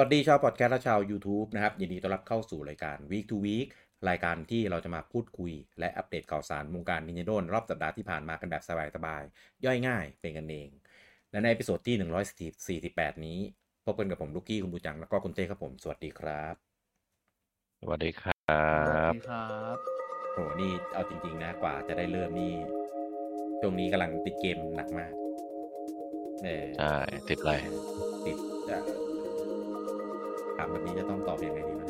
สวัสดีชาวพอดแคสต์และชาว YouTube นะครับ ยินดีต้อนรับเข้าสู่รายการ Week to Week รายการที่เราจะมาพูดคุย และอัปเดตข่าวสารวงการ Nintendo รอบสัปดาห์ที่ผ่านมากันแบบสบายๆ ย่อยง่ายเป็นกันเอง และใน episode ที่ 148 นี้พบกันกับผมลูกกี้คุณบูจัง แล้วก็คุณเต้ครับผม สวัสดีครับ สวัสดีครับสวัสดีครับโหนี่เอาจริง ๆ นะกว่าจะได้เริ่มนี่ช่วงนี้กำลังติดเกมหนักมากเออใช่ติดอะไรติดอะ ถามแบบนี้จะต้องตอบยังไงดีวะ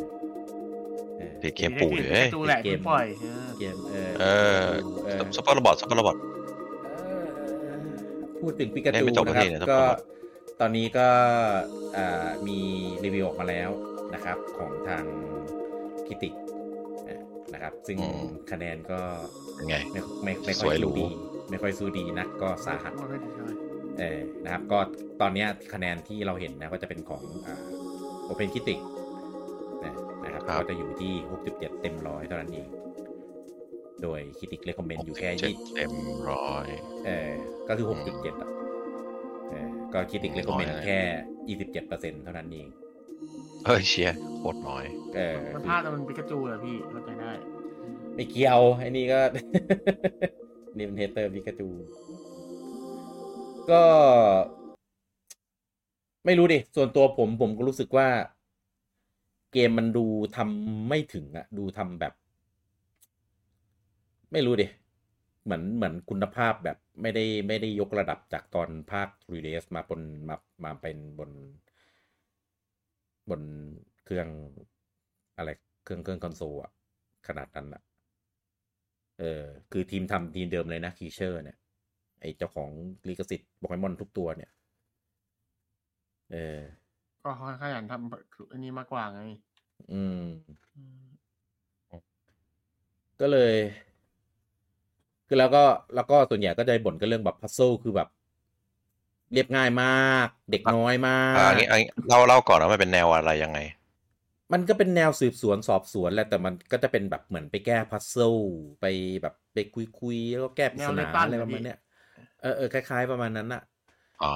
เออติดเกมปู่เลยเอ้ยดูแหละเกมที่ปล่อยเออเกมเออเออเออซุปเปอร์โรบอทซุปเปอร์โรบอทเอ่อพูดถึงปิกาเล่จูนไม่จบนะครับสักทีเนี่ยก็ต้องขอโทษตอนนี้ก็อ่ามีรีวิวออกมาแล้วนะครับ ของทางคิติกนะครับ ซึ่งคะแนนก็เป็นไงไม่ไม่ไม่สค่อวยยหรูสู้ดี ไม่ค่อยสู้ดีนักก็สาหัสมันก็ดีใช่ไหมเออนะครับ ก็ตอนเนี้ยคะแนนที่เราเห็นนะก็จะเป็นของ อ่าโอเพนคิติกนะครับครับก็จะอยู่ที่ 6.7 เต็มร้อยเท่านั้นเอง โดยคิติกเลคคอมเมนต์อยู่แค่เจ็ดยี่เต็มร้อยเออก็คือ 6.7อะเออก็คิติกเลคคอมเมนน้อยต์นะแค่ 27เปอร์เซ็นต์เท่านั้นเองเฮ้ยเชียร์โคตรน้อย เออมันคือพลาดแต่มันปิกาจูเหรอพี่เข้าใจได้ไม่เกี่ยวไอ้นี่ก็นี่เป็น hater พิกาจู ก็ ไม่รู้ดิส่วนตัวผมผมก็รู้สึกว่า เกมมันดูทำไม่ถึงอะดูทำแบบ ไม่รู้ดิเหมือนเหมือนคุณภาพแบบไม่ได้ไม่ได้ยกระดับจากตอนภาค 3DS มาบนมามาเป็นบน บนเครื่องอะไรเครื่องเครื่องคอนโซลอะขนาดนั้นอะเออคือทีมทำทีมเดิมเลยนะคีเชอร์เนี่ย ไอเจ้าของลิขสิทธิ์โปเกมอนทุกตัวเนี่ย เออ ก็เขาขยันทำอันนี้มากกว่าไงอืมอืม ก็เลย คือแล้วก็แล้วก็ส่วนใหญ่ก็จะบ่นกันเรื่องแบบพัซโซคือแบบ เรียบง่ายมาก เด็กน้อยมาอ่ากอันนี้อันนี้เล่าเล่าก่อนว่ามันเป็นแนวอะไรยังไง มันก็เป็นแนวสืบสวนสอบสวนแหละแต่มันก็จะเป็นแบบเหมือนไปแก้ puzzle ไปแบบไปคุยคุยๆแล้วก็แก้ปริศนาอะไรประมาณเนี้ยเออเออคล้าย ๆ ประมาณนั้นอะอ๋อ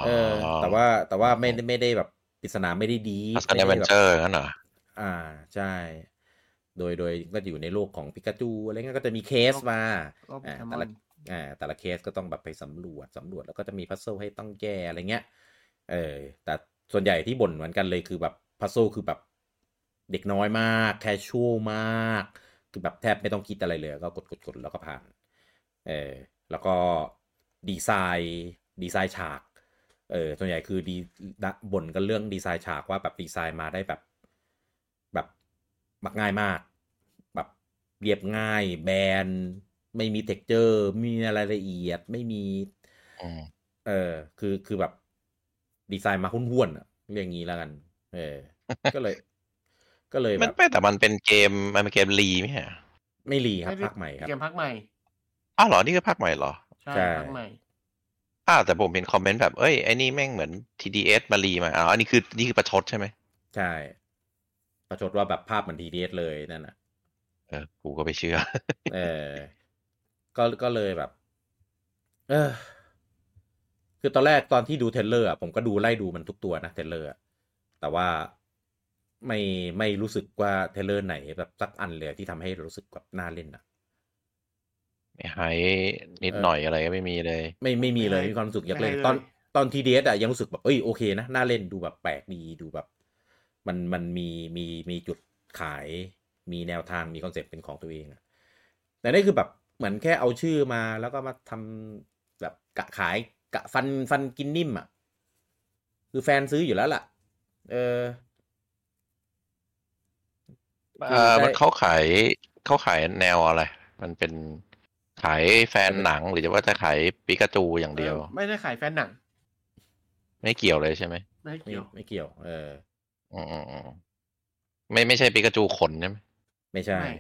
เออ แต่ว่าแต่ว่าไม่ได้ไม่ได้แบบปริศนาไม่ได้ deep puzzle กันไม่เวนได้แบบ adventure งั้นเหรออ่าใช่ โดยโดยก็อยู่ในโลกของปิกาจูอะไรเงี้ยก็จะมีเคสมาก็โปเกมอนอ่าแต่ละเคสก็ต้องแบบไปสำรวจสำรวจแล้วก็จะมี puzzle ให้ต้องแก้อะไรเงี้ยเออแต่ส่วนใหญ่ที่บ่นเหมือนกันเลยคือแบบ puzzle คือแบบเด็กน้อยมาก casual มาก คือแบบแทบไม่ต้องคิดอะไรเลย ก็กดกดกดแล้วก็ผ่าน เออแล้วก็ดีไซน์ ดีไซน์ฉาก เออส่วนใหญ่คือดีบ่นกันเรื่องดีไซน์ฉากว่าแบบดีไซน์มาได้แบบ แบบมักง่ายมาก แบบเรียบง่ายแบนไม่มี texture ไม่มีรายละเอียดไม่มีอืมเออ คือคือแบบดีไซน์มาห้วนๆอะเรียกงี้แล้วกัน เออ ก็เลย ก็เลยมัแบนบไม่แต่มันเป็นเกมมันเป็นเกม re ไหมฮะไม่ re ครับไม่ได้ภาคใหม่ครับเกมภาคใหม่อ้าวเหรอนี่คือภาคใหม่เหรอใช่ใช่ภาคใหม่ อ้าวแต่ผมเห็นคอมเมนต์แบบ เอ้ยไอ้นี่แม่งเหมือน TDS มารีมาอ๋ออันนี้คือนี่คือประชดใช่ไหมใช่ ประชดว่าแบบภาพเหมือน 3DS เลยนั่นน่ะเออกูก็ไปเชื่อ เออ ก็ก็เลยแบบ เออ คือตอนแรกตอนที่ดู trailer อะผมก็ดูไล่ดูมันทุกตัวนะ trailer อะแต่ว่าไม่ไม่รู้สึกว่า trailer ไหนแบบสักอันเลยที่ทำให้รู้สึกแบบน่าเล่นอะไม่ หายนิดหน่อยอะไรก็ไม่มีเลย ไม่ไม่มีเลยไม่มีความรู้สึกอยากเล่นไม่เลยตอนตอน 3DS อะยังรู้สึกแบบเอ้ยโอเคนะน่าเล่นดูแบบแปลกดีดูแบบ มันมันมีมีมีจุดขาย มีแนวทางมีคอนเซ็ปต์เป็นของตัวเองอะแต่นี่คือแบบเหมือนแค่เอาชื่อมาแล้วก็มาทำแบบกะขายกะฟันฟันกินนิ่มอะคือแฟนซื้ออยู่แล้วล่ะ เออเออได้มันเขาขายเขาขายแนวอะไร มันเป็น ขายแฟนหนังหรือว่าจะขายปิกาจูอย่างเดียวออไม่ได้ขายแฟนหนัง ไม่เกี่ยวเลยใช่ไหมไม่ไม่เกี่ยว ไม่เกี่ยว เอออืมอืมอืมไม่ไม่ใช่ปิกาจูขนใช่ไหมไม่ใช่ ไม่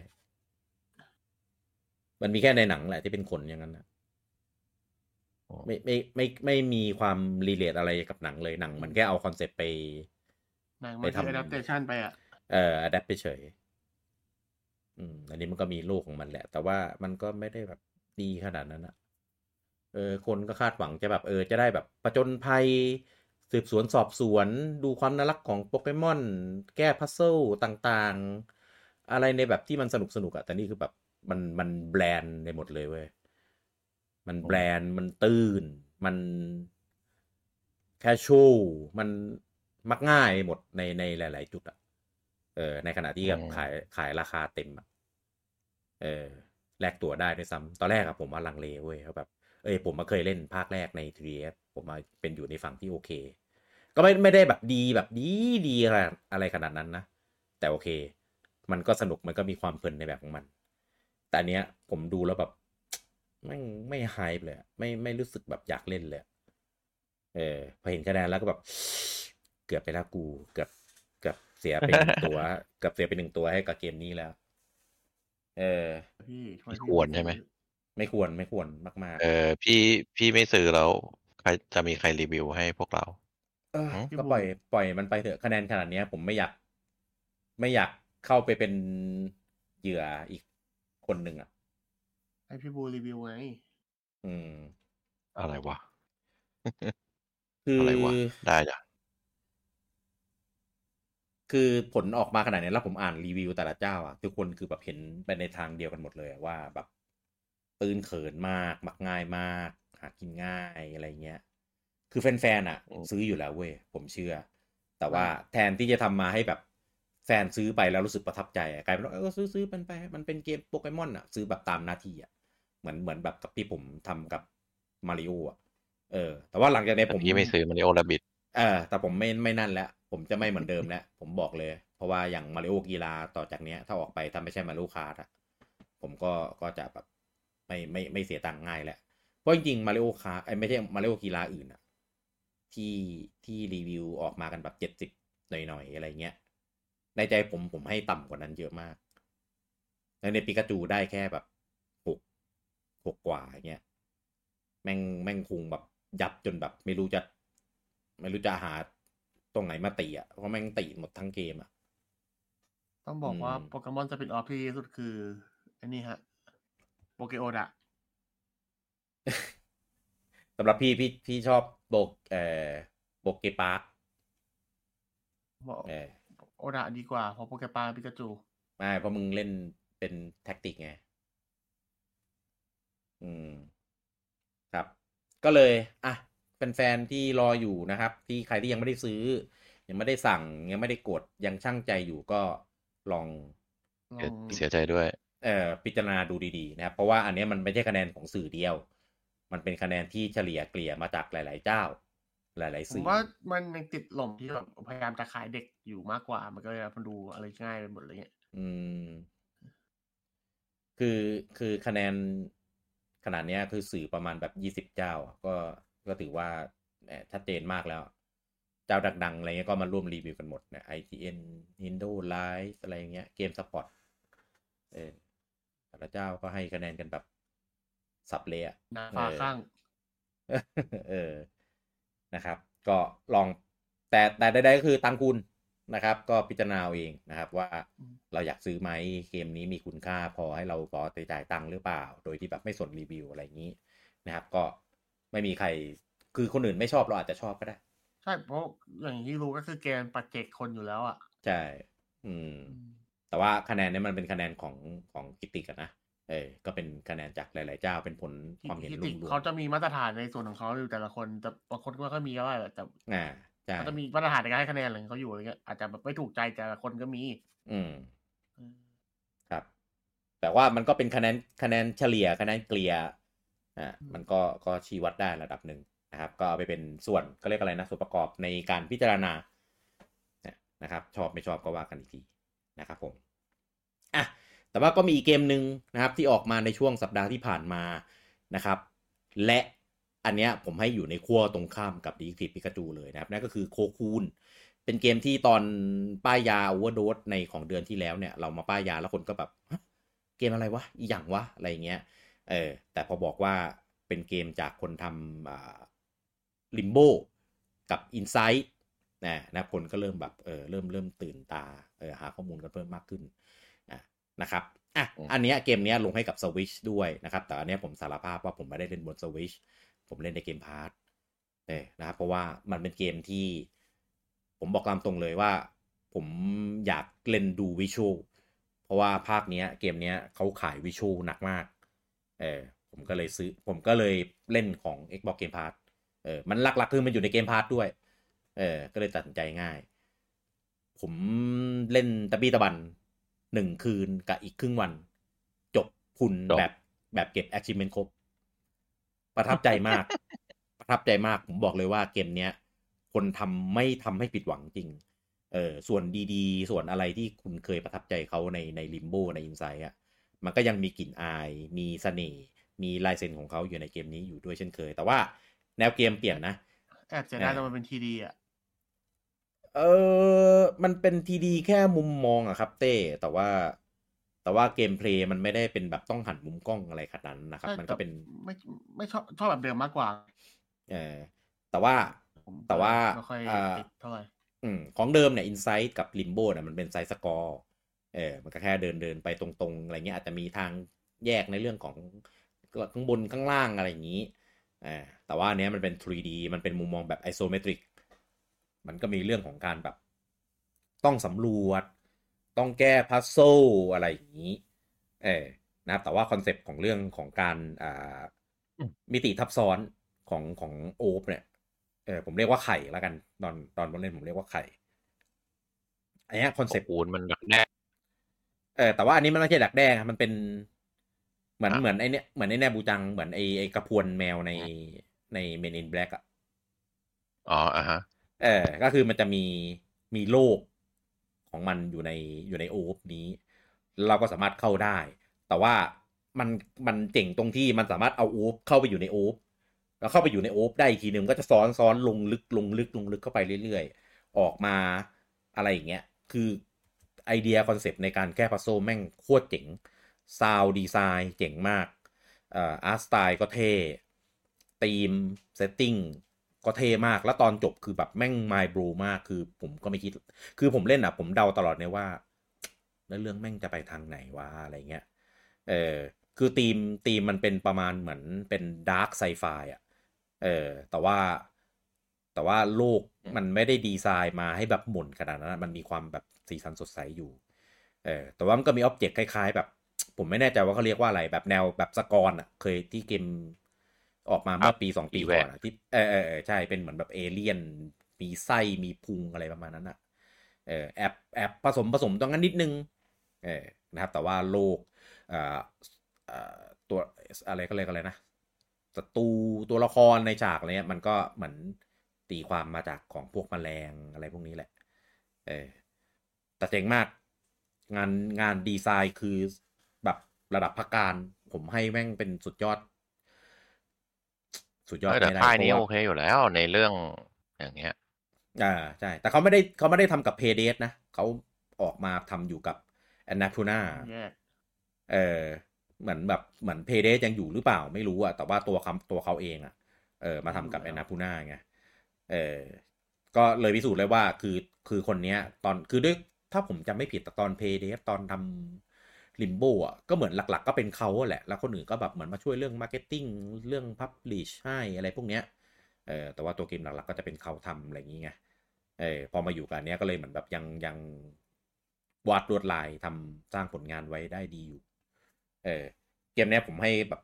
มันมีแค่ในหนังแหละที่เป็นขนอย่างนั้นนะอ๋อ ไม่ไม่ไม่ไม่มีความ relate อะไรกับหนังเลยหนัง มันแค่เอาคอนเซปต์ไป หนังไปมันทำ คือ adaptation ไปอะ เอ่อ adapt ไปเฉย อืม อันนี้มันก็มีโลกของมันแหละ แต่ว่ามันก็ไม่ได้แบบ ดีขนาดนั้นอะเออคนก็คาดหวังจะแบบเออจะได้แบบประจนภัย สืบสวนสอบสวนดูความน่ารักของโปเกมอน แก้ puzzle ต่างๆ อะไรในแบบที่มันสนุกสนุกอะแต่นี่คือแบบมันมัน bland ไปหมดเลยเว้ย มัน bland มันตื้นมัน casual มันมักง่ายหมดในในหลาย ๆ จุดอะเออในขณะที่แบบอืมขายขายราคาเต็มอะเออ แลกตั๋วได้ด้วยซ้ำตอนแรกอะผมว่าลังเลเว้ยเขาแบบเอ้ยผมมาเคยเล่นภาคแรกใน 3DS ผมมาเป็นอยู่ในฝั่งที่โอเค ก็ไม่ไม่ได้แบบดีแบบดีดีอะไรอะไรขนาดนั้นนะ แต่โอเค มันก็สนุกมันก็มีความเพลินในแบบของมัน แต่เนี้ยผมดูแล้วแบบไม่ไม่ไฮป์เลย ไม่ไม่รู้สึกแบบอยากเล่นเลย เออพอเห็นคะแนนแล้วก็แบบ เกือบไปแล้วกู เกือบเกือบเสียไปหนึ่งตัว เกือบเสียไปหนึ่งตัวให้กับเกมนี้แล้ว เออพี่ทำไม่พี่ควรใช่ไหมไม่ควรไม่ควรมากเออพี่พี่ไม่ซื้อแล้วใครจะมีใครรีวิวให้พวกเราๆเออหืมก็ปล่อยปล่อยมันไปเถอะคะแนนขนาดเนี้ยผมไม่อยาก ไม่อยากเข้าไปเป็นเหยื่ออีกคนหนึ่งอะให้พี่บูรีวิวไงอืม อะไรวะ คือออะไรวะได้จ้ะ คือผลออกมาขนาดนี้แล้วผมอ่านรีวิวแต่ละเจ้าอะทุกคนคือแบบเห็นไปในทางเดียวกันหมดเลยอะว่าแบบตื่นเขินมาก มักง่ายมาก หากินง่ายอะไรเงี้ย คือแฟนๆอะ ซื้ออยู่แล้วเว้ยผมเชื่อ แต่ว่าแทนที่จะทำมาให้แบบแฟนซื้อไปแล้วรู้สึกประทับใจอะกลายเป็นว่าเออซื้อซื้อมันไป มันเป็นเกมโปเกมอนอะ ซื้อแบบตามหน้าที่อะเหมือนเหมือนแบบกับที่ผมทำกับมาริโออะเออ แต่ว่าหลังจากนี้แต่ผมพี่ไม่ซื้อมันโอลาบิดเออแต่ผมไม่ไม่นั่นแล้ว ผมจะไม่เหมือนเดิมแล้วผมบอกเลย เพราะว่าอย่างมาริโอกีฬาต่อจากเนี้ย ถ้าออกไปถ้าไม่ใช่มาริโอคาร์ดอะผมก็ก็จะแบบไม่ไม่ไม่เสียตังค์ง่ายแหละเพราะจริงๆมาริโอคาร์ไอไม่ใช่มาริโอกีฬาอื่นอะที่ที่รีวิวออกมากันแบบเจ็ดสิบหน่อยๆอะไรเงี้ย ในใจผมผมให้ต่ำกว่านั้นเยอะมาก แล้วในปิกาจูได้แค่แบบหกหกกว่าเงี้ยแม่งแม่งคงแบบยับจนแบบ ไม่รู้จะ ไม่รู้จะหา ตรงไหนมาตีอะ เพราะแม่งตีหมดทั้งเกมอะ ต้องบอกว่าอืมโปเกมอนจะเป็นออฟที่ดีที่สุดคืออันนี้ฮะโปเกโอดะสำหรับพี่พี่พี่ชอบโบกเอ่อโบเกปาร์คบอกเออโอดะดีกว่าเพราะโปเกปาปิกาจูไม่เพราะมึงเล่นเป็นแท็กติกไง อืม ครับ ก็เลย อะ แฟนๆที่รออยู่นะครับ ที่ใครที่ยังไม่ได้ซื้อ ยังไม่ได้สั่งยังไม่ได้กดยังช่างใจอยู่ก็ลองลเสียองเสียใจด้วยเอ่อพิจารณาดูดีๆนะครับ เพราะว่าอันเนี้ยมันไม่ใช่คะแนนของสื่อเดียว มันเป็นคะแนนที่เฉลี่ยเกลี่ยมาจากหลาย ๆ เจ้า หลายๆผสื่มอว่ามันยังติดหล่มที่แบบพยายามจะขายเด็กอยู่มากกว่า มันก็เลยมันดูอะไรง่ายไปหมดเลยเนี่ยอืม คือคือคะแนนขนาดเนี้ยคือสื่อประมาณแบบยี่สิบเจ้าอะก็ ก็ถือว่าแหมชัดเจนมากแล้ว เจ้าดังๆ อะไรเงี้ยก็มาร่วมรีวิวกันหมดเนี่ย IGN Nintendo Live อะไรเงี้ยเกมสปอร์ตเออแต่ละเจ้าก็ให้คะแนนกันแบบสับเลยอะหนาฟ้าเออข้าง เออนะครับ ก็ลองแต่แต่ใดๆก็คือตังคุณนะครับ ก็พิจารณาเอาเองนะครับ ว่าอืมเราอยากซื้อไหมเกมนี้มีคุณค่าพอให้เราพอจ่ายตังค์หรือเปล่า โดยที่แบบไม่สนรีวิวอะไรอย่างนี้นะครับ ก็ ไม่มีใคร คือคนอื่นไม่ชอบเราอาจจะชอบก็ได้ ใช่เพราะอย่างที่รู้ก็คือเกมปัจเจกคนอยู่แล้วอะ ใช่ อืม แต่ว่าคะแนนเนี้มันเป็นคะแนนของของกิติกันนะ เออ ก็เป็นคะแนนจากหลาย ๆ เจ้าเป็นผลความเห็นที่รวติมเขาจะมีมาตรฐานในส่วนของเขาอยู่แต่ละคนแต่บางคนก็ไม่ค่อยมีก็ได้แหละแต่ๆอ่าใช่เขาจะมีมาตรฐานในการให้คะแนนอะไรของเขาอยู่อะไรเงี้ยอาจจะแบบไม่ถูกใจแต่ละคนก็มีอืมอืมครับ แต่ว่ามันก็เป็นคะแนนคะแนนเฉลี่ยคะแนนเกลี่ย อ่ามันก็ก็ชี้วัดได้ระดับหนึ่งนะครับ ก็เอาไปเป็นส่วนก็เรียกอะไรนะส่วนประกอบในการพิจารณานะครับ ชอบไม่ชอบก็ว่ากันอีกทีนะครับผมอะแต่ว่าก็มีอีกเกมหนึ่งนะครับที่ออกมาในช่วงสัปดาห์ที่ผ่านมานะครับ และอันเนี้ยผมให้อยู่ในขั้วตรงข้ามกับดีคลิปปิกาจูเลยนะครับนั่นก็คือโคคูนเป็นเกมที่ตอนป้ายยาอเวอร์โดสในของเดือนที่แล้วเนี่ย เรามาป้ายยาแล้วคนก็แบบเกมอะไรวะอีหยังวะอะไรเงี้ย เออแต่พอบอกว่าเป็นเกมจากคนทำลิมโบกับ Insight นะนะคนก็เริ่มแบบเออเริ่มเริ่มตื่นตาเออหาข้อมูลกันเพิ่มมากขึ้นอะนะครับอะอืมอันเนี้ยเกมเนี้ยลงให้กับ Switch ด้วยนะครับ แต่อันเนี้ยผมสารภาพว่าผมไม่ได้เล่นบน Switch ผมเล่นในเกมพาร์ทเออนะครับเพราะว่ามันเป็นเกมที่ ผมบอกตามตรงเลยว่า ผมอยากเล่นดูวิชวลเพราะว่าภาคเนี้ยเกมเนี้ยเขาขายวิชวลหนักมาก เออผมก็เลยซื้อผมก็เลยเล่นของ Xbox Game Pass เออมันหลักๆคือมันอยู่ใน Game Pass ด้วย เออก็เลยตัดสินใจง่าย ผมเล่นตะบี้ตะบันหนึ่งคืนกับอีกครึ่งวัน จบคุณจบแบบแบบเก็บ achievement ครบ ประทับใจมาก ประทับใจมาก ผมบอกเลยว่าเกมเนี้ย คนทำไม่ทำให้ผิดหวังจริง เออส่วนดีๆ ส่วนอะไรที่คุณเคยประทับใจเขาในใน Limbo ใน Inside อะ มันก็ยังมีกลิ่นอาย มีเสน่ห์มีลายเซ็นของเขาอยู่ในเกมนี้อยู่ด้วยเช่นเคย แต่ว่าแนวเกมเปลี่ยนนะแอบเสียดายแต่มันเป็น 3D อะเออมันเป็น 3D แค่มุมมองอะครับเต้แต่ว่า แต่ว่า gameplay มันไม่ได้เป็นแบบต้องหันมุมกล้องอะไรขนาดนั้นนะครับใช่มันก็เป็นไม่ไม่ชอบชอบแบบเดิมมากกว่า เออแต่ว่าผมแต่ว่าไม่ค่อยอ่าติดเท่าไหร่อืมของเดิมเนี่ยอินไซ h ์กับลิมโบเนี่ยมันเป็นไซส์สกอร์ เออมันก็แค่เดินเดินไปตรงๆอะไรเงี้ยอาจจะมีทางแยกในเรื่องของข้างบนข้างล่างอะไรอย่างนี้อ่าแต่ว่าเนี้ยมันเป็น 3D มันเป็นมุมมองแบบ isometric มันก็มีเรื่องของการแบบ ต้องสำรวจ ต้องแก้ puzzle อะไรอย่างนี้ เออนะครับแต่ว่าคอนเซปต์ของเรื่องของการอ่ามิติทับซ้อนของของ orb เนี่ยเออผมเรียกว่าไข่แล้วกัน ตอนตอนผมเล่นผมเรียกว่าไข่อันนี้ concept Cocoon มันดักแด้ เออแต่ว่าอันนี้มันไม่ใช่ดักแด้ครับมันเป็น เหมือนอะเหมือนไอเนี้ยเหมือนไอแนบูจังเหมือนไอไอกระพรวนแมวในใน Men in Black อะอ๋ออะฮะ เออ ก็คือมันจะมีมีโลกของมันอยู่ในอยู่ใน orb นี้ เราก็สามารถเข้าได้ แต่ว่ามันมันเจ๋งตรงที่มันสามารถเอาโอฟเข้าไปอยู่ในโอฟแล้วเข้าไปอยู่ใน orb ได้อีกทีหนึ่งก็จะซ้อนซ้อนลงลึกลงลึกลงลึกเข้าไปเรื่อยๆ ออกมาอะไรอย่างเงี้ย คือ ไอเดีย concept ในการแก้ puzzle แม่งโคตรเจ๋ง sound design เจ๋งมาก art style ก็เท่ theme setting ก็เท่มาก แล้วตอนจบคือแบบแม่ง mind-blow มาก คือผมก็ไม่คิด คือผมเล่นอะ ผมเดาตลอดเนี่ยว่า แล้วเรื่องแม่งจะไปทางไหนวะอะไรเงี้ย เออ คือ theme theme มันเป็นประมาณเหมือนเป็น dark sci-fi อะ เออ แต่ว่า แต่ว่าโลกมันไม่ได้ดีไซน์มาให้แบบหม่นขนาดนั้น มันมีความแบบ สีสันสดใสอยู่เออแต่ว่ามันก็มี object คล้ายๆ แบบ ผมไม่แน่ใจว่าเขาเรียกว่าอะไรแบบแนวแบบ Scorn อะ เคยที่เกมออกมาเมื่อปีสองปีก่อนอะที่เออเออเออใช่เป็นเหมือนแบบเอเลี่ยน มีไส้มีพุงอะไรประมาณนั้นอะเออแอบแอบผสมผสมตรงนั้นนิดนึงเออนะครับแต่ว่าโลกเอ่อเอ่อตัวอะไรก็เลยกอะไรนะศัตรูตัวละครในฉากอะไรเนี้ยมันก็เหมือนตีความมาจากของพวกแมลงอะไรพวกนี้แหละ เออ แต่เจ๋งมาก งานงานดีไซน์คือแบบระดับพักการ ผมให้แม่งเป็นสุดยอด สุดยอดเออแต่ไม่ได้ค่ายนี้เพราะโอว่าเคอยู่แล้วในเรื่องอย่างเงี้ย อ่าใช่ แต่เขาไม่ได้เขาไม่ได้ทำกับเพเดสนะเขาออกมาทำอยู่กับ Annapurna แยกเออเหมือนแบบเหมือนเพเดสยังอยู่หรือเปล่าไม่รู้อะแต่ว่าตัวเขาตัวเขาเองอะเออมาทำกับ Annapurna ไงเออก็เลยพิสูจน์เลยว่าคือคือคนเนี้ย ตอนคือด้วย ถ้าผมจำไม่ผิดแต่ตอน Playdead ตอนทำ Limbo อะก็เหมือนหลัก ๆ ก็เป็นเขาแหละ แล้วคนอื่นก็แบบเหมือนมาช่วยเรื่อง marketingเรื่องพับลิชให้อะไรพวกเนี้ยเออแต่ว่าตัวเกมหลักๆก็จะเป็นเขาทำอะไรอย่างงี้ไงเออพอมาอยู่กันเนี้ยก็เลยเหมือนแบบยังยังวาดลวดลายทำสร้างผลงานไว้ได้ดีอยู่ เออเกมเนี้ยผมให้แบบ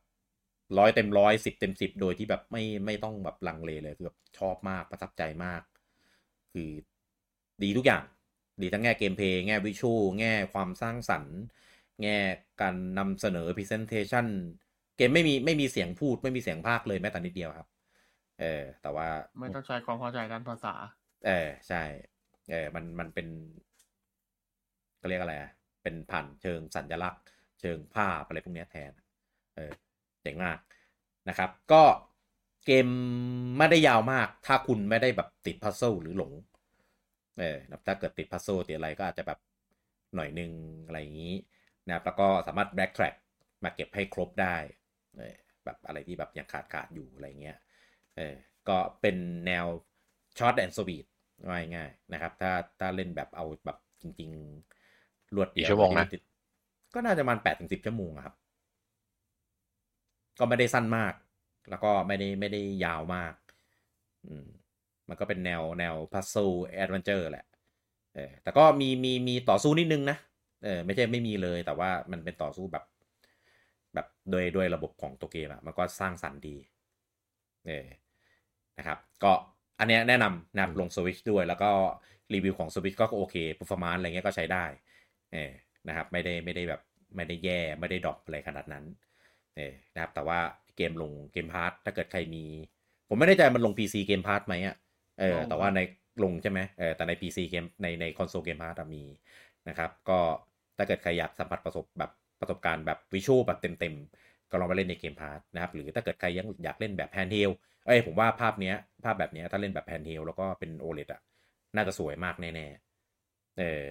ร้อยเต็มร้อยสิบเต็มสิบโดยที่แบบไม่ไม่ต้องแบบลังเลเลยคือแบบชอบมากประทับใจมาก คือดีทุกอย่าง ดีทั้งแง่เกมเพลย์แง่วิชวลแง่ความสร้างสรรค์ แง่การนำเสนอ Presentation เกมไม่มีไม่มีเสียงพูดไม่มีเสียงภาคเลยแม้แต่นิดเดียวครับ เออ แต่ว่าไม่ต้องใช้ความเข้าใจด้านภาษา เออ ใช่ เออ มันมันเป็นก็เรียกอะไรอะเป็นผ่านเชิงสัญลักษณ์ เชิงภาพอะไรพวกเนี้ยแทน เออเจ๋งมากนะครับ ก็เกมไม่ได้ยาวมาก ถ้าคุณไม่ได้แบบติดพัซเซิลหรือหลง เออถ้าเกิดติดพัซเซิลติดอะไรก็อาจจะแบบหน่อยนึงอะไรอย่างนี้นะครับแล้วก็สามารถ backtrack มาเก็บให้ครบได้เออแบบอะไรที่แบบยังขาดขาดอยู่อะไรเงี้ยเออก็เป็นแนวช็อตแอนด์สวีทว่าง่ายๆนะครับ ถ้าถ้าเล่นแบบเอาแบบจริง ๆ รวดเดียวกี่ชั่วโมงนะติดก็น่าจะประมาณแปดถึงสิบชั่วโมงอะครับ ก็ไม่ได้สั้นมาก แล้วก็ไม่ได้ไม่ได้ยาวมาก อืม มันก็เป็นแนวแนว puzzle adventure แหละเออแต่ก็มีมีมีต่อสู้นิดนึงนะเออไม่ใช่ไม่มีเลยแต่ว่ามันเป็นต่อสู้แบบ แบบโดยโดยระบบของตัวเกมอะมันก็สร้างสรรค์ดีเออนะครับก็อันเนี้ยแนะนำนะครับลงสวิชด้วย แล้วก็รีวิวของสวิชก็โอเค performance อะไรเงี้ยก็ใช้ได้เออนะครับไม่ได้ไม่ได้แบบไม่ได้แย่ไม่ได้ดรอปอะไรขนาดนั้นเออนะครับแต่ว่าเกมลง Game Pass ถ้าเกิดใครมี ผมไม่ได้ใจมันลง PC เกมพาร์ทไหมอะ เออแต่ว่าในลงใช่ไหมเออแต่ใน PC เกมในในคอนโซลเกมพาร์ทมีนะครับ ก็ถ้าเกิดใครอยากสัมผัสประสบแบบประสบการณ์แบบ visual แบบเต็มๆ ก็ลองไปเล่นใน Game Pass นะครับ หรือถ้าเกิดใครยังอยากเล่นแบบ handheld เอ้ยผมว่าภาพเนี้ย ภาพแบบเนี้ยถ้าเล่นแบบ handheld แล้วก็เป็น OLED อะ น่าจะสวยมากแน่ๆเออ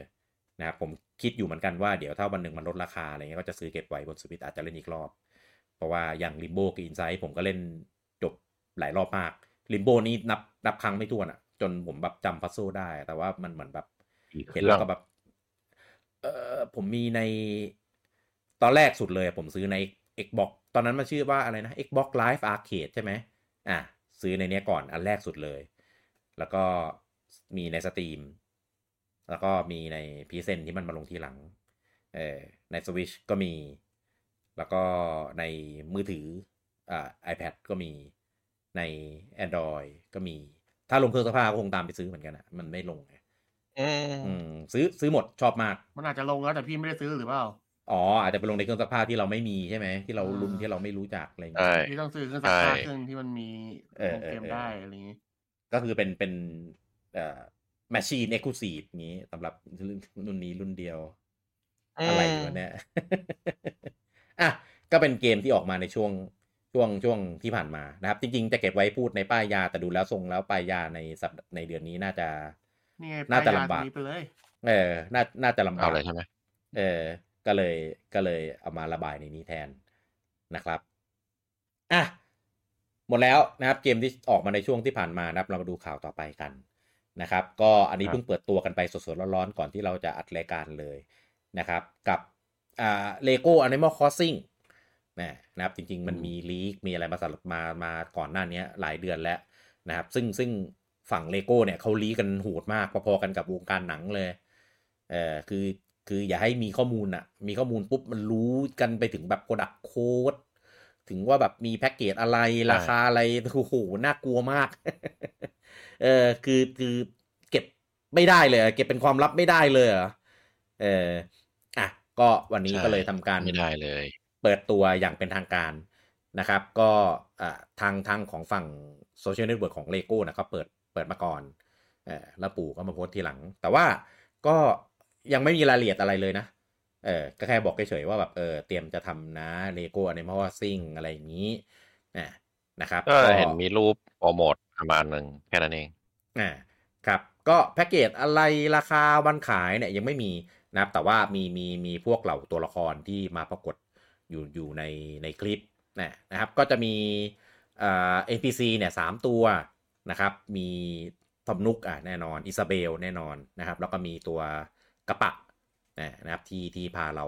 นะครับผมคิดอยู่เหมือนกันว่าเดี๋ยวถ้าวันหนึ่งมันลดราคาอะไรเงี้ยก็จะซื้อเก็บไว้บนสวิตอาจจะเล่นอีกรอบ เพราะว่าอย่างลิมโบกับอินไซด์ผมก็เล่นจบหลายรอบมาก ลิมโบนี่นับนับครั้งไม่ถ้วนอะจนผมแบบจำพัซโซได้ แต่ว่ามันเหมือนแบบอีกเคเห็นรื่แล้องวก็แบบ เออผมมีในตอนแรกสุดเลยผมซื้อใน Xbox ตอนนั้นมันชื่อว่าอะไรนะ Xbox Live Arcade ใช่ไหมอะ ซื้อในเนี้ยก่อนอันแรกสุดเลย แล้วก็มีใน Steam แล้วก็มีใน PlayStation ที่มันมาลงทีหลัง เออในสวิชก็มี แล้วก็ในมือถืออ่า iPad ก็มี ใน Android ก็มี ถ้าลงเครื่องซักผ้าก็คงตามไปซื้อเหมือนกันอะมันไม่ลงไงอืมอืมซื้อซื้อหมดชอบมาก มันอาจจะลงแล้วแต่พี่ไม่ได้ซื้อหรือเปล่าอ๋ออาจจะไปลงในเครื่องซักผ้าที่เราไม่มีใช่ไหมที่เราอ่ารุ่นที่เราไม่รู้จักอะไรอย่างใช่เงี้ยพี่ต้องซื้อเครื่องซักผ้าใช่เครื่องที่มันมีเออลงเกมเออได้อะไรอย่างงี้ก็คือเป็นเป็นเอ่อแมชชีนเอ็กซ์คลูซีฟนี้สำหรับรุ่นนี้รุ่นเดียว อะไรวะเนี่ยอะก็เป็นเกมที่ออกมาในช่วง ช่วงช่วงที่ผ่านมานะครับ จริง ๆ จะเก็บไว้พูดในป้ายยาแต่ดูแล้วทรงแล้วป้ายยาในสัปในเดือนนี้น่าจะนี่ไงน่าจะป้ยยลำบากนี้ไปเลยเออ น่าน่าจะลำเอาบากเลยใช่ไหมเออ ก็เลยก็เลยเอามาระบายในนี้แทนนะครับอะหมดแล้วนะครับเกมที่ออกมาในช่วงที่ผ่านมานะครับ เรามาดูข่าวต่อไปกันนะครับ ก็อันนี้ครับเพิ่งเปิดตัวกันไปสดๆร้อนๆก่อนที่เราจะอัดรายการเลยนะครับ กับอ่า Lego Animal Crossing นะ นะครับจริง ๆ มันมีลีกมีอะไรมาสลับมามาก่อนหน้านี้หลายเดือนแล้วนะครับ ซึ่งซึ่งฝั่งเลโก้เนี่ยเขาลีกกันโหดมากพอๆกันกับวงการหนังเลยเออคือคืออย่าให้มีข้อมูลอะมีข้อมูลปุ๊บมันรู้กันไปถึงแบบโ o ดักโค้ดถึงว่าแบบมีแพ็กเกจอะไรราคาอะไรโอ้โหน่ากลัวมาก เออคือคือเก็บไม่ได้เลยอะเก็บเป็นความลับไม่ได้เลยเหรอเอออะก็วันนี้ใช่ก็เลยทำการไม่ได้เลย เปิดตัวอย่างเป็นทางการนะครับ ก็อ่าทางทางของฝั่งโซเชียลเน็ตเวิร์กของเลโก้นะเขาเปิดเปิดมาก่อนเออแล้วปู่ก็มาโพสต์ทีหลัง แต่ว่าก็ยังไม่มีรายละเอียดอะไรเลยนะเออก็แค่บอกเฉยๆว่าแบบเออเตรียมจะทำนะเลโก้อนิมอลซิงอะไรอย่างนี้นะนะครับก็เห็นมีรูปโปรโมทประมาณหนึ่งแค่นั้นเองอ่าครับ ก็แพ็กเกจอะไรราคาวันขายเนี่ยยังไม่มีนะครับ แต่ว่ามีมีมีพวกเหล่าตัวละครที่มาปรากฏ อยู่อยู่ในในคลิปนะนะครับ ก็จะมีอ่า NPC เนี่ยสามตัวนะครับ มีทอมนุกอะแน่นอนอิซาเบลแน่นอนนะครับ แล้วก็มีตัวกระปะนะครับที่ที่พาเรา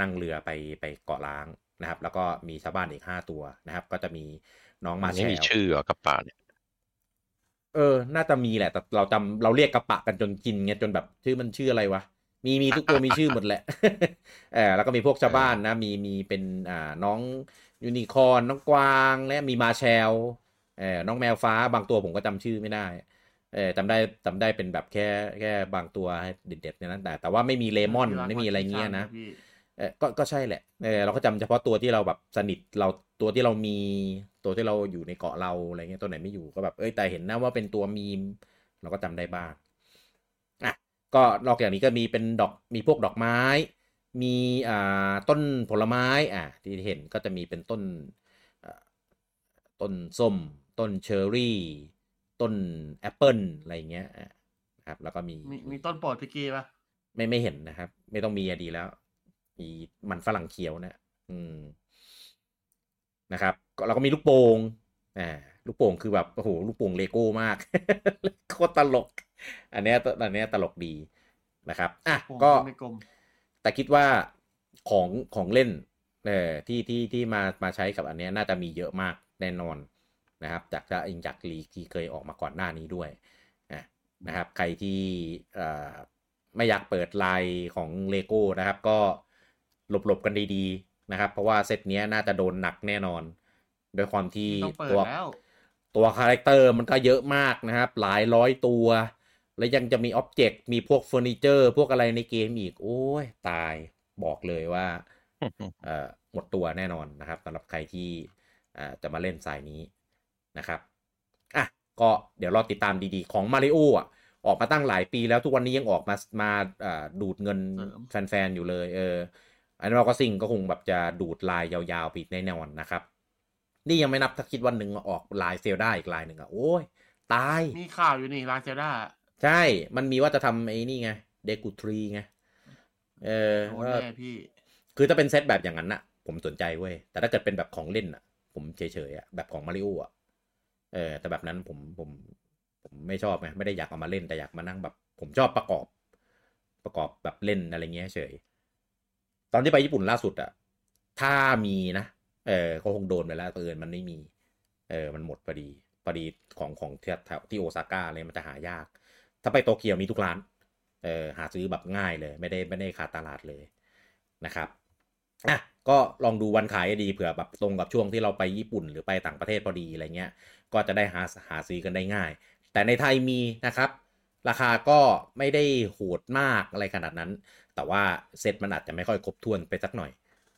นั่งเรือไปไปเกาะล้างนะครับ แล้วก็มีชาวบ้านอีกห้าตัวนะครับ ก็จะมีน้องมาอันแชนี้มีลชื่อเหรอกับป่าเนี่ยเออ น่าจะมีแหละ แต่เราจำเราเรียกกระปะกันจนกินไงจนแบบชื่อมันชื่ออะไรวะ มีมีทุกตัวมีชื่อหมดแหละเออแล้วก็มีพวกชาวบ้านนะ มีมีเป็นอ่าน้องยูนิคอร์นน้องกวางและมีมาแชลเออน้องแมวฟ้าบางตัวผมก็จำชื่อไม่ได้เออจำได้จำได้เป็นแบบแค่แค่บางตัวให้เด็ดๆในนั้นแต่แต่ว่าไม่มีเลมอนที่ร้าไม่มีอะไรเงี้ยนะพี่เออก็ก็ใช่แหละเออเราก็จำเฉพาะตัวที่เราแบบสนิทเราตัวที่เรามีตัวที่เราอยู่ในเกาะเราอะไรเงี้ยตัวไหนไม่อยู่ก็แบบเอ้ยแต่เห็นนะว่าเป็นตัวมีมเราก็จำได้บ้างอะ ก็นอกจากนี้ก็มีเป็นดอกมีพวกดอกไม้ มีอ่าต้นผลไม้อะที่เห็นก็จะมีเป็นต้นอ่าต้นส้ม ต้นเชอร์รี่ ต้นแอปเปิลอะไรอย่างเงี้ยอะนะครับ แล้วก็มีมีมีต้นโปรดพี่กี้ปะไม่ไม่เห็นนะครับ ไม่ต้องมีอะดีแล้ว มีมันฝรั่งเขียวนะ อืมนะครับก็เราก็มีลูกโป่งอ่า ลูกโป่งคือแบบโอ้โหลูกโป่งเลโก้มากโคตรตลก อันเนี้ยอันเนี้ยตลกดีนะครับอะโป่งก็ไม่กลมแต่คิดว่าของของเล่นเออที่ที่ที่มามาใช้กับอันเนี้ยน่าจะมีเยอะมากแน่นอนนะครับ จากจะอิงจากลีกที่เคยออกมาก่อนหน้านี้ด้วยนะนะครับใครที่เอ่อไม่อยากเปิดไลน์ของเลโก้นะครับ ก็หลบๆกันดีๆนะครับ เพราะว่าเซตเนี้ยน่าจะโดนหนักแน่นอน โดยความที่ต้องเปิดตัวแล้ว ตัว character มันก็เยอะมากนะครับ หลายร้อยตัว แล้วยังจะมี object มีพวกเฟอร์นิเจอร์ พวกอะไรในเกมอีก โอ้ย ตายบอกเลยว่าเอ่อหมดตัวแน่นอนนะครับสำหรับใครที่เอ่อจะมาเล่นสายนี้นะครับอะก็เดี๋ยวรอติดตามดีๆ ของมาริโออะออกมาตั้งหลายปีแล้วทุกวันนี้ยังออกมามาเอ่อดูดเงินเสริมแฟนๆ อยู่เลย เอออันนี้เราก็สิ่งก็คงแบบจะดูดลายยาวๆไปอีกแน่นอนนะครับ นี่ยังไม่นับถ้าคิดวันหนึ่งออกลายเซลได้อีกลายหนึ่งอะโอ้ย ตาย มีข่าวอยู่นี่ลาเซด้าใช่ มันมีว่าจะทำไอ้นี่ไง เดกูทรีไง เออโดนว่าแน่พี่ คือถ้าเป็นเซตแบบอย่างนั้นน่ะผมสนใจเว้ย แต่ถ้าเกิดเป็นแบบของเล่นน่ะผมเฉยๆอะแบบของมาริโออะเออ แต่แบบนั้นผมผมผมไม่ชอบไงไม่ได้อยากเอามาเล่นแต่อยากมานั่งแบบ ผมชอบประกอบ ประกอบแบบเล่นอะไรเงี้ยเฉย ตอนที่ไปญี่ปุ่นล่าสุดอะถ้ามีนะ เออก็คงโดนไปแล้วเอินมันไม่มี เออมันหมดพอดีพอดีของของที่ที่โอซาก้าเลยมันจะหายาก ถ้าไปโตเกียวมีทุกร้าน เออหาซื้อแบบง่ายเลย ไม่ได้ไม่ได้ขาดตลาดเลยนะครับอะก็ลองดูวันขายดีเผื่อแบบตรงกับช่วงที่เราไปญี่ปุ่นหรือไปต่างประเทศพอดีอะไรเงี้ย ก็จะได้หาหาซื้อกันได้ง่าย แต่ในไทยมีนะครับ ราคาก็ไม่ได้โหดมากอะไรขนาดนั้น แต่ว่าเซตมันอาจจะไม่ค่อยครบถ้วนไปสักหน่อย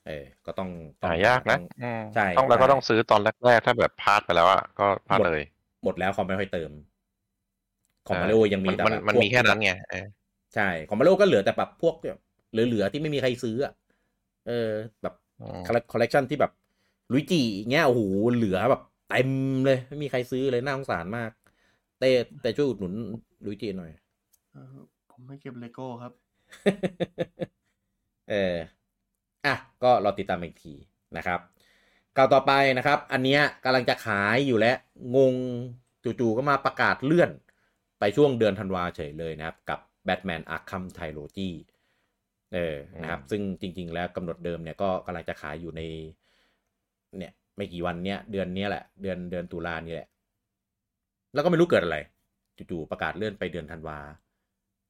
เออ ก็ต้องต้องหายากนะต้องอืมใช่ต้องแล้วก็ใช่ต้องซื้อตอนแรกๆ ถ้าแบบพลาดไปแล้วอะก็พลาดเลย หมดแล้วเขาไม่ค่อยเติม ของเออมาริโอยังมีแต่มันแบบมันพวกมีแค่นั้นไงเออใช่ ของมาริโอก็เหลือแต่แบบพวกแบบเหลือๆที่ไม่มีใครซื้ออะเออ แบบอืมคอลเลกชันที่แบบลุยจีเงี้ยโอ้โหเหลือแบบเต็มเลยไม่มีใครซื้อเลยน่าสงสารมาก เต้แต่ช่วยอุดหนุนลุยจีหน่อยเออผมไม่เก็บเลโก้ครับ เออ อะก็รอติดตามอีกทีนะครับก่าวต่อไปนะครับ อันเนี้ยกำลังจะขายอยู่แล้วงงจู่ๆก็มาประกาศเลื่อน ไปช่วงเดือนธันวาเฉยเลยนะครับ กับ Batman Arkham Trilogy เออนะครับ ซึ่งจริง ๆ แล้วกำหนดเดิมเนี่ยก็กำลังจะขายอยู่ใน เนี่ย ไม่กี่วันเนี้ยเดือนเนี้ยแหละ เดือนเดือนตุลานี่แหละ แล้วก็ไม่รู้เกิดอะไรจู่ๆประกาศเลื่อนไปเดือนธันวา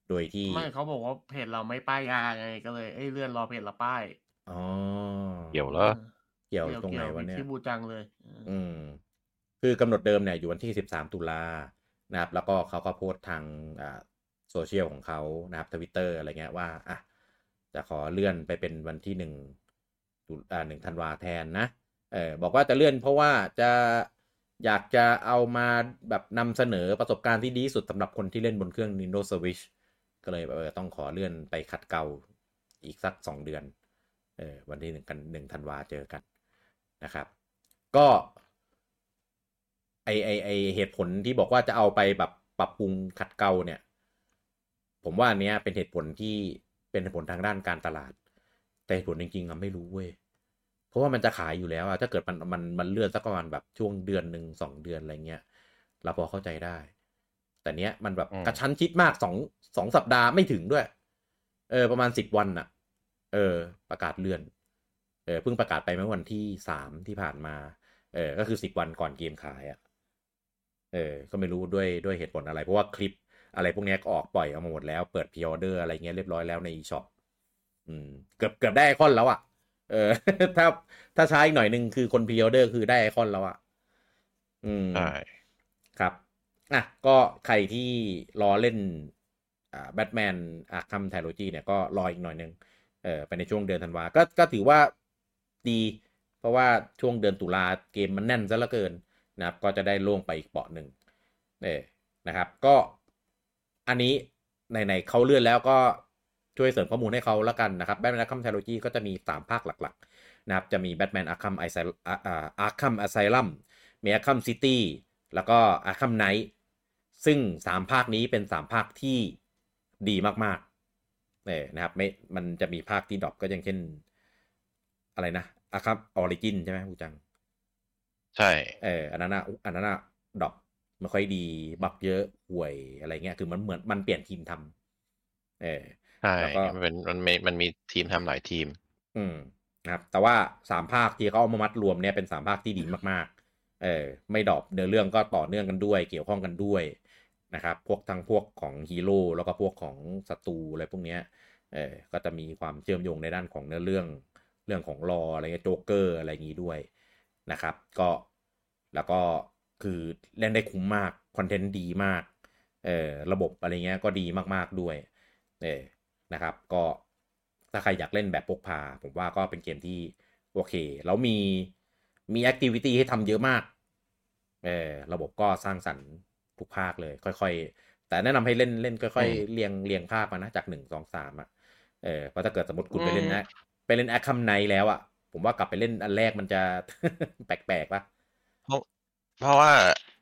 โดยที่ไม่เขาบอกว่าเพจเราไม่ป้ายยาไงก็เลยเอ้ยเลื่อนรอเพจเราป้าย อ๋อเกี่ยวเหรอเกี่ยวตรงไหนวะเนี่ยที่บูจังเลยเออออืม คือกำหนดเดิมเนี่ยอยู่วันที่13ตุลานะครับ แล้วก็เขาก็โพสต์ทางอ่าโซเชียลของเขานะครับทวิตเตอร์อะไรเงี้ยว่าอะจะขอเลื่อนไปเป็นวันที่หนึ่งตุอ่าหนึ่งธันวาแทนนะเออบอกว่าจะเลื่อนเพราะว่าจะอยากจะเอามาแบบนำเสนอประสบการณ์ที่ดีที่สุดสำหรับคนที่เล่นบนเครื่อง Nintendo Switch ก็เลยแบบเออต้องขอเลื่อนไปขัดเกลาอีกสักสองเดือน เออวันที่หนึ่งกันหนึ่งธันวาเจอกันนะครับ ก็ไอไอไอเหตุผลที่บอกว่าจะเอาไปแบบปรับปรุงขัดเกลาเนี่ย ผมว่าอันเนี้ยเป็นเหตุผลที่เป็นเหตุผลทางด้านการตลาด แต่เหตุผลจริงๆอะไม่รู้เว้ยเพราะว่ามันจะขายอยู่แล้วอะถ้าเกิดมันมันมันเลื่อนสักประมาณแบบช่วงเดือนหนึ่งสองเดือนอะไรเงี้ยเราพอเข้าใจได้ แต่เนี้ยมันแบบอืมกระชั้นชิดมากสองสองสัปดาห์ไม่ถึงด้วย เออประมาณสิบวันอะ เออ ประกาศเลื่อน เออเพิ่งประกาศไปเมื่อวันที่สามที่ผ่านมา เออ ก็คือสิบวันก่อนเกมขายอะ่ะ เออ ก็ไม่รู้ด้วยด้วยเหตุผลอะไร เพราะว่าคลิปอะไรพวกเนี้ยก็ออกปล่อยออกมาหมดแล้ว เปิดพ r ออเดอร์อะไรเงี้ยเรียบร้อยแล้วใน eShop อืม เกือบเกือบได้ไอคอนแล้วอะ่ะ เออ ถ้าถ้าช้าอีกหน่อยหนึ่งคือคนพ r ออเดอร์คือได้ไอคอนแล้วอะ่ะ อืมใช่ครับ อะ ก็ใครที่รอเล่นอ่าแบทแมนArkham Trilogy เนี่ยก็รออีกหน่อยนึง เออไปในช่วงเดือนธันวาก็ก็ถือว่าดี เพราะว่าช่วงเดือนตุลาเกมมันแน่นซะเหลือเกินนะครับ ก็จะได้ล่วงไปอีกเปาะหนึ่งเออนะครับ ก็อันนี้ไหนๆเขาเลื่อนแล้วก็ช่วยเสริมข้อมูลให้เขาแล้วกันนะครับ Batman Arkham Trilogy ก็จะมีสามภาคหลักๆนะครับ จะมี Batman Arkham Asy Arkham Asylum มี Arkham City แล้วก็Arkham Knight ซึ่งสามภาคนี้เป็นสามภาคที่ดีมากๆ เออนะครับไม่มันจะมีภาคที่ drop ก็อย่างเช่น อะไรนะอะครับ Origins ใช่ไหมผู้จัง ใช่เอออันนั้นอะอันนั้นอะ drop ไม่ค่อยดี bug เยอะห่วยอะไรเงี้ยคือมันเหมือนมันเปลี่ยนทีมทำเออใช่แล้วก็มันเป็นมันมีมันมีทีมทำหลายทีม อืมนะครับ แต่ว่าสามภาคที่เขาเอามามัดรวมเนี่ยเป็นสามภาคที่ดีมากเออไม่ drop เนื้อเรื่องก็ต่อเนื่องกันด้วย เกี่ยวข้องกันด้วย นะครับพวกทั้งพวกของฮีโร่แล้วก็พวกของศัตรูอะไรพวกเนี้ยเออก็จะมีความเชื่อมโยงในด้านของเนื้อเรื่องเรื่องของ lore อะไรเงี้ยโจ๊กเกอร์อะไรอย่างนี้ด้วยนะครับก็แล้วก็คือเล่นได้คุ้มมาก content ดีมากเออระบบอะไรเงี้ยก็ดีมากๆด้วยเออนะครับก็ถ้าใครอยากเล่นแบบพกพา ผมว่าก็เป็นเกมที่โอเค แล้วมีมี activity ให้ทำเยอะมากเออระบบก็สร้างสรรค์ ทุกภาคเลย ค่อย ๆ แต่แนะนำให้เล่นเล่นค่อยอืมๆเรียงเรียงภาคมานะจากหนึ่งสองสามอะเออเพราะถ้าเกิดสมมติคุณไปเล่นอืมนะไปเล่น Arkham Knight แล้วอะผมว่ากลับไปเล่นอันแรกมันจะแปลกๆปะเพราะเพราะว่า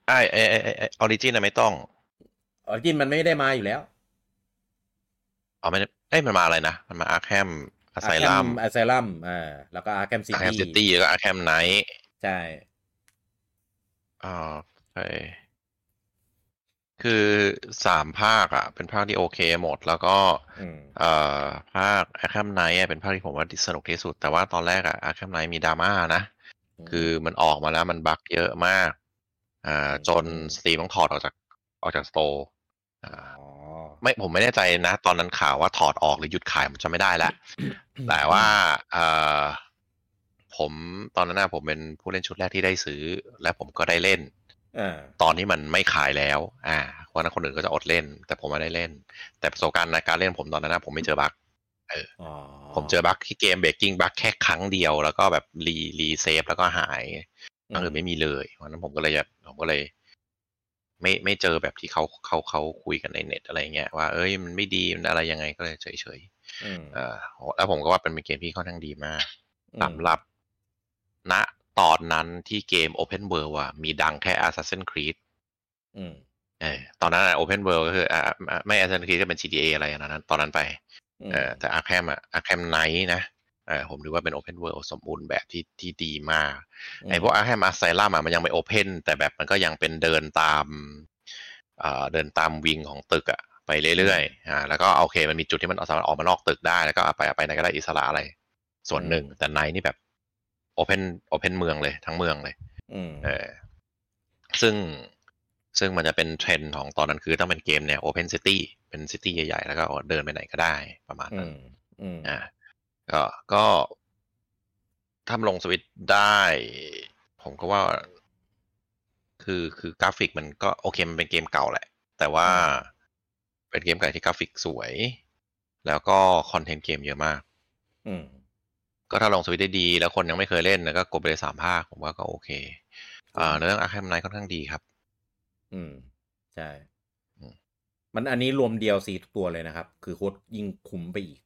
ไอไอไอไอ Origins ไม่ต้อง Origins มันไม่ได้มาอยู่แล้วเอาไม่ได้เอ้ยมันมาอะไรนะ มันมา Arkham Asylum Asylum อ่าแล้วก็อาร์แคมซิอาร์แคมซิตี้แล้วก็ Arkham Knight ใช่อ่าใช่ คือสามภาคอะ เป็นภาคที่โอเคหมด แล้วก็อืมเอ่อภาค Arkham Knight เป็นภาคที่ผมว่าสนุกที่สุด แต่ว่าตอนแรกอะ Arkham Knight มีดราม่านะ คือมันออกมาแล้วมัน bug เยอะมาก อ่าจน Steam ต้องถอดออกจากออกจาก store อ่าอ๋อไม่ผมไม่แน่ใจนะ ตอนนั้นข่าวว่าถอดออกหรือหยุดขายผมจำไม่ได้แล้วแต่ว่าเอ่อผมตอนนั้นนะผมเป็นผู้เล่นชุดแรกที่ได้ซื้อ และผมก็ได้เล่นอ่า ตอนที่มันไม่ขายแล้ว อ่าเพราะฉะนั้นคนอื่นก็จะอดเล่น แต่ผมไม่ได้เล่น แต่ประสบการณ์ในการเล่นผมตอนนั้นนะผมไม่เจอ bug อ๋อผมเจอบั๊กที่ game breaking bug แค่ครั้งเดียว แล้วก็แบบรีรีเซ็ตแล้วก็หายอันอื่นไม่มีเลยเพราะฉะนั้นผมก็เลยผมก็เลย ไม่ไม่เจอแบบที่เขาเขาเขาคุยกันในเน็ตอะไรเงี้ยว่าเอ้ยมันไม่ดีมันอะไรยังไงก็เลยเฉยเฉยอืมๆเอ่อแล้วผมก็ว่าเป็นเกมที่ค่อนข้างดีมากอืมสำหรับณ ตอนนั้นที่เกม Open World อะมีดังแค่ Assassin's Creed อืมเออตอนนั้นอะ Open World ก็คืออ่าอ่าไม่ Assassin's Creed ก็เป็น GTA อะไรอันนั้น ตอนนั้นไปอืมเออแต่ Arkham อะ Arkham Knight นะเออผมถือว่าเป็น Open World สมบูรณ์แบบที่ที่ดีมากไอ้พวก Arkham Asylum อะมันยังไม่ Open แต่แบบมันก็ยังเป็นเดินตามเอ่อเดินตามวิงของตึกอะไปเรื่อยๆอ่าแล้วก็โอเคมันมีจุดที่มันสามารถออกมานอกตึกได้แล้วก็เอาไปเอาไปไหนก็ได้อิสระอะไร ส่วนหนึ่งแต่ไนนี่แบบ Open Open เมืองเลยทั้งเมืองเลยอืมเออซึ่งซึ่งมันจะเป็นเทรนด์ของตอนนั้นคือต้องเป็นเกมเนี่ย Open City เป็น city ใหญ่ๆ แล้วก็เดินไปไหนก็ได้ประมาณอืนั้นมอืมอ่าก็ก็ถ้าลงสวิตช์ได้ ผมก็ว่า คือคือกราฟิกมันก็โอเคมันเป็นเกมเก่าแหละ แต่ว่าเป็นเกมเก่าที่กราฟิกสวย แล้วก็ content เกมเยอะมาก อืม ก็ถ้าลงสวิตช์ได้ดี แล้วคนยังไม่เคยเล่นแล้วก็กดไปเลยสามภาคผมว่าก็โอเคอ่าเรื่อง Arkham Knight ค่อนข้างดีครับ อืม ใช่อืมมันอันนี้รวม DLC ทุกตัวเลยนะครับ คือโคตรยิ่งคุ้มไปอีก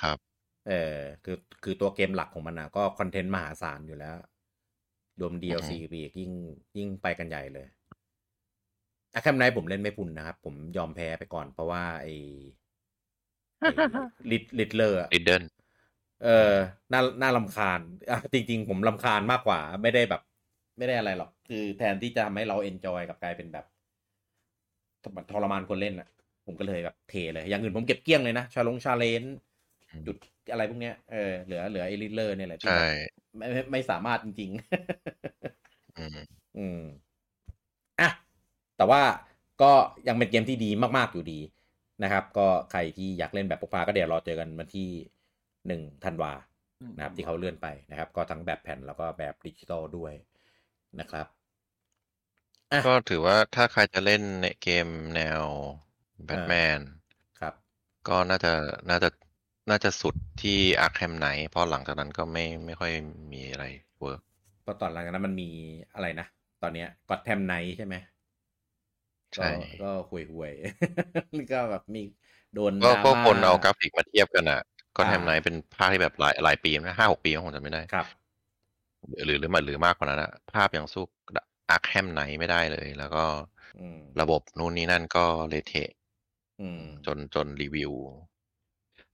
ครับ เออคือคือตัวเกมหลักของมันนะก็คอนเทนต์มหาศาลอยู่แล้ว รวม DLC อือฮึไปอีกยิ่งยิ่งไปกันใหญ่เลยอะแคมไนผมเล่นไม่พุ่นนะครับ ผมยอมแพ้ไปก่อนเพราะว่าไอ้ลิดลิดเลอร์ริดเดิล เออน่าน่าลำคาญอะจริง ๆ ผมลำคาญมากกว่า ไม่ได้แบบ ไม่ได้อะไรหรอก คือแทนที่จะทำให้เรา enjoy กับกลายเป็นแบบทรมานคนเล่นอะผมก็เลยแบบเทเลย อย่างอื่นผมเก็บเกลี้ยงเลยนะชาลง challenge จุดอะไรพวกเนี้ยเออเหลือเหลือไอริเลอร์เนี่ยแหละที่ใช่แบบไม่ไม่ไม่สามารถจริงๆอืมอืมอะแต่ว่าก็ยังเป็นเกมที่ดีมาก ๆ อยู่ดีนะครับ ก็ใครที่อยากเล่นแบบพกพาก็เดี๋ยวรอเจอกันวันที่ หนึ่งธันวานะครับที่เขาเลื่อนไปนะครับ ก็ทั้งแบบแผ่นแล้วก็แบบดิจิตอลด้วยนะครับอะก็ถือว่าถ้าใครจะเล่นในเกมแนวแบทแมนครับ ก็น่าจะน่าจะน่าจะสุดที่ Arkham Knight เพราะหลังจากนั้นก็ไม่ไม่ค่อยมีอะไร work เพราะตอนหลังจากนั้นมันมีอะไรนะ ตอนเนี้ย Gotham Knights ใช่ไหมใช่ก็ก็ห่วยห่วยๆก็แบบมีโดนก็ดราก็ม่าคนเอากราฟิกมาเทียบกันอะ ก็ Gotham Knights เป็นภาคที่แบบหลายหลายปีนะห้าหกปีผมจำไม่ได้ครับ หรือหรือมาหรือมากกว่านั้นอะภาพยังสู้ Arkham Knight ไม่ได้เลย แล้วก็อืมระบบนู่นนี่นั่นก็เละเทะอืมจนจนรีวิว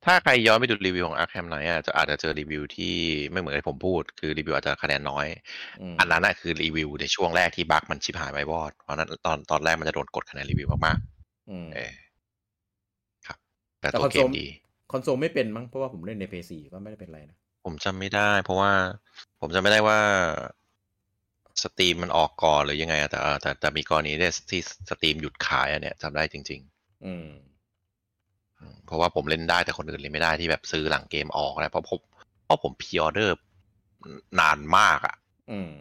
ถ้าใครย้อนไปดูรีวิวของ Arkham Knight อะจะอาจจะเจอรีวิวที่ไม่เหมือนที่ผมพูด คือรีวิวอาจจะคะแนนน้อยอืมอันนั้นน่ะคือรีวิวในช่วงแรกที่ bug มันชิบหายไปวอดเพราะฉะนั้นตอนตอนแรกมันจะโดนกดคะแนนรีวิวมากอืมๆเออครับ แต่แต่ตัวคอนเกโซมลดี คอนโซลไม่เป็นมั้งเพราะว่าผมเล่นใน PS4 ก็ไม่ได้เป็นไรนะ ผมจำไม่ได้ เพราะว่าผมจำไม่ได้ว่า Steam มันออกก่อนหรือยังไงอะแต่อ่าแต่แต่มีกรณีที่ที่ Steam หยุดขายอันเนี้ยจำได้จริงอืมๆอืมเพราะว่าผมเล่นได้แต่คนอื่นเล่นไม่ได้ที่แบบซื้อหลังเกมออกนะเพราะผมเพราะผมพ r ออเดอร์นานมากอะอืม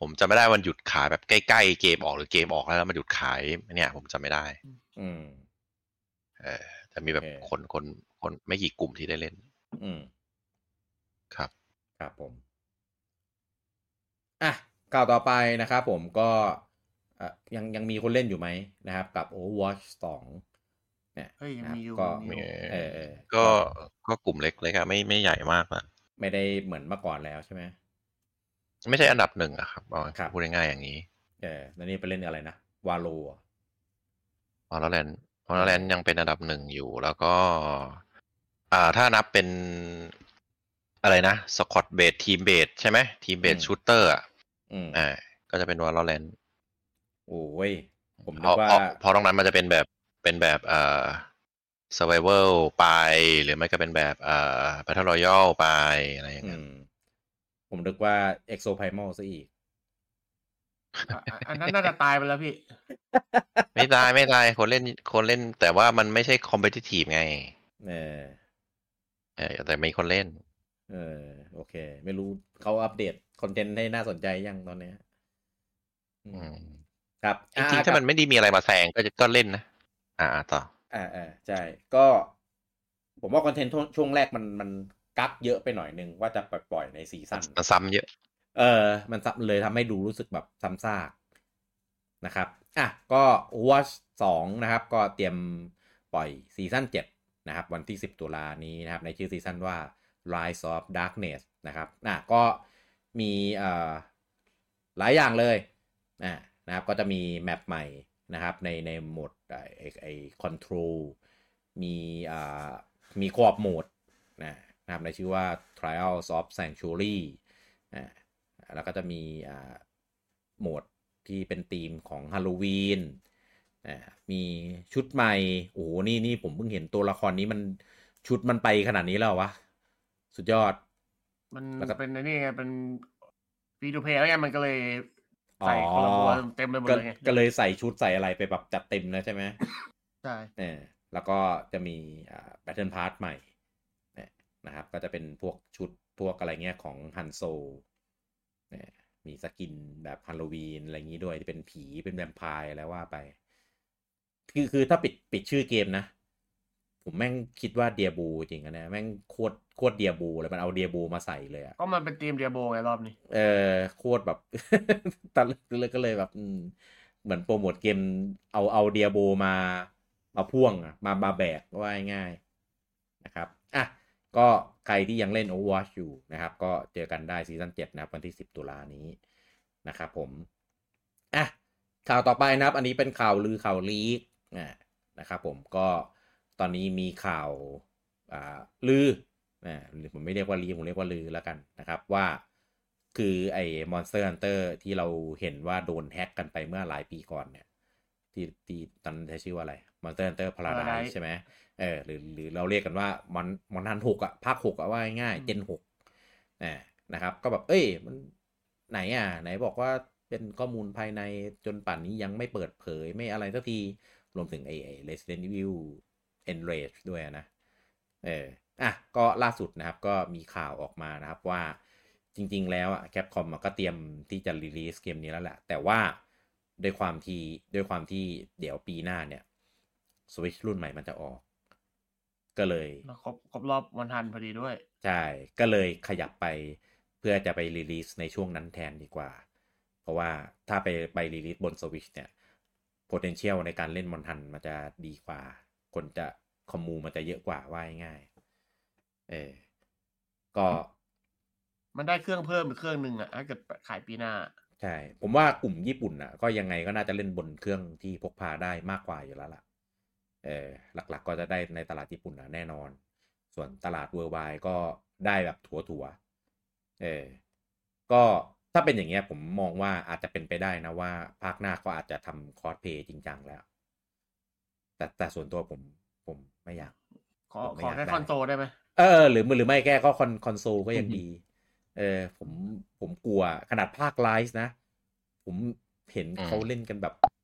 ผมจำไม่ได้ว่ามันหยุดขายแบบใกล้ๆเกมออกหรือเกมออกแล้วมันหยุดขายเนี่ย ผมจำไม่ได้ อืม เออ แต่มีแบบโอเคคนคนคนไม่กี่กลุ่มที่ได้เล่น อืมครับ ครับผม อะข่าวต่อไปนะครับผมก็อะยังยังมีคนเล่นอยู่ไหมนะครับ กับ Overwatch 2เนี่ยเฮ้ยยังนะครับมีอยู่ก็มีอยู่เออเออก็ก็กลุ่มเล็กๆอะไม่ไม่ใหญ่มากอะไม่ได้เหมือนเมื่อก่อนแล้วใช่ไหมไม่ใช่อันดับหนึ่งอะครับเอาครับพูดง่ายๆอย่างนี้ เออแล้วนี่ไปเล่นอะไรนะวาโลพอลแลน พอลแลนยังเป็นอันดับหนึ่งอยู่ แล้วก็ อ่าถ้านับเป็นอะไรนะสกอตเบดทีมเบดใช่ไหมทีมเบดอืมชูเตอร์อะอืมอ่าก็จะเป็นวอลเลนโอ้ย ผมเพนึกราะว่าเพราะเพราะตรงนั้นมันจะเป็นแบบเป็นแบบเอ่อ survival ไปหรือไม่ก็เป็นแบบเอ่อ battle royale ไปอะไรอย่างอืเงี้ยมผมนึกว่า Exo Primal ซะอีก อะอะอันนั้นน่าจะตายไปแล้วพี่ ไม่ตายไม่ตายคนเล่นคนเล่น แต่ว่ามันไม่ใช่ competitive ไงเออเออแต่มีคนเล่น เออ โอเค ไม่รู้เขาอัปเดตคอนเทนต์ให้น่าสนใจยังตอนเนี้ยอือืมมครับจริงๆถ้ามันไม่ได้มีอะไรมาแซงก็จะก็เล่นนะอ่าต่อ อ่าอ่าใช่ก็ ผมว่า content ช่วงแรกมันมันกักเยอะไปหน่อยนึงว่าจะปล่อยใน season มันซ้ำเยอะ เออมันซ้ำเลยทำให้ดูรู้สึกแบบซ้ำซากนะครับอะก็ Overwatch 2 นะครับ ก็เตรียมปล่อย season 7นะครับ วันที่ 10 ตุลานี้นะครับ ในชื่อ season ว่า Rise of Darkness นะครับอะก็มีเอ่อหลายอย่างเลยอะนะครับก็จะมีแมปใหม่นะครับในในโหมดไอไอ้คอนโทรลมีอ่ามีควบโหมดนะนะครับในชื่อว่า Trial of Sanctuary อ่า แล้วก็จะมีอ่าโหมดที่เป็นธีมของฮาโลวีนอ่ามีชุดใหม่ โอ้โห นี่นี่ผมเพิ่งเห็นตัวละครนี้มันชุดมันไปขนาดนี้แล้วเหรอวะ สุดยอด มันแล้วก็เป็นไอ้นี่ไงเป็น free to play แล้วไงมันก็เลยใส่คนละตัวเต็มไปหมดก็เลยไงก็เลยใส่ชุดใส่อะไรไปแบบจัดเต็มแล้วใช่ไหมใช่เออแล้วก็จะมีอ่า Battle Pass ใหม่เนี่ยนะครับ ก็จะเป็นพวกชุดพวกอะไรเงี้ยของ Hanzo เนี่ย มี skin แบบฮาโลวีนอะไรอย่างงี้ด้วยที่เป็นผีเป็นแวมไพร์แล้วว่าไป คือคือถ้าปิดปิดชื่อเกมนะ ผมแม่งคิดว่าเดียบูจริงอะนะ แม่งโคตรโคตรเดียบูเลยมันเอาเดียบูมาใส่เลยอะก็มันเป็นทีมเดียโบไงรอบนี้ เออโคตรแบบตอนแรกเลยก็เลยแบบอืมเหมือนโปรโมทเกมเอาเอาเดียโบมามาพ่วงอะมามาแบกว่าง่ายๆนะครับ อะ ก็ ใครที่ยังเล่น Overwatch อยู่นะครับ ก็เจอกันได้ซีซั่น7นะครับวันที่ 10 ตุลานี้นะครับผมอะข่าวต่อไปนะครับ อันนี้เป็นข่าวลือข่าวลีกอ่านะครับผมก็ตอนนี้มีข่าวอ่าลืออ่าหรือผมไม่เรียกว่าลีผมเรียกว่าลือแล้วกันนะครับว่าคือไอ้ Monster Hunter ที่เราเห็นว่าโดนแฮ็กกันไปเมื่อหลายปีก่อนเนี่ยที่ที่ตอนนั้นใช้ชื่อว่าอะไร Monster Hunter Paradise Paradise ใช่ไหมเออหรือหรือเราเรียกกันว่ามันมันทันหกอะภาคหกอะว่าง่ายๆเจนหกอ่านะครับ ก็แบบ เอ้ยมันไหนอะ ไหนบอกว่าเป็นข้อมูลภายในจนป่านนี้ยังไม่เปิดเผยไม่อะไรสักที รวมถึงไอ้ไอ้ Resident Evil Enrage ด้วยนะ เอออะก็ล่าสุดนะครับก็มีข่าวออกมานะครับว่าจริง ๆ แล้วอะแคปคอมก็เตรียมที่จะรีลีสเกมนี้แล้วแหละ แต่ว่าด้วยความที่ด้วยความที่เดี๋ยวปีหน้าเนี่ย Switch รุ่นใหม่มันจะออก ก็เลยแล้วครบครบรอบวันทันพอดีด้วย ใช่ ก็เลยขยับไปเพื่อจะไปรีลีสในช่วงนั้นแทนดีกว่า เพราะว่าถ้าไปไปรีลีสบน Switch เนี่ย potential ในการเล่นมอนทันมันจะดีกว่า คนจะคอมมูมันจะเยอะกว่าว่าง่ายๆเออ ก็ มันได้เครื่องเพิ่มอีกเครื่องหนึ่งอะถ้าเกิดขายปีหน้า ใช่ ผมว่ากลุ่มญี่ปุ่นอะก็ยังไงก็น่าจะเล่นบนเครื่องที่พกพาได้มากกว่าอยู่แล้วล่ะ เออหลักๆก็จะได้ในตลาดญี่ปุ่นนะแน่นอน ส่วนตลาด worldwide ก็ได้แบบถัวๆเออก็ถ้าเป็นอย่างเงี้ยผมมองว่าอาจจะเป็นไปได้นะว่า ภาคหน้าก็อาจจะทำ cross-play จริงจังแล้ว แต่แต่ส่วนตัวผมผมไม่อยาก ขอผมไม่ขออยากแค่ได้คอนโซลได้ไหมเออหรือหรือไม่แก้ก็คอนคอนโซลก็ยังดี เออผมผมกลัวขนาดภาค Rise นะ ผมเห็นอืมเขาเล่นกันแบบโ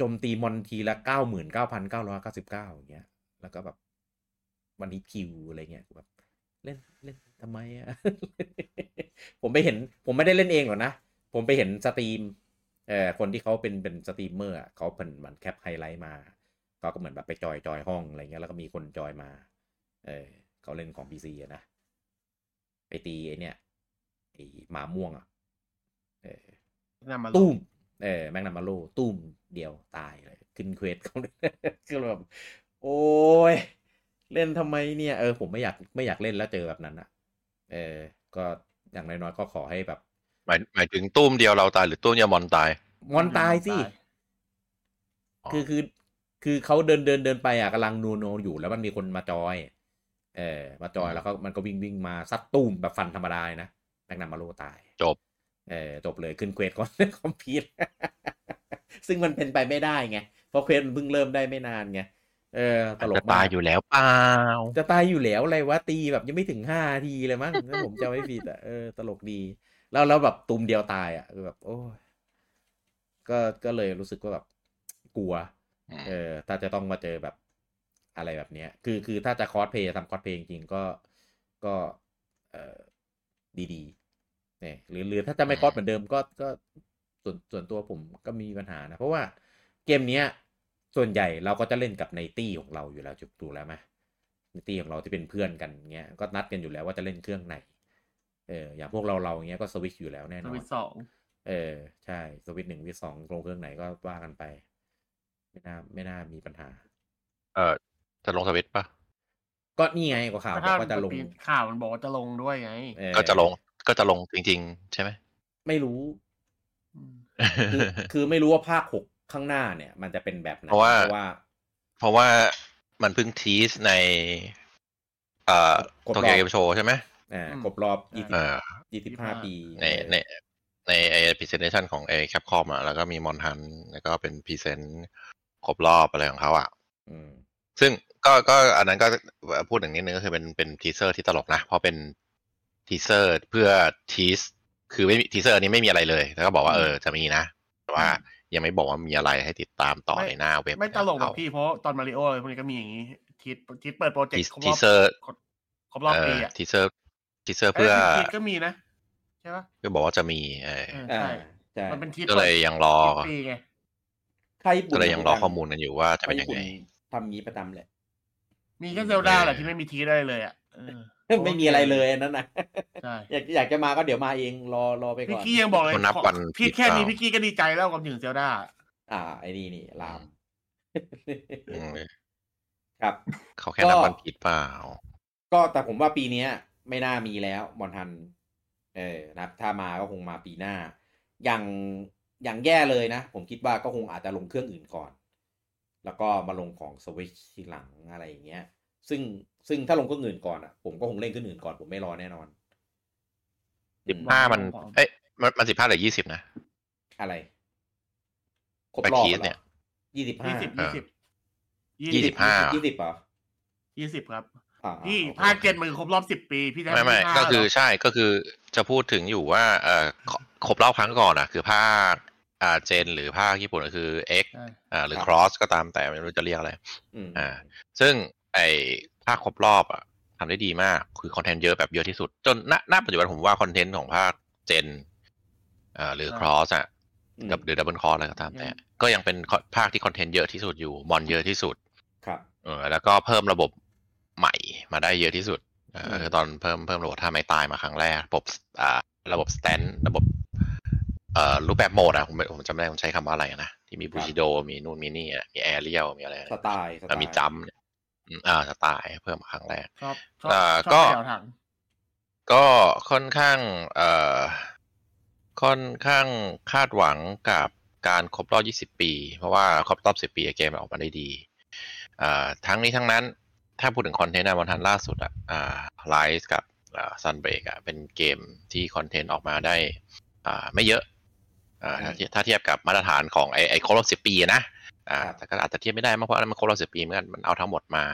จมตีมอนทีละเก้าหมื่นเก้าพันเก้าร้อยเก้าสิบเก้าอย่างเงี้ย แล้วก็แบบ one hit kill อะไรเงี้ยแบบเล่นเล่นทำไมอะผมไปเห็น ผมไม่ได้เล่นเองหรอกนะ ผมไปเห็น stream เอ่อคนที่เขาเป็นเป็นสตรีมเมอร์อะเขาเป็นเหมือน cap highlight มาเขาก็เหมือนแบบไปจอยจอยห้องอะไรเงี้ยแล้วก็มีคนจอยมา เออเขาเล่นของ PC อะนะไปตีไอเนี่ยไอหมาม่วงอะเออนำมาตุ้ม เออ Magnamalo ตุ้มเดียวตายเลย ขึ้น quest เขาเลยคือแบบโอ้ยเล่นทำไมเนี่ยเออผมไม่อยากไม่อยากเล่นแล้วเจอแบบนั้นอะเออ ก็อย่างน้อยๆก็ขอให้แบบ หมายหมายถึงตุ้มเดียวเราตายหรือตุ้มเดียวมอนตาย มอนตายสิคือคือคือเขาเดินเดินเดินไปอะกำลังนูโนอยู่แล้วมันมีคนมาจอย เออมาจอยแล้วก็มันก็วิ่งวิ่งมาซัดตุ้มแบบฟันธรรมดาเลยนะ Magnamalo ตาย จบ เออจบเลยขึ้น quest complete ซึ่งมันเป็นไปไม่ได้ไง เพราะ quest มันเพิ่งเริ่มได้ไม่นานไงเออตลกจะมาตายกอยู่แล้วเปล่าจะตายอยู่แล้วอะไรวะตีแบบยังไม่ถึงห้าทีเลยมั้งถ้าผมจำไม่ผิดอะเออตลกดีแล้วแล้วแบบตุมเดียวตายอะคือแบบ โอ้ยก็ก็เลยรู้สึกว่าแบบกลัว เออถ้าจะต้องมาเจอแบบอะไรแบบเนี้ย คือคือถ้าจะคอสเพย์ทำคอสเพย์จริงๆก็ก็ เออดีๆ เนี่ยหรือหรือถ้าจะไม่คอสเหมือนเดิมก็ก็ส่วนส่วนตัวผมก็มีปัญหานะ เพราะว่าเกมเนี้ยส่วนใหญ่เราก็จะเล่นกับในตี้ของเราอยู่แล้วจุดดูแล้วไหมในตี้ของเราที่เป็นเพื่อนกันเงี้ยก็นัดกันอยู่แล้วว่าจะเล่นเครื่องไหนเอออย่างพวกเราเราเงี้ยก็สวิตชอยู่แล้วแน่นสอนวิตช์สองเออใช่สวิตช์หนึ่งวิตช์สองลงเครื่องไหนก็ว่ากันไป ไม่น่าไม่น่ามีปัญหา เออจะลงสวิตช์ปะก็นี่ไงก็ข่าวก็บอถ้ากว่าจะลงปีข่าวมันบอกว่าจะลงด้วยไงเออก็จะลง ก็จะลงจริง ๆ ใช่ไหม ไม่รู้มคือคือไม่รู้ว่าภาคหกข้างหน้าเนี่ย มันจะเป็นแบบไหนเพราะว่า เพราะว่าเพราะว่ามันเพิ่งทีสในเอ่อครบรอบโตเกียวเกมโชว์ใช่ไหมอ่าครบรอบยี่สิบเออยี่สิบห้าปี ในในในไอพรีเซนเ t ชันของไอ Capcom อะแล้วก็มีมอนฮัน แล้วก็เป็น present ครบรอบอะไรของเขาอะอืมซึ่งก็ก็อันนั้นก็พูดอย่างนิดนึงก็คือเป็นเป็น teaser ที่ตลกนะ เพราะเป็น teaser เพื่อ tease คือไม่ teaser อันนี้ไม่มีอะไรเลย แล้วก็บอกว่าเออจะมีนะ แต่ว่ายังไม่บอกว่ามีอะไรให้ติดตามต่อไม่ในหน้าเว็บ ไม่ตลกหรอกเขาพี่เพราะตอนมาริโออะไรพวกนี้ก็มีอย่างนี้ทีทีเปิดโปรเจกทีต์ครบรทีอบเซอร์ครบรอบเอปีออะทีเซอร์ทีเซอร์เพื่อทีก็มีนะใช่ปะเพื่อบอกว่าจะมีเออเอออ่าใช่ใช่มันเป็นทีก็เลยยังรอปีไงค่ายญี่ปุ่นก็เลยยังรอข้อมูลกันอยู่ว่าจะเป็นค่ายยัญี่งปุ่นไงทำงี้ประจำแหละมีแค่เซลดาแหละที่ไม่มีทีได้เลยอะเออ ไม่มีอะไรเลยอันนั่นนะใช่อยากอยากจะมาก็เดี๋ยวมาเองรอรอไปก่พี่อนกี้ยังบอกเลยคนนับขอวันพี่ผิดแค่นี้เปล่าพี่กี้ก็ดีใจแล้วความถึงเซลดาอ่า ไอ้นี่นี่ลามอืมครับ เขาแค่นับวันผิดเปล่า ก็แต่ผมว่าปีเนี้ย ไม่น่ามีแล้วมอนทัน เออนะถ้ามาก็คงมาปีหน้า อย่างอย่างแย่เลยนะ ผมคิดว่าก็คงอาจจะลงเครื่องอื่นก่อน แล้วก็มาลงของสวิชทีหลังอะไรอย่างเงี้ย ซึ่งซึ่งถ้าลงเครื่องอื่นก่อนอะ ผมก็คงเล่นเครื่องอื่นก่อนผมไม่รอแน่นอนสิบห้ามัน เอ้ยมันมันสิบห้าหรือยี่สิบนะ อะไรครบไปรอบคีสเหรเนี่ยยี่สิบห้ายี่สิบเอยี่อสิบยี่สิบห้ายี่สิบเหรอยี่สิบครับอ่าพี่โอเคภาคเจ็ดมือครบรอบสิบปี พี่จะไม่ไม่ให้ก็คือเหรใช่ก็คือจะพูดถึงอยู่ว่า เอ่อครครบรอบครั้งก่อนอะ คือภาคอ่าเจนหรือภาคญี่ปุ่นก็คือ X ใช่อ่าหรือ Cross ก็ตามแต่ไม่รู้จะเรียกอะไรอืมอ่า ซึ่งไอภาคครบรอบอะทำได้ดีมาก คือ content เยอะแบบเยอะที่สุด จนณณปัจจุบันผมว่า content ของภาค Gen อ่าหรือ Cross อะอืมกับหรือ Double Cross อะไรก็ตามแต่ ก็ยังเป็นภาคที่ content เยอะที่สุดอยู่มอนเยอะที่สุด ครับ เออ แล้วก็เพิ่มระบบใหม่มาได้เยอะที่สุดเอออืมคือตอนเพิ่มเพิ่มระบบท่าไม่ตายมาครั้งแรกระบบอ่า ระบบ stance ระบบเอ่อรูปแบบโหมดอะผมไม่ผมจำไม่ได้ผมใช้คำว่าอะไรนะ ที่มี Bushido มีนู่นมีนี่อะมี Aerial มีอะไรสไตล์สไตแล้วมี jump เนี่ย อืมอ่าสไตล์เพิ่มมาครั้งแรกชอบชอบอ่าชอบก็แถวถังก็ค่อนข้างเอ่อค่อนข้างคาดหวังกับการครบรอบ 20 ปี เพราะว่าครบรอบ 10 ปีเกมมันออกมาได้ดีอ่าทั้งนี้ทั้งนั้นถ้าพูดถึง content ในเวอร์ชันล่าสุดอะอ่า Rise กับอ่า Sunbreak อะเป็นเกมที่ content ออกมาได้อ่าไม่เยอะอ่าถ้าเทียบถ้าเทียบกับมาตรฐานของไอไอครบรอบ 10 ปีอะนะ อ่าครับแต่ก็อาจจะเทียบไม่ได้มากเพราะอันนั้นมันครบรอบ10ปีเหมือนกันมันเอาทั้งหมดมา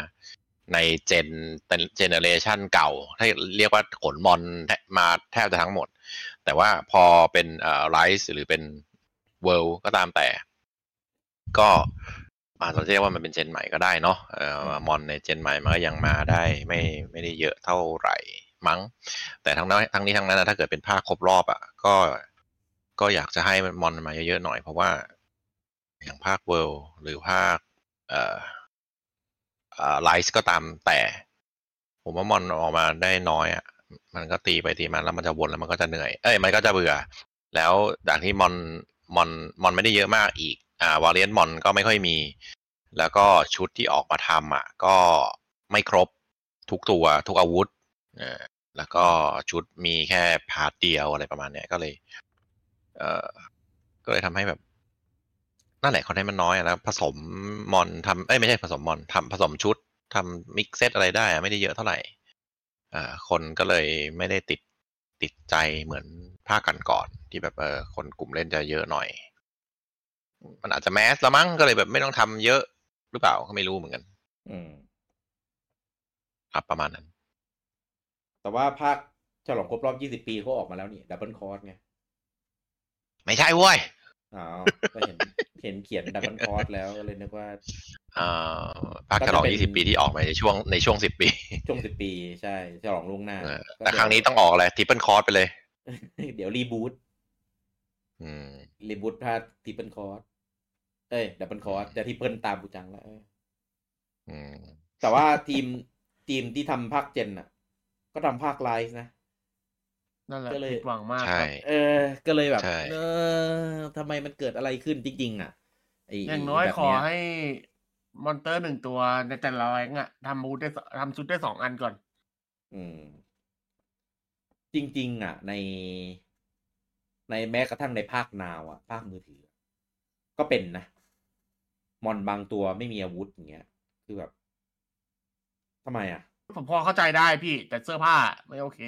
ในเจนเจเนเรชันเก่าให้เรียกว่าขนมอนมาแทบจะทั้งหมด แต่ว่าพอเป็นเอ่อไรส์หรือเป็นเวิลด์ก็ตามแต่ ก็อาจจะเรียกว่ามันเป็นเจนใหม่ก็ได้เนาะเอ่อมอนในเจนใหม่มันก็ยังมาได้ไม่ไม่ได้เยอะเท่าไหร่มั้ง แต่ทั้งนั้นทั้งนี้ทั้งนั้นนะถ้าเกิดเป็นภาคครบรอบอะก็ก็อยากจะให้มอนมาเยอะๆหน่อยเพราะว่า อย่างภาคเวิลด์หรือภาคเอ่อไลท์ก็ตามแต่ ผมว่ามอนออกมาได้น้อยอะมันก็ตีไปตีมาแล้วมันจะวนแล้วมันก็จะเหนื่อย เอ้ยมันก็จะเบื่อ แล้วจากที่มอนมอนมอนไม่ได้เยอะมากอีก อ่าวาเลียนมอนก็ไม่ค่อยมี แล้วก็ชุดที่ออกมาทำอะ ก็ไม่ครบทุกตัวทุกอาวุธแล้วก็ชุดมีแค่ part เดียวอะไรประมาณเนี้ยก็เลย เอ่อก็เลยทำให้แบบ นั่นแหละ content มันน้อยอะแล้วผสมมอนทำเอ้ยไม่ใช่ผสมมอนทำผสมชุดทำ mix set อะไรได้อะไม่ได้เยอะเท่าไหร่อ่าคนก็เลยไม่ได้ติดติดใจเหมือนภาคกันก่อนที่แบบเออคนกลุ่มเล่นจะเยอะหน่อย มันอาจจะ mass ละมั้งก็เลยแบบไม่ต้องทำเยอะหรือเปล่าก็ไม่รู้เหมือนกัน อืมครับประมาณนั้น แต่ว่าภาคฉลองครบรอบ 20 ปีเขาออกมาแล้วนี่ Double Cross ไง ไม่ใช่เว้ย อ๋อก็เห็นเห็นเขียน Double Cross แล้วก็เลยนึกว่าอ่าภาคฉลองก็จะเป็น20 ปีที่ออกมาในช่วงในช่วง 10 ปี ช่วง 10 ปีใช่ฉลองล่วงหน้าเออก็แต่ครั้งนี้ต้องออกอะไร Triple Cross ไปเลย เดี๋ยว reboot อืม reboot ภาค Triple Crossเอ้ยดับเบิลคอร์สจะทิปเปิลตามบูจังแล้วเอ้ยอืมแต่ว่าทีมทีมที่ทำภาคเจนอะ ก็ทำภาคไลฟ์นะ นั่นแหละก็เลยผิดหวังมากใช่ครับเออ ก็เลยแบบใช่เออทำไมมันเกิดอะไรขึ้นจริงๆอะไอย่างน้อยแบบขอเนี้ให้มอนเตอร์หนึ่งตัวในแต่ละแรงอะทำบูธได้สทำชุดได้สองอันก่อน อืม จริง ๆ อะ ใน ในแม้กระทั่งในภาคนาวอะ ภาคมือถือ ก็เป็นนะ มอนบางตัวไม่มีอาวุธอย่างเงี้ย คือแบบทำไมอะ ผมพอเข้าใจได้พี่ แต่เสื้อผ้าไม่โอเค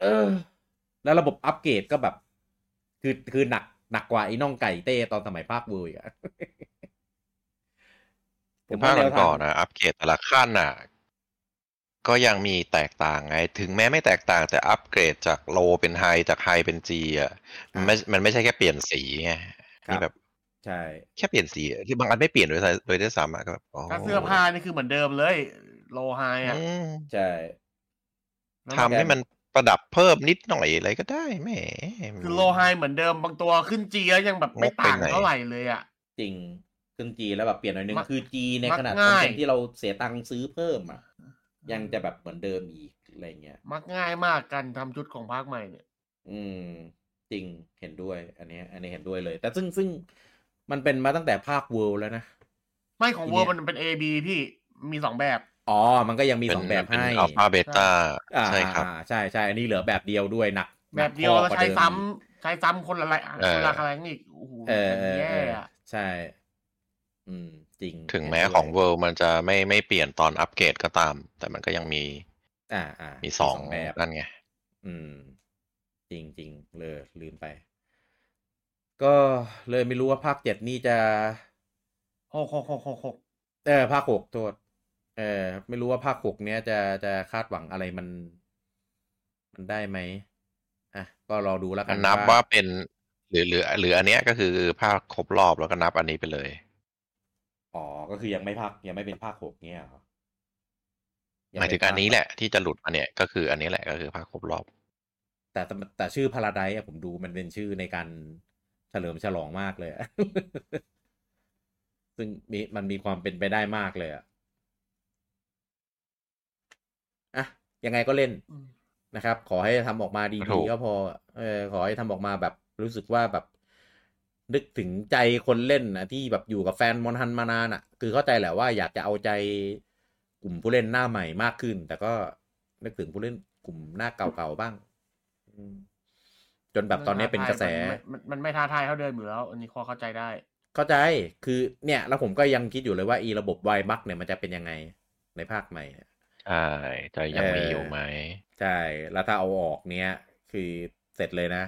เออ แล้วระบบอัปเกรดก็แบบ คือคือหนักหนักกว่าไอ้น่องไก่เต้ตอนสมัยภาคเวอร์อีกอะคือภาคก่อนๆนะอัปเกรดแต่ละขั้นน่ะ ก็ยังมีแตกต่างไง ถึงแม้ไม่แตกต่างแต่อัปเกรดจากโลเป็นไฮจากไฮเป็นจีอะมันไม่มันไม่ใช่แค่เปลี่ยนสีไงครับนี่แบบใช่แค่เปลี่ยนสีอะที่บางอันไม่เปลี่ยนโดยซ้ำโดยด้วยซ้ำอะก็แบบอ๋อถ้าเสื้อผ้านี่คือเหมือนเดิมเลย โลไฮอะอืมใช่แล้วทำให้มัน ประดับเพิ่มนิดหน่อยอะไรก็ได้แหมคือโลไฮเหมือนเดิมบางตัวขึ้นจีแล้วยังแบบไม่งกไปต่างไหนเท่าไหร่เลยอะจริงขึ้นจีแล้วแบบเปลี่ยนหน่อยนึงมักคือจีในมักขนาดง่ายคอนเทนต์ที่เราเสียตังค์ซื้อเพิ่มอะยังจะแบบเหมือนเดิมอีกอะไรเงี้ย มักง่ายมากการทำชุดของภาคใหม่เนี่ย อืม จริงเห็นด้วย อันเนี้ยอันนี้เห็นด้วยเลย แต่ซึ่งซึ่งมันเป็นมาตั้งแต่ภาคเวิลด์แล้วนะ ไม่ของทีเวเนี้อยร์มันเป็น A B พี่มีสองแบบ อ๋อ มันก็ยังมีเป็นสองแบบเป็นให้อัลฟาเบต้าอ่าใช่ครับอ่าใช่ใช่อันนี้เหลือแบบเดียวด้วยหนักหแบนักบเดียวข้อแล้วกาใช้ดิมซ้ำใช้ซ้ำคนละอะไรเออคนละอะไรอีกโอ้โหเออเออแย่เอออะใช่ อืม จริง ถึงเห็นแม้ด้วยของเวิลด์มันจะไม่ไม่เปลี่ยนตอนอัปเกรดก็ตาม แต่มันก็ยังมี อ่าอ่ามีมีสองแบบนั่นไง อืม จริงจริงเลยลืมไป ก็เลยไม่รู้ว่าภาคเจ็ดนี่จะหกหกหกหกหกเออภาคหกโทษ เออไม่รู้ว่าภาคหกเนี้ยจะจะคาดหวังอะไรมัน มันได้ไหมอะก็รอดูแล้วกัมันนนับว่าเป็น หรือหรือหรืออันเนี้ยก็คือภาคครบรอบแล้วก็นับอันนี้ไปเลย อ๋อ ก็คือยังไม่ภาคยังไม่เป็นภาคหกเนี้ยเหรอหมายถึงอันนี้แหละที่จะหลุดมาเนี่ยก็คืออันนี้แหละก็คือภาคครบรอบ แต่แต่แต่ชื่อพาราไดอะผมดูมันเป็นชื่อในการเฉลิมฉลองมากเลยอะซึ่งมีมันมีความเป็นไปได้มากเลยอะอะ ยังไงก็เล่นอืมนะครับ ขอให้ทำออกมาถูดีกๆก็พอ เออขอให้ทำออกมาแบบรู้สึกว่าแบบ นึกถึงใจคนเล่นนะที่แบบอยู่กับแฟนมอนฮันมานานอะ คือเข้าใจแหละว่าอยากจะเอาใจกลุ่มผู้เล่นหน้าใหม่มากขึ้น แต่ก็นึกถึงผู้เล่นกลุ่มหน้าเก่าๆบ้างอืมจนแบบตอนนี้เป็นกระแสมันมันมันไม่ท้าทายเท่าเดิมอยู่แล้ว อันนี้พอเข้าใจได้ เข้าใจคือเนี่ย แล้วผมก็ยังคิดอยู่เลยว่าอีระบบไวบักเนี่ยมันจะเป็นยังไงในภาคใหม่เนี่ย ใช่จะยังมีเออออยู่ไหมใช่ แล้วถ้าเอาออกเนี้ย คือเสร็จเลยนะ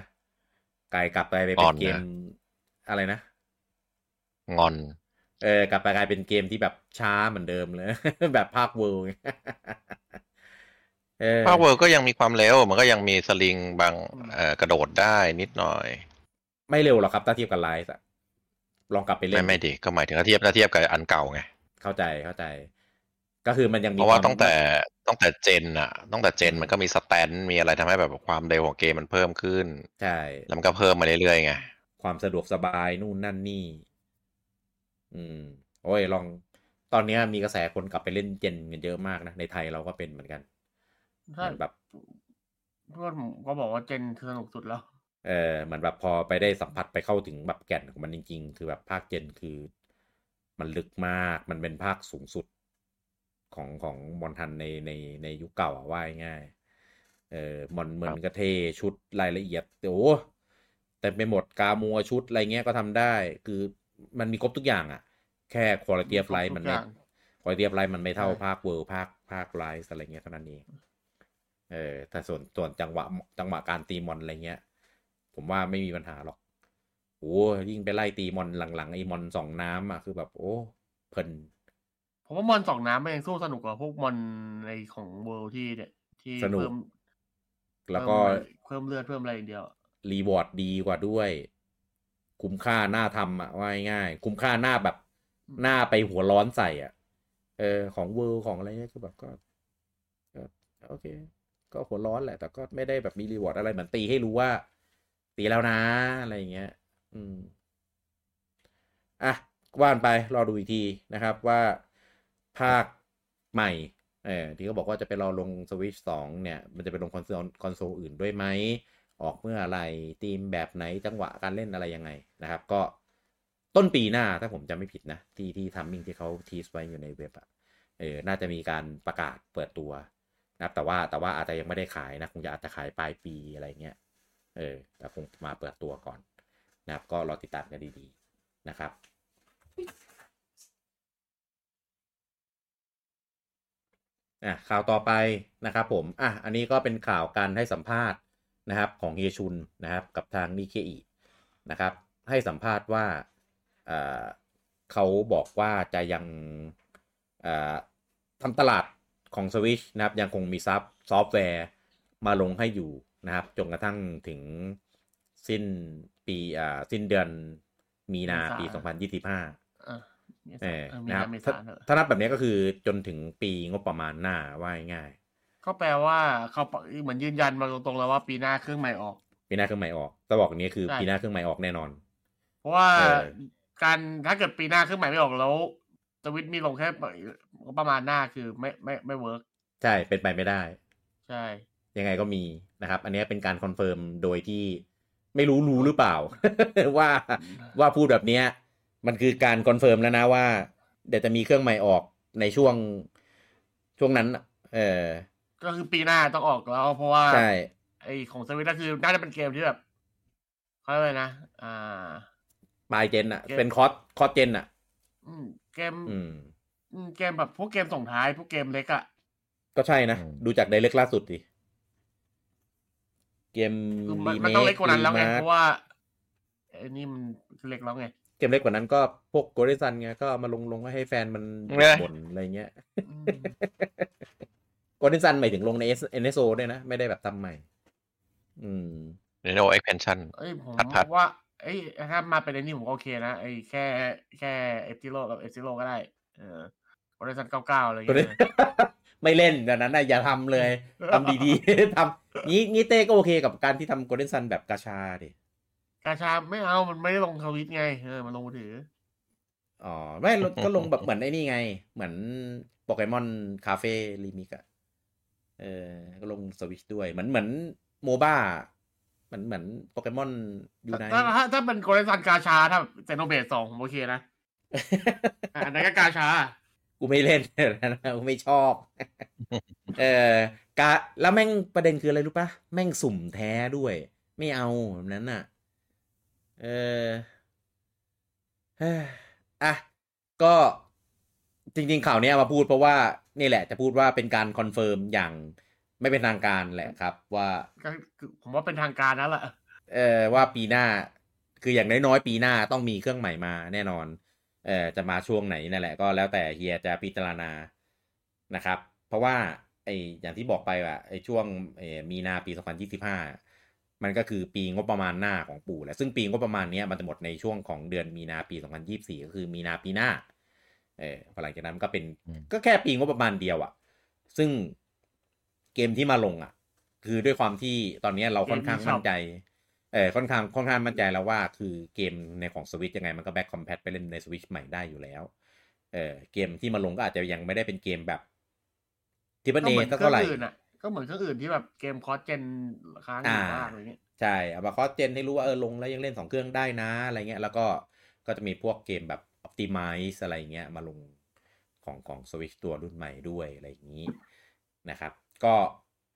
กลายกลับไปไปอ่เป็อนนเกมนะอะไรนะ งอน เออกลับไปกลายเป็นเกมที่แบบช้าเหมือนเดิมเลย แบบภาค World ไงเออภาค World ก็ยังมีความเร็ว มันก็ยังมีสลิงบางเอ่อกระโดดได้นิดหน่อย ไม่เร็วหรอกครับถ้าเทียบกับ Rise อะลองกลับไปเล่ไม่นไม่ไม่ดีก็หมายถึงถ้าเทียบถ้าเทียบกับอันเก่าไง เข้าใจเข้าใจ ก็คือมันยังมีเพราะว่าคมตั้งแต่ตั้งแต่เจนอะตั้งแต่เจนมันก็มีสแตนมีอะไรทำให้แบบความเร็วของเกมมันเพิ่มขึ้น ใช่ แล้วมันก็เพิ่มมาเรื่อยๆไง ความสะดวกสบายนู่นนั่นนี่ อืม โอ้ยลอง ตอนเนี้ยมีกระแสคนกลับไปเล่นเจนกันเยอะมากนะ ในไทยเราก็เป็นเหมือนกันใช่เหมือนแบบเพื่อนผมก็บอกว่าเจนคือสนุกสุดแล้ว เออเหมือนแบบพอไปได้สัมผัสไปเข้าถึงแบบแก่นของมันจริง ๆ คือแบบภาคเจนคือ มันลึกมาก มันเป็นภาคสูงสุด ของของมอนทันในในในยุคเก่าอะว่าง่ายๆเออมอนเหมือนกระเทชุดรายละเอียดโอ้แต่ไปหมดกามัวชุดอะไรเงี้ยก็ทำได้ คือมันมีครบทุกอย่างอะแค่คุณภาพ of life มันไม่ทุกอย่างคุณภาพ of life มันไม่เท่าใช่ภาคเวิร์ภาคภาคไลฟ์อะไรเงี้ยเท่านั้นเองเออแต่ส่วนส่วนจังหวะจังหวะการตีมอนอะไรเงี้ย ผมว่าไม่มีปัญหาหรอกโอ้ยิ่งไปไล่ตีมอนหลังๆไอ้มอนสองน้ำอะคือแบบโอ้เพลิน ผมว่ามอนสองน้ำมันยังสู้สนุกกว่าพวกมอนในของ World ที่เนี่ยที่สนุก เพิ่มแล้วก็เพิ่มเลือดเพิ่มอะไรอย่างเดียว reward ดีกว่าด้วย คุ้มค่าน่าทำอะว่าง่ายๆคุ้มค่าหน้าแบบหน้าไปหัวร้อนใส่อะ เออ ของ World ของอะไรเงี้ยคือแบบก็ก็โอเค ก็หัวร้อนแหละ แต่ก็ไม่ได้แบบมี reward อะไรเหมือนตีให้รู้ว่า ตีแล้วนะ อะไรอย่างเงี้ย อืม อะว่ากันไปรอดูอีกทีนะครับว่า ภาคใหม่เออที่เขาบอกว่าจะไปรอลงสวิชสองเนี่ย มันจะไปลงคอนโซลคอนโซลอื่นด้วยไหม ออกเมื่อไรธีมแบบไหนจังหวะการเล่นอะไรยังไงนะครับ ก็ต้นปีหน้าถ้าผมจำไม่ผิดนะ ที่ที่ timing ที่เขา tease ไว้อยู่ในเว็บอะเออน่าจะมีการประกาศเปิดตัวนะครับแต่ว่าแต่ว่าอาจจะยังไม่ได้ขายนะ คงจะอาจจะขายปลายปีอะไรเงี้ยเออแต่คงมาเปิดตัวก่อนนะครับ ก็รอติดตามกันดีๆนะครับ อะข่าวต่อไปนะครับผมอะอันนี้ก็เป็นข่าวการให้สัมภาษณ์นะครับของเฮียชุนนะครับกับทางนิเคอีนะครับให้สัมภาษณ์ว่าเอ่อเขาบอกว่าจะยังเอ่อทำตลาดของ Switch นะครับยังคงมีซับซอฟต์แวร์มาลงให้อยู่นะครับจนกระทั่งถึงสิ้นปีอ่าสิ้นเดือนมีนาปี 2025 นะครับนาเมถ้าษาเนอะถ้านับแบบนี้ก็คือจนถึงปีงบประมาณหน้าว่าง่าย ก็แปลว่าเขาเหมือนยืนยันมาตรงๆแล้วว่าปีหน้าเครื่องใหม่ออกๆปีหน้าเครื่องใหม่ออกแต่บอกอย่างนี้คือใช่ปีหน้าเครื่องใหม่ออกแน่นอน เพราะว่าเออการถ้าเกิดปีหน้าเครื่องใหม่ไม่ออกแล้วสวิตช์มีลงแค่ประมาณหน้าคือไม่ไม่ไม่ workใช่เป็นไปไม่ได้ ใช่ ยังไงก็มีนะครับ อันนี้เป็นการคอนเฟิร์มโดยที่ไม่รู้รู้หรือเปล่า ว่าว่าพูดแบบเนี้ย มันคือการคอนเฟิร์มแล้วนะว่า เดี๋ยวจะมีเครื่องใหม่ออกในช่วงช่วงนั้นน่ะเออ ก็คือปีหน้าต้องออกแล้ว เพราะว่าใช่ไอของสวิตก็คือน่าจะเป็นเกมที่แบบเขาเรียกอะไรนะ อ่าปลายเจนอะเกมเป็นคอร์สคอร์สเจนอะอืมเกมอืมอืมเกมแบบพวกเกมส่งท้าย พวกเกมเล็กอะก็ใช่นะอืมดูจากไดเรกล่าสุดดิเกมคือมันรีมันเมต้องคเล็กกว่านั้นแล้วไงรีมาเพสราะว่าไอ้นี่มันเล็กแล้วไงเกมเล็กกว่านั้นก็พวกโกลเด้นซันไงก็เอามาลงลงให้แฟนมันเนี่ยบ่นอะไรเงี้ยอืมโกลเด้นซันหมายถึงลงใน NSO ด้วยนะ ไม่ได้แบบทำใหม่ อืม Nintendo Expansion เอ้ยผมพัดพัดว่าเอ้ยถ้ามาเป็นไอ้นี่ผมก็โอเคนะไอ้แค่แค่เอฟซิโลกับเอฟซิโลก็ได้ เออโอเรซันเก้าเก้าอะไรอย่างตัวนี้เงี้ยไม่เล่นแบบนั้นนะอย่าทำเลยทำดีๆทำงี้งี้เต้ก็โอเคกับการที่ทำโกลเด้นซันแบบกาชาดิ กาชาไม่เอามันไม่ได้ลงทวิตไงเออมันลงมือถืออ๋อไม่ก็ลงแบบเหมือนไอ้นี่ไง เหมือน Pokémon Café Remix อะเออก็ลงสวิชด้วยเหมือนเหมือน MOBA เหมือนเหมือน Pokémon Unite ถ้าถ้าถ้าเป็น Golden Sun กาชาถ้า Xenoblade สองผมโอเคนะอะอันนั้นก็กาชา กูไม่เล่นนะกูไม่ชอบ เออกาแล้วแม่งประเด็นคืออะไรรู้ปะแม่งสุ่มแท้ด้วย ไม่เอาแบบนั้นน่ะ เออเฮ้ยอะก็จริง ๆ ข่าวเนี้ยมาพูดเพราะว่านี่แหละจะพูดว่าเป็นการคอนเฟิร์มอย่างไม่เป็นทางการแหละครับ ว่าก็คือผมว่าเป็นทางการนั่นแหละเออว่าปีหน้าคืออย่างน้อยๆปีหน้าต้องมีเครื่องใหม่มาแน่นอน เออจะมาช่วงไหนนั่นแหละก็แล้วแต่เฮียจะพิจารณานะครับ เพราะว่าไออย่างที่บอกไปว่าไอช่วงเออมีนาปี 2025 มันก็คือปีงบประมาณหน้าของปู่แหละซึ่งปีงบประมาณเนี้ยมันจะหมดในช่วงของเดือนมีนาปี 2024 ก็คือมีนาปีหน้าเออพอหลังจากนั้นก็เป็นอืมก็แค่ปีงบประมาณเดียวอะซึ่งเกมที่มาลงอะคือด้วยความที่ตอนเนี้ยเราค่อนข้างมั่นใจเออค่อนข้างค่อนข้างมั่นใจแล้วว่า คือเกมในของสวิตยังไงมันก็แบ็คคอมแพตไปเล่นในสวิตใหม่ได้อยู่แล้วเออเกมที่มาลงก็อาจจะยังไม่ได้เป็นเกมแบบที่บันก็เนเหมือนสักเครื่เท่าไหร่อื่นอะ ก็เหมือนเครื่องอื่นที่แบบเกมคอสเจนค้างอยู่บ้างอะไรเงี้ยใช่เอามาคอสเจนให้รู้ว่าเออลงแล้วยังเล่นสองเครื่องได้นะอะไรเงี้ยแล้วก็ก็จะมีพวกเกมแบบ Optimize อะไรเงี้ยมาลงของของสวิตตัวรุ่นใหม่ด้วยอะไรอย่างนี้นะครับ ก็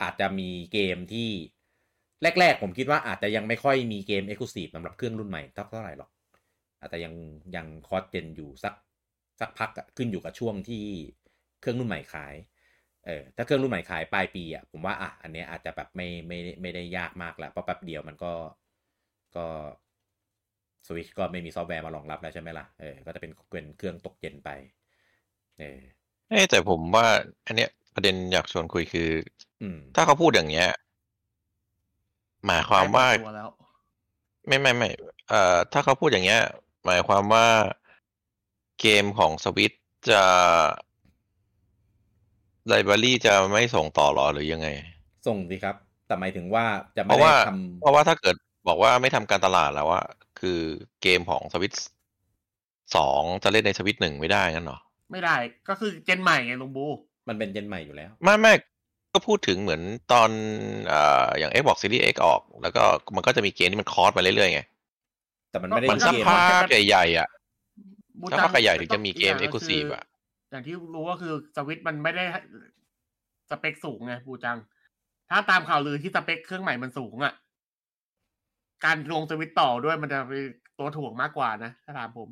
อาจจะมีเกมที่แรก ๆ ผมคิดว่าอาจจะยังไม่ค่อยมีเกม e x c l u s i v e สำหรับเครื่องรุ่นใหม่เท่าไหร่หรอก อาจจะยังยัง cross gen อยู่สักสักพักอะขึ้นอยู่กับช่วงที่เครื่องรุ่นใหม่ขาย เออถ้าเครื่องรุ่นใหม่ขายปลายปีอะผมว่าอะอันเนี้ยอาจจะแบบไม่ไม่ได้ไม่ได้ยากมากแล้วเพราะแป๊บเดียวมันก็ก็สวิชก็ไม่มีซอฟต์แวร์มารองรับแล้วใช่ไหมล่ะเออก็จะเป็นเป็นเครื่องตกเย็นไป เออเอ้ยแต่ผมว่า อันเนี้ยประเด็นอยากชวนคุยคือ อืมถ้าเขาพูดอย่างเงี้ยหมายความว่าใกล้หดตัวแล้วไม่ไม่ไม่เอ่อถ้าเขาพูดอย่างเงี้ย หมายความว่าเกมของสวิตจะ ไลบรารีจะไม่ส่งต่อหรอหรือยังไง ส่งสิครับ แต่หมายถึงว่าจะเพไม่ราะได้ว่าทเพราะว่าถ้าเกิดบอกว่าไม่ทำการตลาดแล้วอะคือเกมของสวิตสองจะเล่นในสวิตหนึ่งไม่ได้งั้นเหรอ ไม่ได้ก็คือเจนใหม่ไงลุงบูำมันเป็นเจนใหม่อยู่แล้ว ไม่ไม่ก็พูดถึงเหมือนตอนเอ่ออย่าง Xbox Series X ออก แล้วก็มันก็จะมีเกมที่มันคอร์สมาเรื่อยๆไง แต่มันไม่ได้มันทุสักกเกมพักใหญ่ๆอะบูสักพักใหญ่ๆถึงจะมีเกมย่างก็คื Exclusive อะ อย่างที่รู้ก็คือสวิตช์มันไม่ได้สเปคสูงไงบูจัง ถ้าตามข่าวลือที่สเปคเครื่องใหม่มันสูงอะ การลงสวิตช์ต่อด้วยมันจะเป็นตัวถ่วงมากกว่านะถ้าถามผม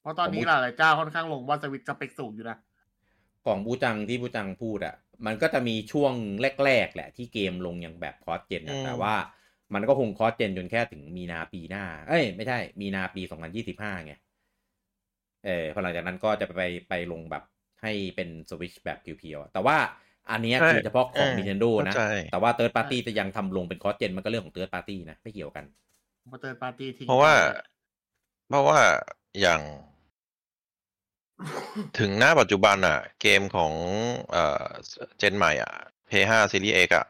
เพราะตอนนี้ผมหลายๆเจ้าค่อนข้างลงว่าสวิตช์สเปคสูงอยู่นะของบูจังที่บูจังพูดอะ มันก็จะมีช่วงแรกๆแหละ ที่เกมลงอย่างแบบ cross gen อืมแต่ว่ามันก็คง cross gen จนแค่ถึงมีนาปีหน้า เอ้ย ไม่ใช่ มีนาปี2025ไง เออพอหลังจากนั้นก็จะไปไปลงแบบให้เป็นสวิชแบบเพียวๆอะแต่ว่าอันเนี้ยใช่คือเฉพาะของเออ Nintendo นะเข้าใจแต่ว่า Third Party จะยังทำลงเป็น cross gen มันก็เรื่องของ Third Party นะ ไม่เกี่ยวกันมาเติร์ปาร์ตี้ทิ้งเพราะว่าไปเพราะว่าอย่าง ถึงหน้าปัจจุบันอะ เกมของเอ่อเจนใหม่อะ P5 Series X อะ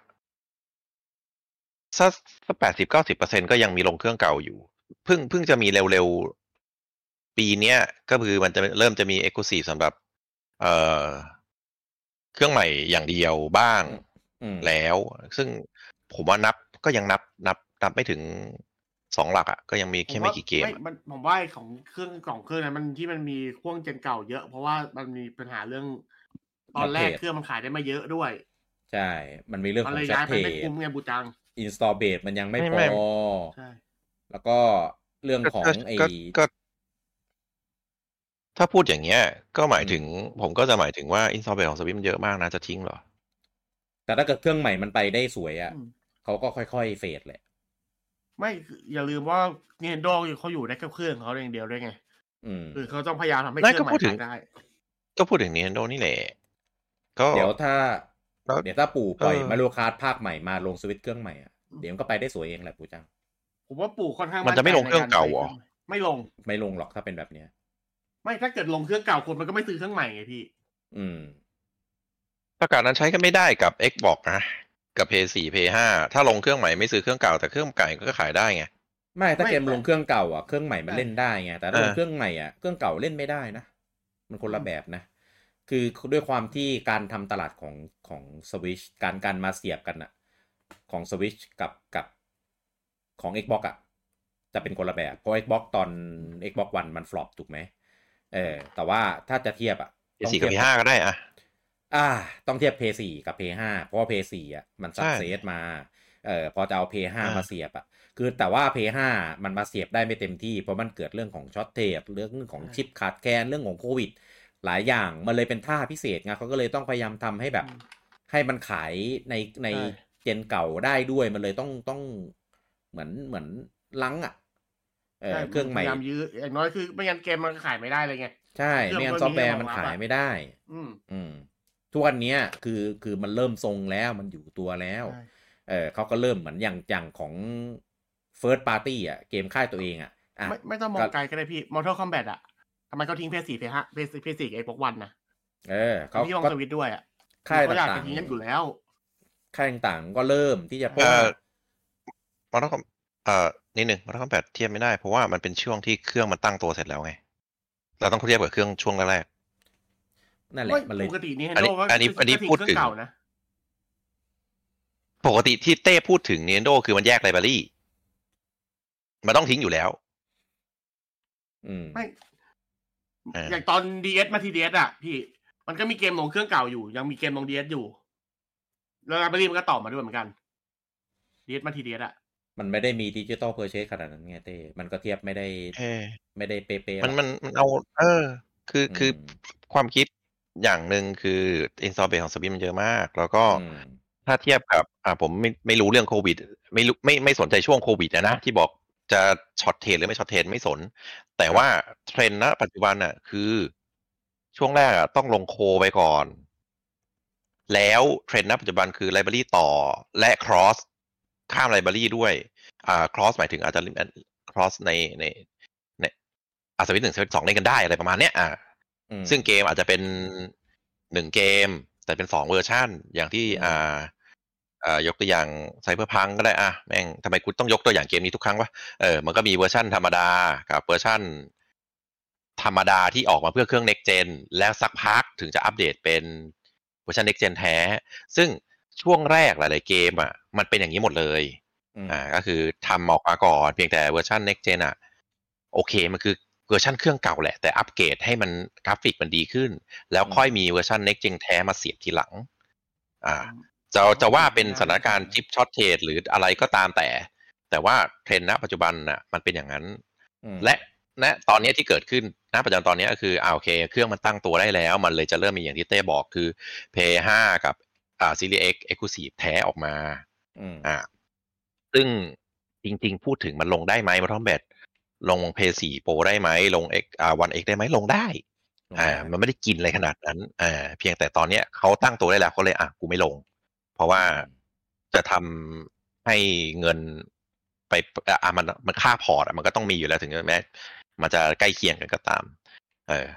สักสักแปดสิบเก้าสิบเปอร์เซ็นก็ยังมีลงเครื่องเก่าอยู่ เพิ่งเพิ่งจะมีเร็วๆ ปีเนี้ยก็คือมันจะเริ่มจะมี e x c l u s i v e สำหรับ เอ่อเครื่องใหม่อย่างเดียวบ้างอืมแล้ว ซึ่งผมว่านับก็ยังนับนับนับไม่ถึงสองหลักอะก็ยังมีแค่ไม่กี่เกมไม่อะมันผมว่าของเครื่องสองเครื่องนั้นมันที่มันมีพ่วงเจนเก่าเยอะ เพราะว่ามันมีปัญหาเรื่อง ตอนแรก Shortage เครื่องมันขายได้ไม่เยอะด้วย ใช่ มันมีเรื่องมันขอเลยงชัย้าดยเทไปไม่คุ้มไงบูจังอินสตอลเบสมันยังไม่ไม่พไม่อใช่แล้วก็เรื่องของก็ไอ้ก็ก็ ถ้าพูดอย่างเงี้ย ก็หมายถึง ผมก็จะหมายถึงว่า install base ของสวิตมันเยอะมากนะ จะทิ้งเหรอ แต่ถ้าเกิดเครื่องใหม่มันไปได้สวยอะอืมเขาก็ค่อยๆ fade แหละ ไม่คืออย่าลืมว่า Nintendo เขาอยู่ได้แค่เครื่องเขาอย่างเดียวด้วยไงอืมคือเขาต้องพยายามทำให้ไม่เครื่องใหม่ก็พูดถึงขายได้ ก็พูดถึง Nintendo นี่แหละก็เดี๋ยวถ้าแล้วเดี๋ยวถ้าปู่ปล่อยเออ Mario Kart ภาคใหม่มาลงสวิตช์เครื่องใหม่อะเดี๋ยวมันก็ไปได้สวยเองแหละปู่จัง ผมว่าปู่ค่อนข้างมันจะไม่ใจลงเครื่องเก่าเหรอในใช้ไม่ลงไม่ลงหรอกถ้าเป็นแบบเนี้ย ไม่ถ้าเกิดลงเครื่องเก่าคนมันก็ไม่ซื้อเครื่องใหม่ไงพี่ อืมประกาศนั้นใช้กันไม่ได้กับ Xbox นะกับ PS4 PS5 ถ้าลงเครื่องใหม่ไม่ซื้อเครื่องเก่าแต่เครื่องเก่าก็ขายได้ไงไม่ถ้าไม่เกมลงเครื่องเก่าอะเครื่องใหม่มันใช่เล่นได้ไงแต่ถ้าลงเออเครื่องใหม่อะเครื่องเก่าเล่นไม่ได้นะมันคนละแบบนะ คือด้วยความที่การทำตลาดของของสวิชการการมาเสียบกันอะ ของสวิชกับกับของ Xbox อะจะเป็นคนละแบบเพราะ Xbox ตอน Xbox One มันฟลอปถูกไหม เออ แต่ว่าถ้าจะเทียบอะต้อง PS4 กับเทีย PS5 ก็ได้อะอ่า ต้องเทียบ p 4 กับ p 5 เพราะว่า p 4 อะมันสักใช่เซสมา เอ่อพอจะเอา p 5อ่ามมาเสียบอะ คือแต่ว่า p 5 มันมาเสียบได้ไม่เต็มที่ เพราะมันเกิดเรื่องของช็อตเทปเรื่องของใช่ชิปขาดแคลนเรื่องของโควิด หลายอย่างมันเลยเป็นท่าพิเศษไงเขาก็เลยต้องพยายามทำให้แบบอืมให้มันขายในในใช่เจนเก่าได้ด้วยมันเลยต้องต้องเหมือนเหมือนลังอะ เออเครื่องใหม่พยายามยื้ออย่างน้อยคือไม่งั้นเกมมันก็ขายไม่ได้เลยไงใช่เครื่องไม่งั้นมันซอฟต์แวร์มีให้มันรองรับขายอะไม่ได้ อืมอืมทุกวันเนี้ยคือคือมันเริ่มทรงแล้วมันอยู่ตัวแล้วใช่เออเขาก็เริ่มเหมือนอย่างอย่างของ First Party อะ เกมค่ายตัวเองอะอะไม่ไม่ต้องมองก็ไกลก็ได้พี่ Mortal Kombat อะทำไมเขาทิ้งเพย์สี่เพย์ห้าเพย์เพย์สี่เอ็กซ์วันนะเออเขาพี่มองก็สวิตช์ด้วยอะค่ายเขาอยากต่าจะงทิ้งกันอยู่แล้วๆค่ายต่างๆก็เริ่มที่จะเพราะเอ่ว่าอมันต้องเอ่อ นิดหนึ่งมันต้องแปดเทียบไม่ได้เพราะว่ามันเป็นช่วงที่เครื่องมันตั้งตัวเสร็จแล้วไง เราต้องเทียบกับเครื่องช่วงแรกนั่นแหละไม่มันเลยปกตินี่อันนี้ Nintendo ก็อันนี้ก็อันนี้ทิ้งพูดเครื่ถึงเก่านะๆปกติที่เต้พูดถึง Nintendo คือมันแยกไลบรารีมันต้องทิ้งอยู่แล้วอืมไม่เออออย่างตอน DS มาที DS อะ พี่ มันก็มีเกมลงเครื่องเก่าอยู่ ยังมีเกมลง DS อยู่ แล้ว library มันก็ต่อมาด้วยเหมือนกัน DS มาที DS อะ มันไม่ได้มีดิจิตอลเพอร์เชสขนาดนั้นไงเต้ มันก็เทียบไม่ได้เออไม่ได้เป๊ะๆหรมัอนกมันมันเอา เออ คือคือความคิดอย่างหนึ่งคือ install base ของสวิตมันเยอะมาก แล้วก็อืมถ้าเทียบกับ อ่าผมไม่ไม่รู้เรื่องโควิด ไม่รู้ไม่ไม่สนใจช่วงโควิดนะนะ ที่บอกจะ shortage หรือไม่ shortage ไม่สน แต่ว่าเทรนด์ณปัจจุบันน่ะ คือช่วงแรกอะต้องลงคู่ไปก่อน แล้วเทรนด์ณปัจจุบันคือ library ต่อและ cross ข้าม library ด้วยอ่า cross หมายถึงอาจจะ cross ในในในอาสวิตหนึ่งสวิตสองเล่นกันได้อะไรประมาณเนี้ยอ่าอืมซึ่งเกมอาจจะเป็นหนึ่งเกม แต่เป็นสองเวอร์ชันอย่างที่อืมอ่าอ่ายกตัวอย่าง Cyberpunk ก็ได้อะแม่งทำไมคุณต้องยกตัวอย่างเกมนี้ทุกครั้งวะเออมันก็มีเวอร์ชันธรรมดากับเวอร์ชันธรรมดาที่ออกมาเพื่อเครื่อง next gen แล้วสักพักถึงจะอัปเดตเป็นเวอร์ชัน next gen แท้ ซึ่งช่วงแรกหลาย ๆ เกมอะ มันเป็นอย่างนี้หมดเลยอืมอ่าก็คือทำออกมาก่อนเพียงแต่เวอร์ชัน next gen อะโอเคมันคือเวอร์ชันเครื่องเก่าแหละ แต่อัปเกรดให้มันกราฟิกมันดีขึ้น แล้วค่อยมีเวอร์ชัน next gen แท้มาเสียบทีหลัง อ่าจะจะว่าเป็นสถานการณ์ chip shortage หรืออะไรก็ตามแต่ แต่ว่าเทรนด์ณปัจจุบันน่ะมันเป็นอย่างนั้นอืมและณตอนนี้ที่เกิดขึ้นณปัจจุบันตอนนี้ก็คืออ่าโอเค เครื่องมันตั้งตัวได้แล้ว มันเลยจะเริ่มมีอย่างที่เต้บอกคือ p 5กับอ่า Series X Exclusive แท้ออกมา อืมอ่า ซึ่งจริง ๆ พูดถึงมันลงได้ไหมมาทอมแบตลง p 4 Pro ได้ไหม ลง X อ่า One X ได้ไหมลงได้ อ่า มันไม่ได้กินอะไรขนาดนั้น อ่า เพียงแต่ตอนเนี้ยเขาตั้งตัวได้แล้วเขาเลยอะกูไม่ลง เพราะว่าจะทำให้เงินไปอะมันมันค่าพอร์ตอะมันก็ต้องมีอยู่แล้วถึงแม้มันจะใกล้เคียงกันก็ตาม เออ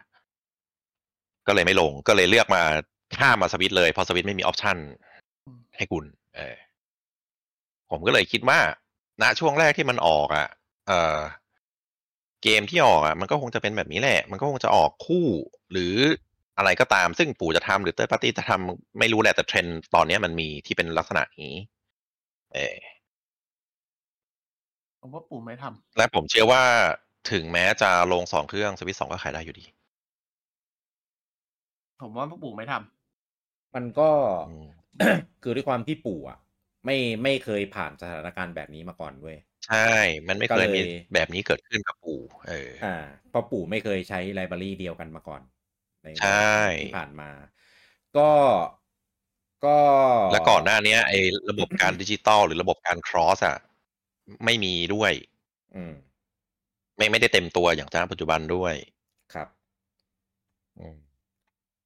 ก็เลยไม่ลง ก็เลยเลือกมาข้ามมาสวิตช์เลยเพราะสวิตช์ไม่มีออปชันให้คุณ เออ ผมก็เลยคิดว่าณช่วงแรกที่มันออกอะ เออเกมที่ออกอะ มันก็คงจะเป็นแบบนี้แหละ มันก็คงจะออกคู่หรืออะไรก็ตาม ซึ่งปู่จะทำหรือ third party จะทำไม่รู้แหละแต่เทรนด์ตอนเนี้ยมันมีที่เป็นลักษณะนี้ เออผมว่าปู่ไม่ทำและผมเชื่อว่าถึงแม้จะลงสองเครื่องสวิตสองก็ขายได้อยู่ดี ผมว่าปู่ไม่ทำมันก็อืมคือด้วยความที่ปู่อะ ไม่ไม่เคยผ่านสถานการณ์แบบนี้มาก่อนเว้ยใช่ มันไม่เคยก็เลยมีแบบนี้เกิดขึ้นกับปู่ เออ อ่าเพราะปู่ไม่เคยใช้ไลบรารีเดียวกันมาก่อนในใช่ที่ผ่านมา ก็ก็และก่อนหน้าเนี้ยไอ้ระบบการดิจิตอลหรือระบบการ cross อะไม่มีด้วย อืม ไม่ไม่ได้เต็มตัวอย่างณปัจจุบันด้วยครับอืม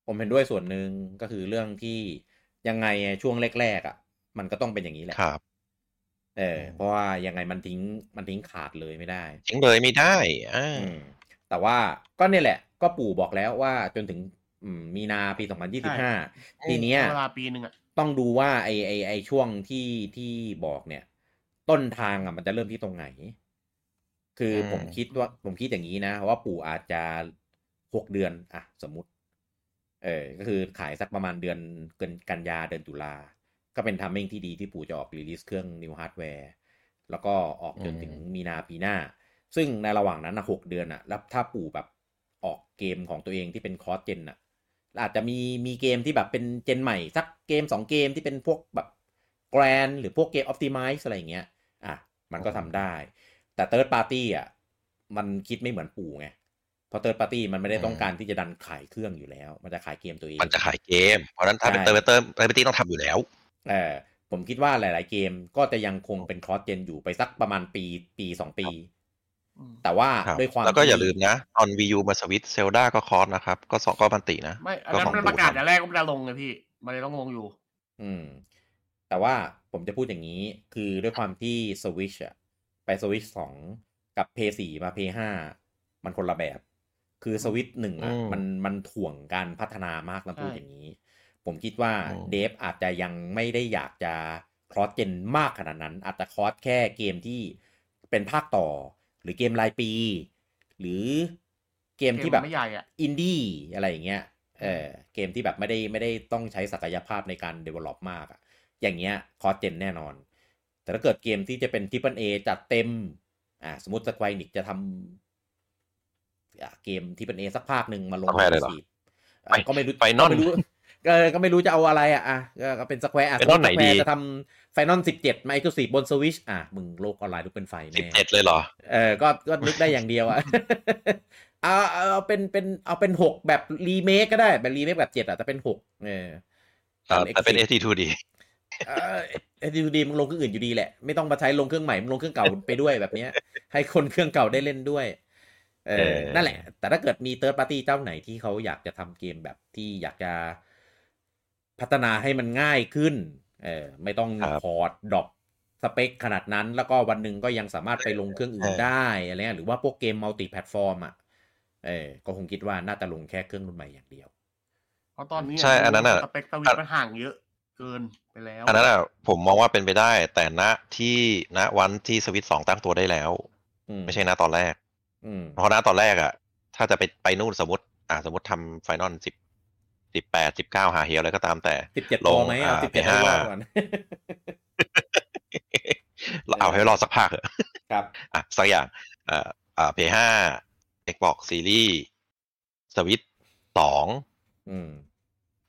ผมเห็นด้วยส่วนหนึ่งก็คือเรื่องที่ยังไงช่วงแรกๆอะ มันก็ต้องเป็นอย่างนี้แหละครับ เออ เพราะว่ายังไงมันทิ้งมันทิ้งขาดเลยไม่ได้ ทิ้งเลยไม่ได้อ่าอืมแต่ว่าก็เนี่ยแหละ ก็ปู่บอกแล้วว่าจนถึงอืมมีนาปี2025ทีเนี้ยเวลาปีหนึ่งอะต้องดูว่าไอไอไอช่วงที่ที่บอกเนี่ย ต้นทางอะมันจะเริ่มที่ตรงไหน คืออมผมคิดว่าผมคิดอย่างนี้นะ ว่าปู่อาจจะหกเดือน อะ สมมติ เออ ก็คือขายสักประมาณเดือนเกินกันยาเดือนตุลา ก็เป็น timing ที่ดีที่ปู่จะออก release เครื่อง New Hardware แล้วก็ออกจนถึงมีนาปีหน้า ซึ่งในระหว่างนั้นนะหกเดือนอะแล้วถ้าปู่แบบออกเกมของตัวเองที่เป็น cross gen อะอาจจะมีมีเกมที่แบบเป็น gen ใหม่สักเกมสองเกมที่เป็นพวกแบบแกรนหรือพวกเกมออ t ติมิ e อะไรอย่างเงี้ย อะ มันก็ทำได้ แต่เติร์ดปาร์ตี้อะมันคิดไม่เหมือนปู่ไงเพราะเติร์ดปาร์ตี้มันไม่ได้ต้องการที่จะดันขายเครื่องอยู่แล้ว มันจะขายเกมตัวเอง มันจะขายเกม เพราะฉะนั้นถ้าเป็นใช่เตอร์เตอร์เตอร์ตี้ต้องทำอยู่แล้ว เออผมคิดว่าหลาย ๆ เกมก็จะยังคงเป็นคอร์สเจนอยู่ไปสักประมาณปีปีสองปีอืมแต่ว่าครับด้วยความแล้วก็อย่าที่ลืมนะ ตอนวียูมาสวิตเซลดาก็คอร์สนะครับ ก็สองก็บันตินะ ไม่ อันก็นั้นของมันปูประกาศทำแต่แรกก็ไม่ได้ลงเลยพี่ มันเลยต้องลงอยู่ อืม แต่ว่าผมจะพูดอย่างนี้ คือด้วยความที่สวิชอะไปสวิชสองกับเพย์สี่มาเพย์ห้ามันคนละแบบ คือสวิชหนึ่งอะอืมมันมันถ่วงการพัฒนามากนะพูดใช่อย่างนี้ ผมคิดว่าอืมเดฟอาจจะยังไม่ได้อยากจะครอสเจนมากขนาดนั้น อาจจะครอสแค่เกมที่เป็นภาคต่อ หรือเกมรายปี หรือเกมที่แบบเกมไม่ใหญ่อะอินดี้อะไรอย่างเงี้ยเออเกมที่แบบไม่ได้ไม่ได้ต้องใช้ศักยภาพในการ develop มากอะอย่างเงี้ย cross gen แน่นอน แต่ถ้าเกิดเกมที่จะเป็น triple A จัดเต็มอ่าสมมติ Square Enix จะทำอะเกม triple A สักภาคหนึ่งมาลงทำไมเลยเหรอสีก็ไม่รู้ Final ก็ไม่รู้ก็ก็ไม่รู้จะเอาอะไรอะอะก็ก็เป็น Square อะ Final ไหนดีจะทำ Final สิบเจ็ดมาอีกสีบนสวิชอะ มึงโลกออนไลน์ทุกเป็นไฟสิบแน่เจ็ดเลยเหรอ เออ ก็ก็นึกได้อย่างเดียวอะเอาเอาเอาเป็นเป็นเอาเป็นหกแบบรีเมคก็ได้แบบรีเมคแบบเจ็ดอะแต่เป็นหกเอออ่าแต่เป็น Exit ST2D เออ HD มึงลงเครื่องอื่นอยู่ดีแหละ ไม่ต้องมาใช้ลงเครื่องใหม่มึงลงเครื่องเก่าไปด้วยแบบเนี้ย ให้คนเครื่องเก่าได้เล่นด้วยเอเอออนั่นแหละ แต่ถ้าเกิดมี third party เจ้าไหนที่เขาอยากจะทำเกมแบบที่อยากจะ พัฒนาให้มันง่ายขึ้นเออไม่ต้องport drop สเปคขนาดนั้น แล้วก็วันหนึ่งก็ยังสามารถไปลงเครื่องอื่นได้อะไรเงี้ยหรือว่าพวกเกม multi platform อะเออก็คงคิดว่าน่าจะลงแค่เครื่องรุ่นใหม่อย่างเดียว เพราะตอนนี้ใช่อันนั้นอะสเปคสวิตช์มันห่างเยอะเกินไปแล้ว อันนั้นอะผมมองว่าเป็นไปได้ แต่ณที่ณวันที่สวิตสองตั้งตัวได้แล้วอืมไม่ใช่ณตอนแรกอืมเพราะณตอนแรกอะ ถ้าจะไปไปนู่นสมมติ อ่าสมมติทำ Final สิบ สิบแปดสิบเก้าหาเฮียอะไรก็ตามแต่สิบเจ็ดลพองไหมเอาอ่าสิบเจ็ดไปห้าว่าก่อนเอาให้รอสักภาคเถอะครับอะสักอย่างอ่าอ่า P5 Xbox Series สวิตสองอืม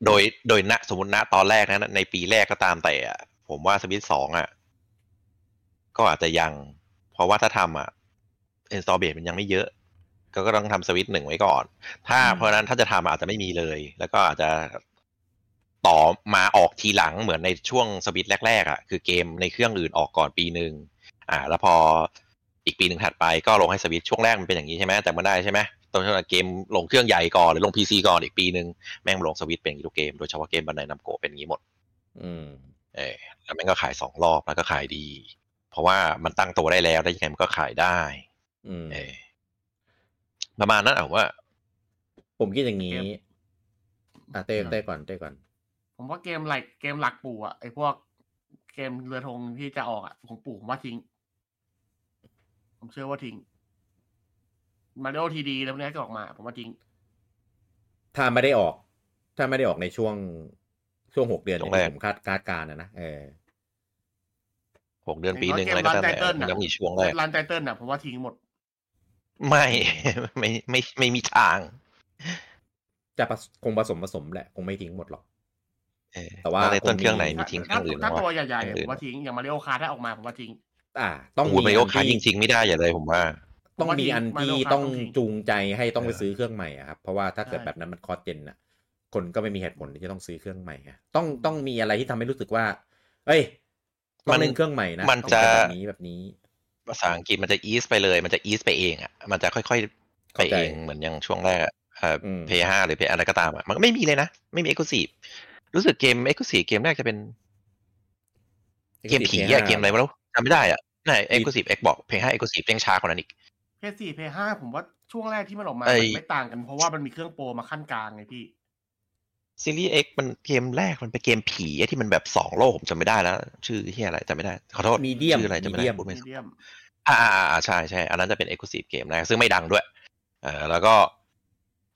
โดยโดยณสมมติณตอนแรกนะในปีแรกก็ตามแต่อะผมว่าสวิตสองอะ ก็อาจจะยัง เพราะว่าถ้าทำอะ install base มันยังไม่เยอะ ก็ก็ต้องทำสวิตหนึ่งไว้ก่อน ถ้าอืมเพราะฉะนั้นถ้าจะทำอาจจะไม่มีเลย แล้วก็อาจจะต่อมาออกทีหลังเหมือนในช่วงสวิตแรกๆอะคือเกมในเครื่องอื่นออกก่อนปีหนึ่งอ่า แล้วพออีกปีหนึ่งถัดไปก็ลงให้สวิตช่วงแรกมันเป็นอย่างนี้ใช่ไหมแต่มันได้ใช่ไหมตอนช่วงเกมลงเครื่องใหญ่ก่อนหรือลงพีซีก่อนอีกปีหนึ่งแม่งลงสวิตเป็นอย่างนี้ทุกเกมโดยเฉพาะเกมบันไดนำโกะเป็นอย่างนี้หมด อืม เออแล้วแม่งก็ขายสองรอบแล้วก็ขายดี เพราะว่ามันตั้งตัวได้แล้วได้ยังไงมันก็ขายได้ อืมเออ ประมาณนั้นอะผมว่า ผมคิดอย่างนี้เกมอะเต้เต้ก่อนเต้ก่อน ผมว่าเกมหลักเกมหลักปู่อะไอพวกเกมเรือธงที่จะออกอะของปู่ผมว่าทิ้ง ผมเชื่อว่าทิ้งมาริโอทีดีแล้วพวกนี้จะออกมา ผมว่าทิ้ง ถ้าไม่ได้ออก ถ้าไม่ได้ออกในช่วงช่วงหกเดือนช่วงที่แรกผมคาดคาดการณ์นะนะเออหกเดือนปีหนึ่งอะไรก็ตามแต่มันต้องมีช่วงแรกรันไตเติ้ลอะผมว่าทิ้งหมด ไม่ไม่ไม่ไม่มีทางจะผสคงผสมผสมแหละคงไม่ทิ้งหมดหรอกเออแต่ว่าแล้วในต้นคงมีเครื่องไหนมีถ้าทิ้งเคถ้ารื่องอื่นถ้าไหมตัววะใหญ่ๆเคอะรื่องอื่นผมว่าทิ้งอย่างมาริโอคาร์ถ้าออกมาผมว่าทิ้ง อ่า ต้องโอ้โหมีมาริโออันคาร์ที่ยิงทิ้งไม่ได้อย่าเลยผมว่า ต้องมีอันที่ Mario Kart ต้องต้องทิ้งจูงใจให้ต้องไปเออซื้อเครื่องใหม่อะครับเพราะว่าถ้าเกิดใช่แบบนั้นมันคอสเจนอะคนก็ไม่มีเหตุผลที่จะต้องซื้อเครื่องใหม่อะต้องต้องมีอะไรที่ทำให้รู้สึกว่า เอ้ยต้องเล่นเครื่องใหม่นะมันต้องจะเป็นแบบนี้แบบนี้ ภาษาอังกฤษมันจะ ease ไปเลย มันจะ ease ไปเองอะมันจะค่อยๆไปเข้าใจเองเหมือนอย่างช่วงแรกอะเอ่ออมเพย์ห้าหรือเพย์อะไรก็ตามอะมันก็ไม่มีเลยนะ ไม่มี exclusive รู้สึกเกม exclusive เกมแรกจะเป็น เกมผีอะเกมอะไรไม่รู้จำไม่ได้อะไหน exclusive Xbox Play ห้า exclusive ยังช้ากว่านั้นอีกเพย์สี่เพย์ห้าผมว่าช่วงแรกที่มันออกมาไอ้มันไม่ต่างกันเพราะว่ามันมีเครื่อง Pro มาขั้นกลางไงพี่ Series X มันเกมแรกมันเป็นเกมผีอะที่มันแบบสองโลกผมจำไม่ได้แล้ว ชื่อที่อะไรจำไม่ได้ ขอโทษ Medium ชื่ออะไรจำไม่ได้ Medium พูดไม่มีถูกเดียมอ่าอ่าอ่าใช่ใช่อันนั้นจะเป็น exclusive เกมแรกซึ่งไม่ดังด้วยเออแล้วก็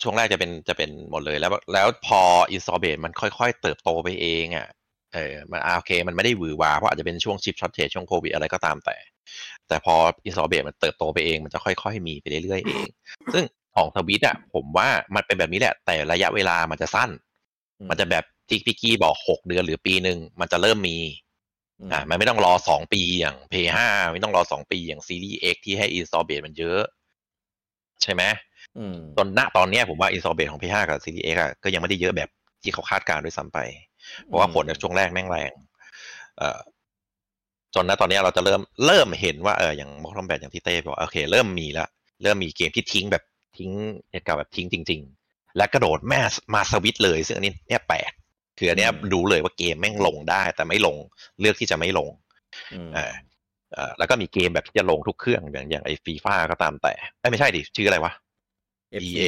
ช่วงแรกจะเป็นจะเป็นหมดเลยแล้ว แล้วพอ install base มันค่อยๆ เติบโตไปเองอะเออมันอ่าโอเค มันไม่ได้หวือหวาเพราะอาจจะเป็นช่วง chip shortage ช่วงโควิดอะไรก็ตามแต่ แต่พออินสตอเบตมันเติบโตไปเองมันจะค่อยๆ มีไปเรื่อยๆเอง ซึ่งของทวิตอะผมว่ามันเป็นแบบนี้แหละ แต่ระยะเวลามันจะสั้นอื มมันจะแบบที่พิกกี้บอกหกเดือนหรือปีหนึ่งมันจะเริ่มมีอืมอ่ามันไม่ต้องรอสองปีอย่าง p 5ไม่ต้องรอสองปีอย่างซีรีส์ X ที่ให้ install base มันเยอะ ใช่ไหมอืมตอนณตอนเนี้ยผมว่า install base ของ p 5กับซีรีส์ X อะก็ยังไม่ได้เยอะแบบที่เขาคาดการณ์ด้วยซ้ำไป เพราะว่าผลในช่วงแรกแม่งแรงเอ่อจนณตอนนี้เราจะเริ่มเริ่มเห็นว่าเอออย่าง Mortal Kombat อย่างที่เต้บอกโอเค เริ่มมีแล้วเริ่มมีเกมที่ทิ้งแบบทิ้งเหตุการณ์แบบทิ้งจริง ๆ และกระโดดแม่มาสวิตช์เลย ซึ่งอันนี้เนี่ยแปลกคืออันเนี้ยอืมรู้เลยว่าเกมแม่งลงได้ แต่ไม่ลงเลือกที่จะไม่ลงอืมเออเออแล้วก็มีเกมแบบที่จะลงทุกเครื่องอย่างอย่างไอ้ฟีฟ่าก็ตามแต่เอ้ยไม่ใช่ดิชื่ออะไรวะ FC EA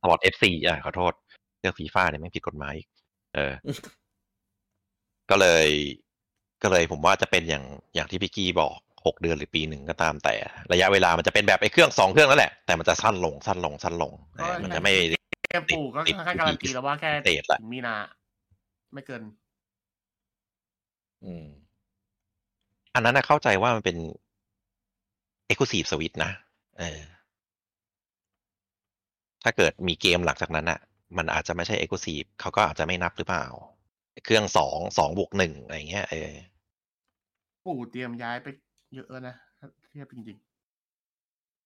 สปอร์ตเอฟซีอะขอโทษเรื่องฟีฟ่าเนี่ยไม่งผิดกฎหมายอีกเออ ก็เลย ก็เลยผมว่าจะเป็นอย่างอย่างที่พี่กี้บอก หกเดือนหรือปีหนึ่งก็ตามแต่ ระยะเวลามันจะเป็นแบบไอ้เครื่องสองเครื่องนั่นแหละ แต่มันจะสั้นลงสั้นลงสั้นลงเออมันจะไม่เกมปู่ก็ติดแค่การันตีแล้วว่าแค่เตะละถึงมีนา ไม่เกิน อืม อันนั้นนะเข้าใจว่ามันเป็น Exclusive Switch นะเออถ้าเกิดมีเกมหลังจากนั้นอะมันอาจจะไม่ใช่ Exclusive เขาก็อาจจะไม่นับหรือเปล่า เครื่องสองสองบวกหนึ่งอะไรเงี้ยเออปู่เตรียมย้ายไป เยอะแล้วนะถ้าเทียบจริง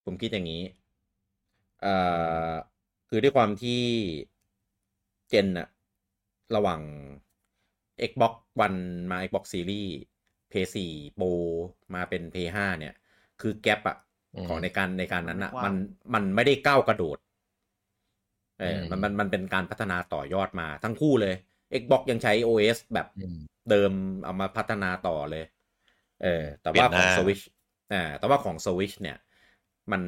ผมคิดอย่างนี้เอ่อคือด้วยความที่เจนอะระหว่าง Xbox One มา Xbox Series PS4 Pro มาเป็น PS5 เนี่ย คือแกลบอะอืมของในการในการนั้นอะกว้างมันมันไม่ได้ก้าวกระโดดเอออืมมันมันมันเป็นการพัฒนาต่อยอดมาทั้งคู่เลย Xbox ยังใช้ OS แบบอืมเดิมเอามาพัฒนาต่อเลย เออแต่เปลี่ว่ายนหของน้า Switch อ่าแต่ว่าของ Switch เนี่ย มัน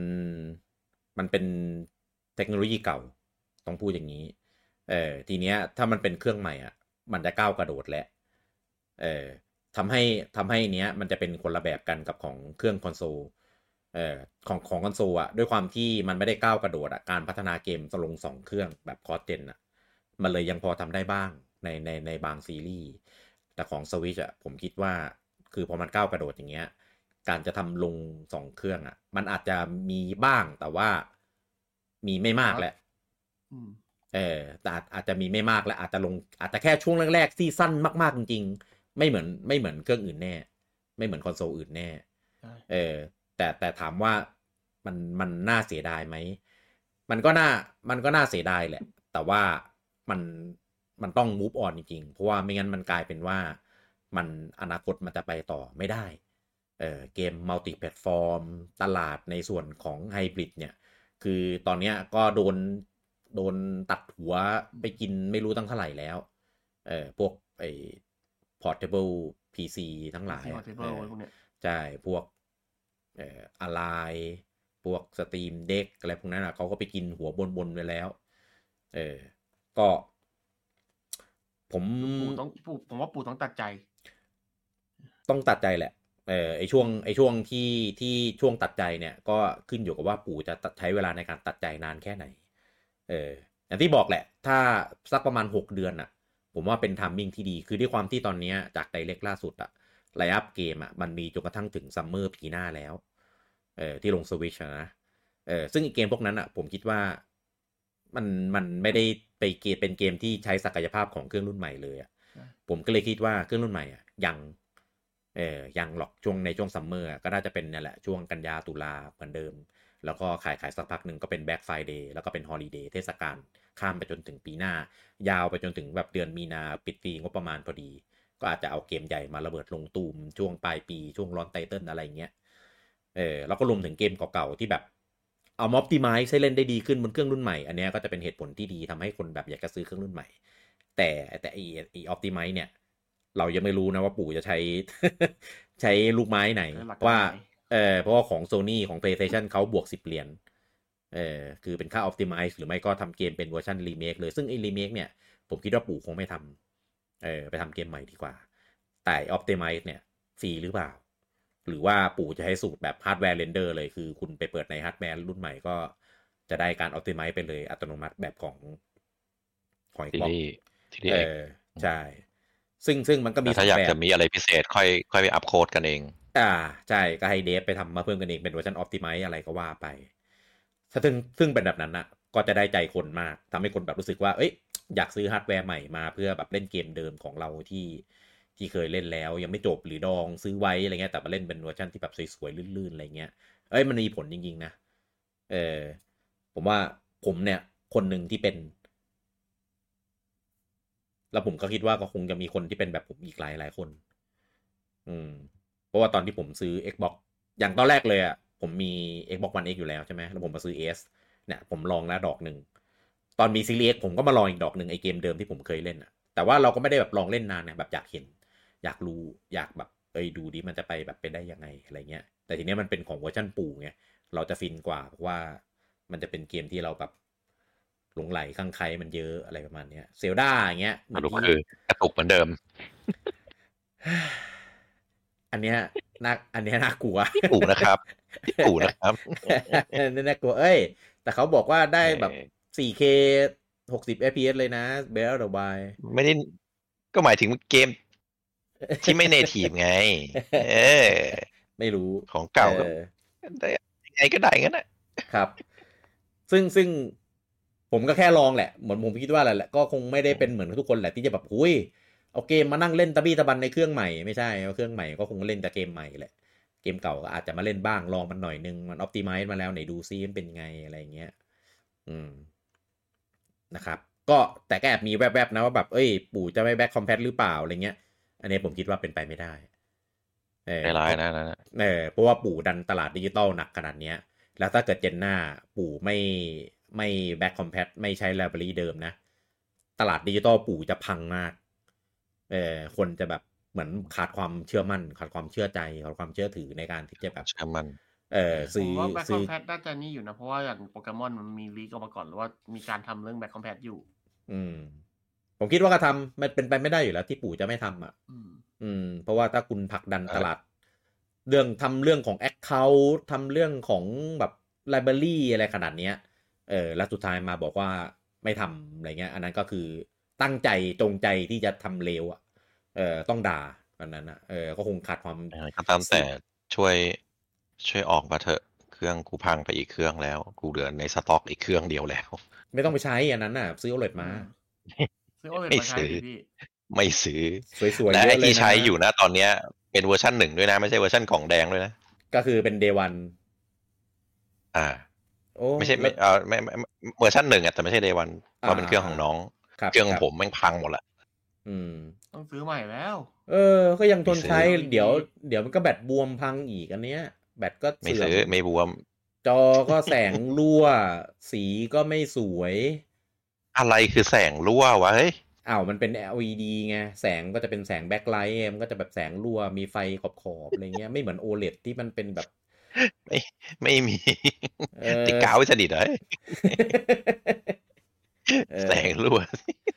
มันเป็นเทคโนโลยีเก่า ต้องพูดอย่างนี้ เออทีเนี้ยถ้ามันเป็นเครื่องใหม่อะ มันจะก้าวกระโดดแล้วเออทำให้ทำให้เนี้ยมันจะเป็นคนละแบบกันกับของเครื่องคอนโซลเอ่อของของคอนโซลอะด้วยความที่มันไม่ได้ก้าวกระโดดอะการพัฒนาเกมจะลงสองเครื่องแบบ cross-gen อะมันเลยยังพอทำได้บ้างในในในบางซีรีส์ แต่ของสวิชอะผมคิดว่า คือพอมันก้าวกระโดดอย่างเงี้ย การจะทำลงสองเครื่องอะ มันอาจจะมีบ้างแต่ว่ามีไม่มากแหละๆอืมเออแต่อาจอาจจะมีไม่มากและอาจจะลง อาจจะแค่ช่วงแรกๆที่สั้นมากๆจริงๆ ไม่เหมือนไม่เหมือนเครื่องอื่นแน่ ไม่เหมือนคอนโซลอื่นแน่ใช่เออ แต่แต่ถามว่ามันมันน่าเสียดายไหม มันก็น่ามันก็น่าเสียดายแหละ แต่ว่ามันมันต้อง move on จริงๆ เพราะว่าไม่งั้นมันกลายเป็นว่า มันอนาคตมันจะไปต่อไม่ได้เออเกม multi-platform ตลาดในส่วนของไฮบริดเนี่ย คือตอนเนี้ยก็โดนโดนตัดหัวไปกินไม่รู้ตั้งเท่าไหร่แล้ว เออพวกไอ้ portable PC ทั้งหลายที่อะ portable เอลอพวกเนี้ยใช่พวกเอ่ออะไรพวก Steam Deck อะไรพวกนั้นอะเขาก็ไปกินหัวบนๆไปแล้ว เออ ก็ ผมปู่ต้องปู่ผมว่าปู่ต้องตัดใจ ต้องตัดใจแหละเออไอช่วงไอช่วงที่ที่ช่วงตัดใจเนี่ย ก็ขึ้นอยู่กับว่าปู่จะตัดใช้เวลาในการตัดใจนานแค่ไหน เอออย่างที่บอกแหละ ถ้าสักประมาณหกเดือนอะผมว่าเป็น timing ที่ดี คือด้วยความที่ตอนเนี้ยจาก Direct ล่าสุดอะ line-up เกมอะมันมีจนกระทั่งถึงซัมเมอร์ปีหน้าแล้ว เออที่ลงสวิชนะ เออซึ่งเกมพวกนั้นอะผมคิดว่ามันมันไม่ได้ไปเกมเป็นเกมที่ใช้ศักยภาพของเครื่องรุ่นใหม่เลยอะใช่ผมก็เลยคิดว่าเครื่องรุ่นใหม่อะยัง เออยังหรอกช่วงในช่วงซัมเมอร์ก็น่าจะเป็นนี่แหละช่วงกันยาตุลาเหมือนเดิม แล้วก็ขายขายสักพักหนึ่งก็เป็นแบ็ k ไฟเดย์แล้วก็เป็น holiday เทศกาลข้ามไปจนถึงปีหน้า ยาวไปจนถึงแบบเดือนมีนาปิดปีงบประมาณพอดี ก็อาจจะเอาเกมใหญ่มาระเบิดลงตูมช่วงปลายปีช่วง launch title อะไรเงี้ยเออแล้วก็รวมถึงเกมเก่าๆที่แบบเอามอ p ติ i z e ให้เล่นได้ดีขึ้นบนเครื่องรุ่นใหม่ อันนี้ก็จะเป็นเหตุผลที่ดีทำให้คนแบบอยากจะซื้อเครื่องรุ่นใหม่ แต่แต่ไอ optimize เนี่ย เรายังไม่รู้นะว่าปู่จะใช้ ใช้ลูกไม้ไหนใช้หลักการว่าไหนเออเพราะว่าของ Sony ของ PlayStation เขาบวก10เหรียญเออคือเป็นค่า Optimize หรือไม่ก็ทำเกมเป็นเวอร์ชันรีเมคเลยซึ่งไอ้รีเมคเนี่ย ผมคิดว่าปู่คงไม่ทำเออไปทำเกมใหม่ดีกว่า แต่ Optimize เนี่ยฟรีหรือเปล่า หรือว่าปู่จะให้สูตรแบบฮาร์ดแวร์ render เลยคือคุณไปเปิดในฮาร์ดแวร์รุ่นใหม่ก็จะได้การ Optimize ไปเลยอัตโนมัติแบบของของที Xbox นี้ทีนี้เออใช่ ซึ่งซึ่งมันก็มีแต่ถ้าอยากสงแบบจะมีอะไรพิเศษค่อยค่อยไปอัพเกรดกันเอง อ่า ใช่ก็ให้ dev ไปทำมาเพิ่มกันเองเป็นเวอร์ชันออ t ติไม e อะไรก็ว่าไปซึ่งซึ่งเป็นแบบนั้นนะก็จะได้ใจคนมากทำให้คนแบบรู้สึกว่า เอ้ย อยากซื้อฮาร์ดแวร์ใหม่มาเพื่อแบบเล่นเกมเดิมของเราที่ที่เคยเล่นแล้วยังไม่จบหรือดองซื้อไว้อะไรเงี้ยแต่มาเล่นเป็นเวอร์ชันที่แบบสวยๆลื่นๆอะไรเงี้ยเอ้ยมันมีผลจริงๆนะเออผมว่าผมเนี่ยคนหนึ่งที่เป็น แล้วผมก็คิดว่าก็คงจะมีคนที่เป็นแบบผมอีกหลายหลายคน อืม เพราะว่าตอนที่ผมซื้อ Xbox อย่างตอนแรกเลยอะผมมี Xbox One X อยู่แล้วใช่ไหมแล้วผมมาซื้อ S เนี่ยผมลองแล้วดอกหนึ่ง ตอนมีซีรีส์ X ผมก็มาลองอีกดอกหนึ่งไอเกมเดิมที่ผมเคยเล่นอะ แต่ว่าเราก็ไม่ได้แบบลองเล่นนานเนี่ยแบบอยากเห็น อยากรู้อยากแบบเอ้ยดูดิมันจะไปแบบไปได้ยังไงอะไรเงี้ย แต่ทีเนี้ยมันเป็นของเวอร์ชันปู่ไงเราจะฟินกว่าเพราะว่ามันจะเป็นเกมที่เราแบบ ลงไหลข้างใครมันเยอะอะไรประมาณเนี้ยเซลดาอย่างเงี้ยสรุปคือกระตุกเหมือนเดิม อันเนี้ยน่าอันเนี้ยน่ากลัวพี่ปู่นะครับพี่ปู่นะครับนี่น่ากลัวเอ้ย แต่เขาบอกว่าได้แบบ 4K 60 FPS เลยนะ b e l l the Wild ไม่ได้ก็หมายถึงเกมที่ไม่เนทีฟไง เออ ไม่รู้ของเก่าก็ออได้ยังไงก็ได้งั้นแหละครับ ซึ่งซึ่ง ผมก็แค่ลองแหละเหมือนผมคิดว่าแหละก็คงไม่ได้เป็นเหมือนทุกคนแหละที่จะแบบหุยเอาเกมมานั่งเล่นตะบี้ตะบันในเครื่องใหม่ไม่ใช่เอาเครื่องใหม่ก็คงเล่นแต่เกมใหม่แหละเกมเก่าก็อาจจะมาเล่นบ้างลองมันหน่อยนึงมันออ t ติ i z e มาแล้วไหนดูซิมันเป็นไงอะไรเงี้ย อืมนะครับ ก็แต่ก็แอบมีแวบๆนะว่าแบบเอ้ย ปู่จะไม่ back compat หรือเปล่าอะไรเงี้ย อันนี้ผมคิดว่าเป็นไปไม่ได้เออในไลน์นะนะเออเพราะว่าปู่ดันตลาดดิจิตอลหนักขนาดเนี้ย แล้วถ้าเกิดเจนหน้าปู่ไม่ ไม่ back compat ไม่ใช้ library เดิมนะ ตลาดดิจิตอลปู่จะพังมากเออคนจะแบบเหมือนขาดความเชื่อมั่น ขาดความเชื่อใจขาดความเชื่อถือในการที่จะแบบเชื่อมันเออผซื้มอว่าแบ็คคซื้ออมแพตน่าจะนี่อยู่นะ เพราะว่าอย่างโปเกมอนมันมีลีกออกมาก่อนหรือว่ามีการทำเรื่องแบ็คคอมแพตอยู่ อืม ผมคิดว่าก็ทำมันเป็นไปไม่ได้อยู่แล้ว ที่ปู่จะไม่ทำอะอืมอืม เพราะว่าถ้าคุณผลักดันเออตลาด เรื่องทำเรื่องของ Account ทำเรื่องของแบบ Library อะไรขนาดเนี้ย เออแล้วสุดท้ายมาบอกว่าไม่ทำอะไรเงี้ย อันนั้นก็คือตั้งใจจงใจที่จะทำเลวอะเออต้องด่าอันนั้นอะเออก็คงขาดความยังไงก็ตามแต่ช่วยช่วยออกมาเถอะเครื่องกูพังไปอีกเครื่องแล้ว กูเหลือในสต็อกอีกเครื่องเดียวแล้ว ไม่ต้องไปใช้อันนั้นน่ะ ซื้อโอเลมาซื้อโอเลไม่มาใช้ซื้อดิพี่ไม่ซื้อสวยๆและเยไอ้อะเลยที่นะใช้อยู่นะตอนเนี้ย เป็นเวอร์ชันหนึ่งด้วยนะ ไม่ใช่เวอร์ชันกล่องแดงด้วยนะ ก็คือเป็นเดวัน อ่าโอ้ ไม่ใช่ไม่เออไม่ไม่ไม่เวอร์ชันหนึ่งอะแต่ไม่ใช่เดวันเพราะเป็นเครื่องของน้องครับเครื่องของบผมแม่งพังหมดละอืม ต้องซื้อใหม่แล้ว เออ ก็ยังทนใช้ไม่ซื้อเดี๋ยว เดี๋ยวมันก็แบตบวมพังอีกอันเนี้ย แบตก็ไม่เสื่อซื้อมไม่บวม จอก็แสงรั่ว สีก็ไม่สวย อะไรคือแสงรั่ววะเฮ้ยอ้าวมันเป็น LED ไงแสงก็จะเป็นแสงแบ็คไลท์มันก็จะแบบแสงรั่วมีไฟขอบขอบๆอะไรเงี้ยไม่เหมือน OLED ที่มันเป็นแบบ ไม่ไม่มีเออติดกาวไว้สนิทเหรอเออแสงรั่ว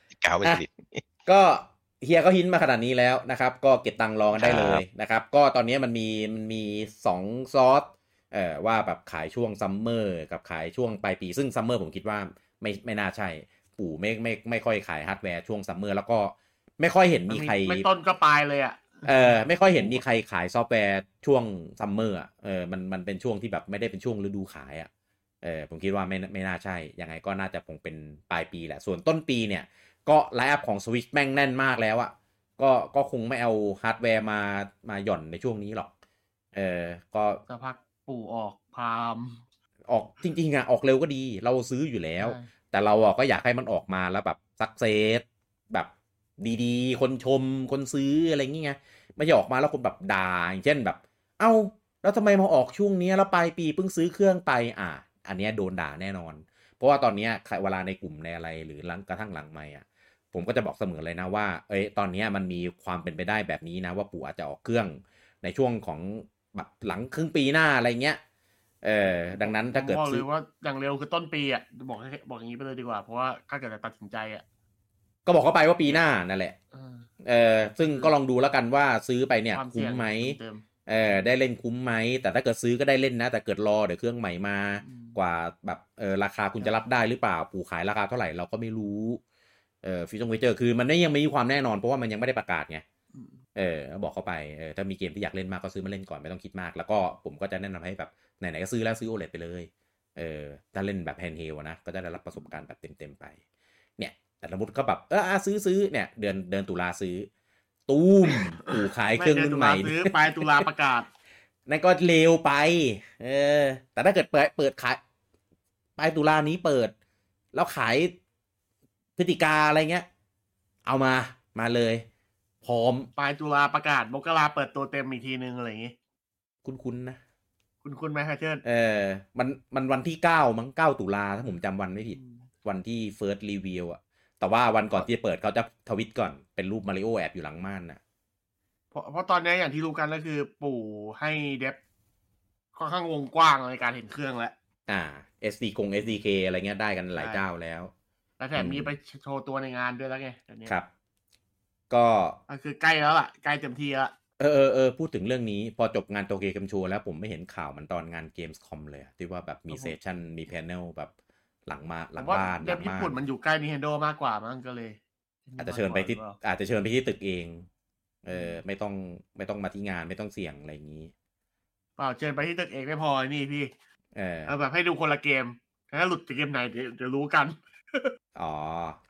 ติดกาวไว้สนิทก็เฮียก็ hint มาขนาดนี้แล้วนะครับ ก็เก็บตังค์รอกันได้เลครับนะครับ ก็ตอนนี้มันมีมันมีสองซอสเอ่อว่าแบบขายช่วงซัมเมอร์กับขายช่วงปลายปี ซึ่งซัมเมอร์ผมคิดว่าไม่ไม่น่าใช่ ปู่ไม่ไม่ไม่ค่อยขายฮาร์ดแวร์ช่วงซัมเมอร์แล้วก็ไม่ค่อยเห็นมีใครไม่ต้นก็ปลายเลยอะ เออไม่ค่อยเห็นมีใครขายซอฟต์แวร์ช่วงซัมเมอร์อะเออมันมันเป็นช่วงที่แบบไม่ได้เป็นช่วงฤดูขายอะเออผมคิดว่าไม่ไม่น่าใช่ ยังไงก็น่าจะคงเป็นปลายปีแหละ ส่วนต้นปีเนี่ย ก็ line-up ของ Switch แม่งแน่นมากแล้วอะก็ก็คงไม่เอาฮาร์ดแวร์มามาหย่อนในช่วงนี้หรอก เออก็สักพักปู่ออกพามออกจริงๆอะออกเร็วก็ดี เราซื้ออยู่แล้วใช่แต่เราอะก็อยากให้มันออกมาแล้วแบบ success แบบ ดีๆ คนชมคนซื้ออะไรอย่างเงี้ยไม่ใช่ออกมาแล้วคนแบบด่าอย่างเช่นแบบ เอ้าแล้วทำไมมาออกช่วงนี้แล้วปลายปีเพิ่งซื้อเครื่องไปอะอันเนี้ยโดนด่าแน่นอน เพราะว่าตอนเนี้ยเวลาในกลุ่มในอะไรหรือหลังกระทั่งหลังไม่อะผมก็จะบอกเสมอเลยนะว่า เอ้ย ตอนเนี้ยมันมีความเป็นไปได้แบบนี้นะ ว่าปู่อาจจะออกเครื่องในช่วงของแบบหลังครึ่งปีหน้าอะไรเงี้ย เออ ดังนั้นถ้าเกิดบอกเลซื้อยว่าอย่างเร็วคือต้นปีอะ บอกบอกอย่างนี้ไปเลยดีกว่า เพราะว่าถ้าเกิดจะตัดสินใจอะ ก็บอกเขาไปว่าปีหน้านั่นแหละเออเออซึ่งก็ลองดูแล้วกันว่าซื้อไปเนี่ยความคุ้เสี่ยงไหม เออได้เล่นคุ้มไหม แต่ถ้าเกิดซื้อก็ได้เล่นนะ แต่ถ้าเกิดรอเดี๋ยวเครื่องใหม่มาอืมกว่าแบบเออราคาคุณจะรับได้หรือเปล่า ปู่ขายราคาเท่าไหร่เราก็ไม่รู้เออฟิชชงเจอร์คือมันไม่ยังไม่มีความแน่นอนเพราะว่ามันยังไม่ได้ประกาศไงอืมเออบอกเข้าไปเออถ้ามีเกมที่อยากเล่นมากก็ซื้อมาเล่นก่อนไม่ต้องคิดมาก แล้วก็ผมก็จะแนะนำให้แบบไหนๆก็ซื้อแล้วซื้อ OLED ไปเลยเออถ้าเล่นแบบ handheld นะก็จะได้รับประสบการณ์แบบเต็มๆไปเนี่ย แต่สมมติก็แบบเอออะซื้อซื้อเนี่ย เดือนเดือนตุลาซื้อ ตูมปู่ขายเครื่องรุ่นใหม่เดือตุลาซื้อปลายตุลาประกาศนั่นก็เร็วไป เออ แต่ถ้าเกิดเปิดเปิดขายปลายตุลานี้เปิด แล้วขายพฤศจิกาอะไรเงี้ย เอามามาเลย พร้อมปลายตุลาประกาศมกราเปิดตัวเต็มอีกทีนึงอะไรอย่างงี้ คุ้นๆนะ คุณคุณไหมฮะเชิญเออ มันมันวันที่เก้ามั้งเก้าตุลาถ้าผมจำวันไม่ผิด วันที่เฟิร์สรีวิวอะ แต่ว่าวันก่อนที่จะเปิดเขาจะทวิตก่อนเป็นรูปมาริโอแอบอยู่หลังม่านน่ะเพราะเพราะตอนนี้อย่างที่รู้กันก็คือ ปู่ให้เดฟค่อนข้างวงกว้างในการเห็นเครื่องแล้วอ่า SD กง SDK อะไรเงี้ยได้กันหลายใช่เจ้าแล้ว แล้วแถมมีไปโชว์ตัวในงานด้วยแล้วไงตอนนี้ครับก็ก็คือใกล้แล้วล่ะ ใกล้เต็มที่แล้วเออเออเออพูดถึงเรื่องนี้พอจบงานโตเกียวเกมโชว์แล้วผมไม่เห็นข่าวมันตอนงานเกมส์คอมเลยอะที่ว่าแบบมีเซสชั่นมีแพนเนลแบบ หลังมาหผลังมว่าบ้านหเดลัฟงญี่บ้าปุ่นนมันอยู่ใกล้ Nintendo มากกว่ามั้งก็เลย อาจจะเชิญไปที่ อาจจะเชิญไปที่ตึกเอง เออ ไม่ต้องไม่ต้องมาที่งานไม่ต้องเสี่ยงอะไรอย่างนี้ เปล่าเชิญไปที่ตึกเองไม่พอนี่พี่ เออเอาแบบให้ดูคนละเกมถ้าหลุดจากเกมไหนเดี๋ยวเดี๋ยวรู้กัน อ๋อ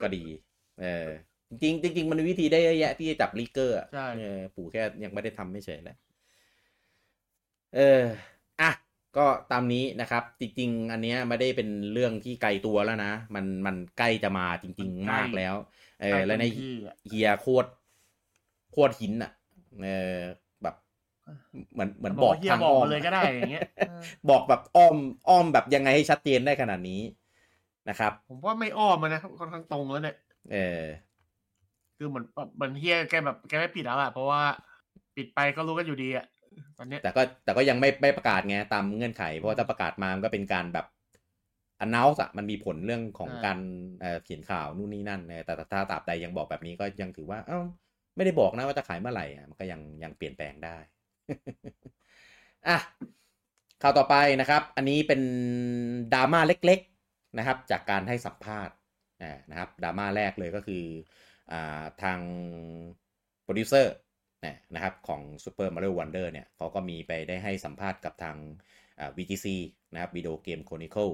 ก็ดี เออ จริงจริงๆมันมีวิธีได้เยอะแยะที่จะจับลีกเกอร์อะใช่เออปู่แค่ยังไม่ได้ทำไม่เฉยแหละเอออะ ก็ตามนี้นะครับ จริงๆ อันเนี้ยไม่ได้เป็นเรื่องที่ไกลตัวแล้วนะ มันมันใกล้จะมาจริง ๆ มากแล้ว เออ และในเต็มที่อะเฮียโคตรโคตรหินอะ เออแบบเหมือนเหมือนบอกว่าเฮียทางบอกอ้อมมาเลยก็ได้อย่างเงี้ยเออบอกแบบอ้อมอ้อมแบบยังไงให้ชัดเจนได้ขนาดนี้นะครับ ผมว่าไม่อ้อมมันนะค่อนข้างตรงแล้วเนี่ยเออ คือเหมือนแบบเหมือนเฮียแกแบบแกไม่ปิดแล้วอะเพราะว่าปิดไปก็รู้กันอยู่ดีอะ ตอนเนี้ยแต่ก็แต่ก็ยังไม่ไม่ประกาศไงตามเงื่อนไข เพราะว่าถ้าประกาศมามันก็เป็นการแบบ announce อะมันมีผลเรื่องของการเอ่อเขียนข่าวนู่นนี่นั่นเออแต่ถ้าตราบใดยังบอกแบบนี้ก็ยังถือว่า เอ้าไม่ได้บอกนะว่าจะขายเมื่อไหร่อะมันก็ยังยังเปลี่ยนแปลงได้อะข่าวต่อไปนะครับ อันนี้เป็นดราม่าเล็ก ๆนะครับ จากการให้สัมภาษณ์อ่านะครับดราม่าแรกเลยก็คืออ่าทางโปรดิวเซอร์ นะครับของ Super Mario Wonder เนี่ยเขาก็มีไปได้ให้สัมภาษณ์กับทางอ่า VGC นะครับ Video Game Chronicle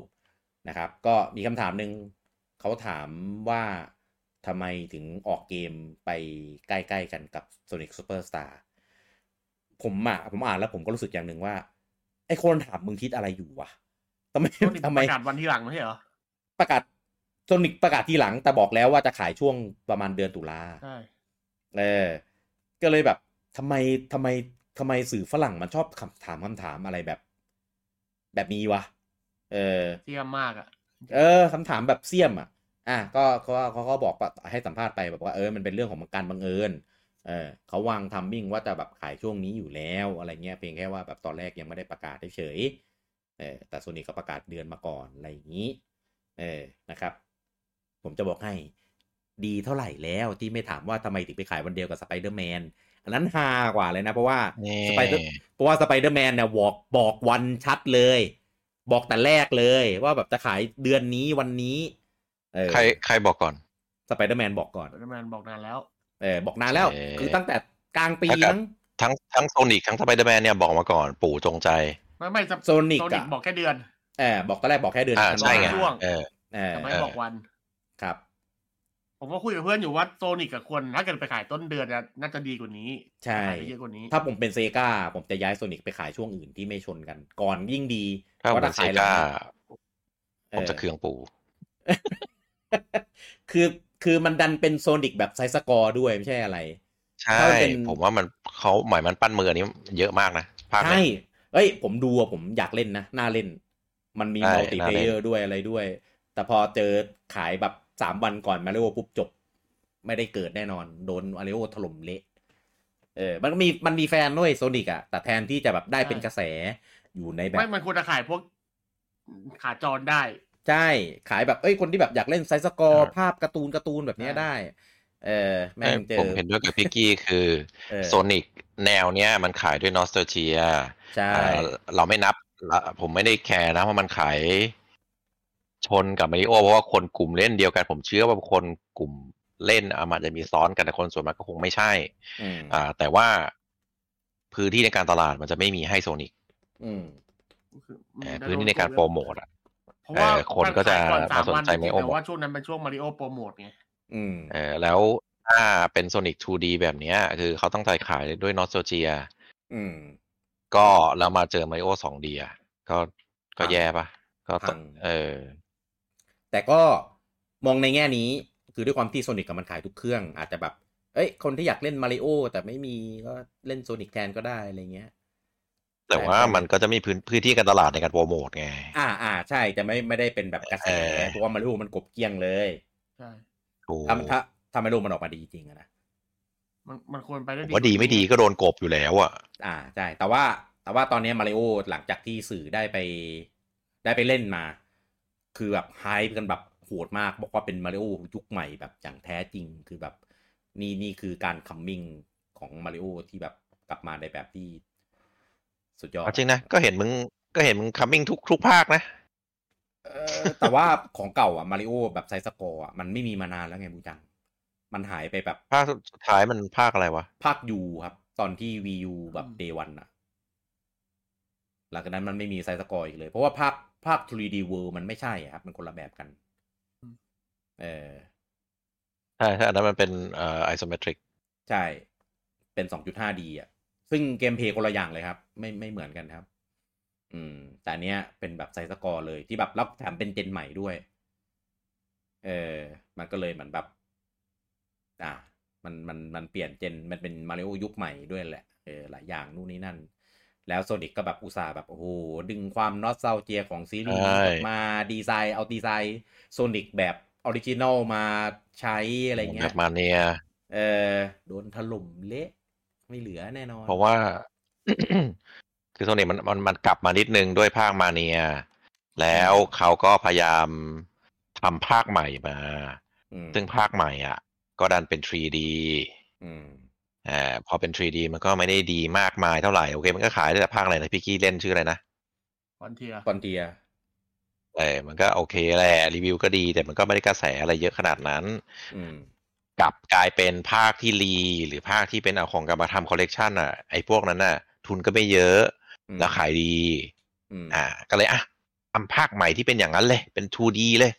นะครับก็มีคำถามหนึ่งเขาถามว่าทำไมถึงออกเกมไปใกล้ๆกันกับ Sonic Superstar ผมอะผมอ่านแล้วผมก็รู้สึกอย่างหนึ่งว่า ไอ้คนถามมึงคิดอะไรอยู่วะทำไมโทษทีทำไมประกาศวันที่หลังไม่ใช่เหรอ ประกาศโซนิกประกาศทีหลังแต่บอกแล้วว่าจะขายช่วงประมาณเดือนตุลาใช่เออ ก็เลยแบบทำไมทำไมทำไมสื่อฝรั่งมันชอบคำถามคำถามอะไรแบบ แบบนี้วะเออเที่ยมมากอะเออคำถามแบบเสี่ยมอะ อะก็เขาเขาก็บอกว่าให้สัมภาษณ์ไปแบบว่าเออมันเป็นเรื่องของการบังเอิญเออเขาวาง timing ว่าจะแบบขายช่วงนี้อยู่แล้วอะไรเงี้ยเพียงแค่ว่าแบบตอนแรกยังไม่ได้ประกาศเฉยๆเออแต่โซนี่เขาประกาศเดือนมาก่อนอะไรอย่างนี้ เออนะครับ ผมจะบอกให้ ดีเท่าไหร่แล้วที่ไม่ถามว่าทำไมถึงไปขายวันเดียวกับสไปเดอร์แมนอันนั้นฮากว่าเลยนะ เพราะว่านี่ Spider เพราะว่าสไปเดอร์แมนเนี่ยบอกบอกวันชัดเลย บอกแต่แรกเลยว่าแบบจะขายเดือนนี้วันนี้เออใครใครบอกก่อนสไปเดอร์แมนบอกก่อนแมนบอกนานแล้วเออบอกนานแล้วเอ่อคือตั้งแต่กลางปีถ้าเกิดมั้งทั้งทั้ง Sonic ทั้งสไปเดอร์แมนเนี่ยบอกมาก่อนปู่จงใจ ไม่ไม่ Sonic Sonic อะบอกแค่เดือนเออบอกตอนแรกบอกแค่เดือนอ่าธันวาใช่ไงช่วงเออเออแต่ไม่เออบอกวันครับ ผมก็คุยกับเพื่อนอยู่ว่า Sonic กับควรถ้าเกิดไปขายต้นเดือนอะน่าจะดีกว่านี้ใช่ขายได้เยอะกว่านี้ ถ้าผมเป็นเซกาผมจะย้ายโซนิกไปขายช่วงอื่นที่ไม่ชนกัน ก่อนยิ่งดีถ้าผมเพเป็นระเซขายหลักางเอผมอจะเคืองปู่คือคือมันดันเป็นโซนิกแบบไซส์สกอร์ด้วยไม่ใช่อะไร ใช่ถ้ามันเป็นผมว่ามันเขาหมายมันปั้นมืออันนี้เยอะมากนะภาคใช่เนี้ยเอ้ย ผมดูอะผมอยากเล่นนะ น่าเล่น มันมีใช่มัลติน่าเพเล่นเยอร์ด้วยอะไรด้วย แต่พอเจอขายแบบ สามวันก่อนมาริโอปุ๊บจบ ไม่ได้เกิดแน่นอน โดนมาริโอถล่มเละเออ มันก็มีมันมีแฟนด้วย Sonic อะแต่แทนที่จะแบบได้เป็นกระแสอยู่ในแบบ ไม่มันควรจะขายพวกขาจรได้ ใช่ ขายแบบเอ้ยคนที่แบบอยากเล่น side-scroll ภาพการ์ตูนการ์ตูนแบบเนี้ยได้ เออแม่งเจอ ผมเห็นด้วยกับพี่กี้คือเออ Sonic แนวเนี้ยมันขายด้วย nostalgia ใช่เราไม่นับละผมไม่ได้แคร์นะว่ามันขาย ชนกับมาริโอเพราะว่าคนกลุ่มเล่นเดียวกัน ผมเชื่อว่าคนกลุ่มเล่นอามันจะมีซ้อนกันแต่คนส่วนมากก็คงไม่ใช่อืมอ่า แต่ว่าพื้นที่ในการตลาดมันจะไม่มีให้โซนิกอืมเอ่อพื้นที่ในการโปรโมทอะเพราะว่าเออคนก็จะมัขยก่อนสามมาสนใจวันไม่โอแต่บอกว่าช่วงนั้นเป็นช่วงมาริโอโปรโมทไงอืมเออแล้วถ้าเป็นโซนิก 2D แบบเนี้ย คือเขาตั้งใจขายด้วยนอสโตเจียอืมก็แล้วมาเจอมาริโอ 2D อะก็ก็พังแย่ปะก็พังเออ แต่ก็มองในแง่นี้คือด้วยความที่โซนิกกับมันขายทุกเครื่อง อาจจะแบบ เอ้ย คนที่อยากเล่นมาริโอแต่ไม่มีก็เล่นโซนิกแทนก็ได้อะไรเงี้ย แต่ว่ามันก็จะมีพื้นพื้นที่การตลาดในการโปรโมทไง อ่าอ่าใช่จะไม่ไม่ได้เป็นแบบกระแสเออเพราะว่ามาริโอมันกบเกลี้ยงเลยใช่ถูกถ้าถ้าถ้ามาริโอมันออกมาดีจริงอะนะมันมันควรไปได้ผมว่าดีไม่ดีก็โดนกบอยู่แล้วอะ อ่าใช่แต่ว่าแต่ว่าตอนนี้มาริโอหลังจากที่สื่อได้ไป ได้ไปเล่นมา คือแบบ hype กันแบบโหดมาก บอกว่าเป็นมาริโอยุคใหม่แบบอย่างแท้จริงคือแบบนี่นี่คือการ coming ของมาริโอที่แบบกลับมาในแบบที่สุดยอดเอาจริงนะ ก็เห็นมึงก็เห็นมึง coming ทุกทุกภาคนะเออแต่ว่าของเก่าอะมาริโอแบบ side-scroll อะมันไม่มีมานานแล้วไงบูจัง มันหายไปแบบภาคสุดท้ายมันภาคอะไรวะ ภาค U ครับ ตอนที่ Wii U แบบ day one อะ หลังจากนั้นมันไม่มี side-scroll อีกเลย เพราะว่าภาค ภาค 3D World มันไม่ใช่อะครับ มันคนละแบบกัน เออใช่ใช่อันนั้นมันเป็นเอ่อ isometric ใช่ เป็น 2.5D อะ ซึ่ง gameplay คนละอย่างเลยครับ ไม่ไม่เหมือนกันครับ อืม แต่อันเนี้ยเป็นแบบ side-scroll เลยที่แบบรับแถมเป็น gen ใหม่ด้วย เออ มันก็เลยเหมือนแบบ อ่า มันมันมันเปลี่ยน gen มันเป็นมาริโอยุคใหม่ด้วยแหละ เออ หลายอย่างนู่นนี่นั่น แล้ว Sonic ก็แบบอุตส่าห์แบบโอ้โหดึงความ nostalgia ของซีรีส์นี้ใช่ออกมาดีไซน์เอาดีไซน์ Sonic แบบ original มาใช้อะไรเงี้ย แบบ Mania เออโดนถล่มเละไม่เหลือแน่นอน เพราะว่า คือ Sonic มันมันมันกลับมานิดนึงด้วยภาค Mania แล้วเขาก็พยายามทำภาคใหม่มาอืมซึ่งภาคใหม่อะ ก็ดันเป็น 3D อืม อ่าพอเป็น 3D มันก็ไม่ได้ดีมากมายเท่าไหร่โอเค มันก็ขายได้แต่ภาคอะไรนะพี่กี้เล่นชื่ออะไรนะ Frontiers Frontiers เออมันก็โอเคแหละ re วิวก็ดี แต่มันก็ไม่ได้กระแสอะไรเยอะขนาดนั้นอืมกลับกลายเป็นภาคที่รีหรือภาคที่เป็นเอาของกลับมาทำคอลเลกชันอะไอ้พวกนั้นน่ะ ทุนก็ไม่เยอะอืมแล้วขายดีอืมอ่า ก็เลยอะทำภาคใหม่ที่เป็นอย่างนั้นเลย เป็น 2D เลย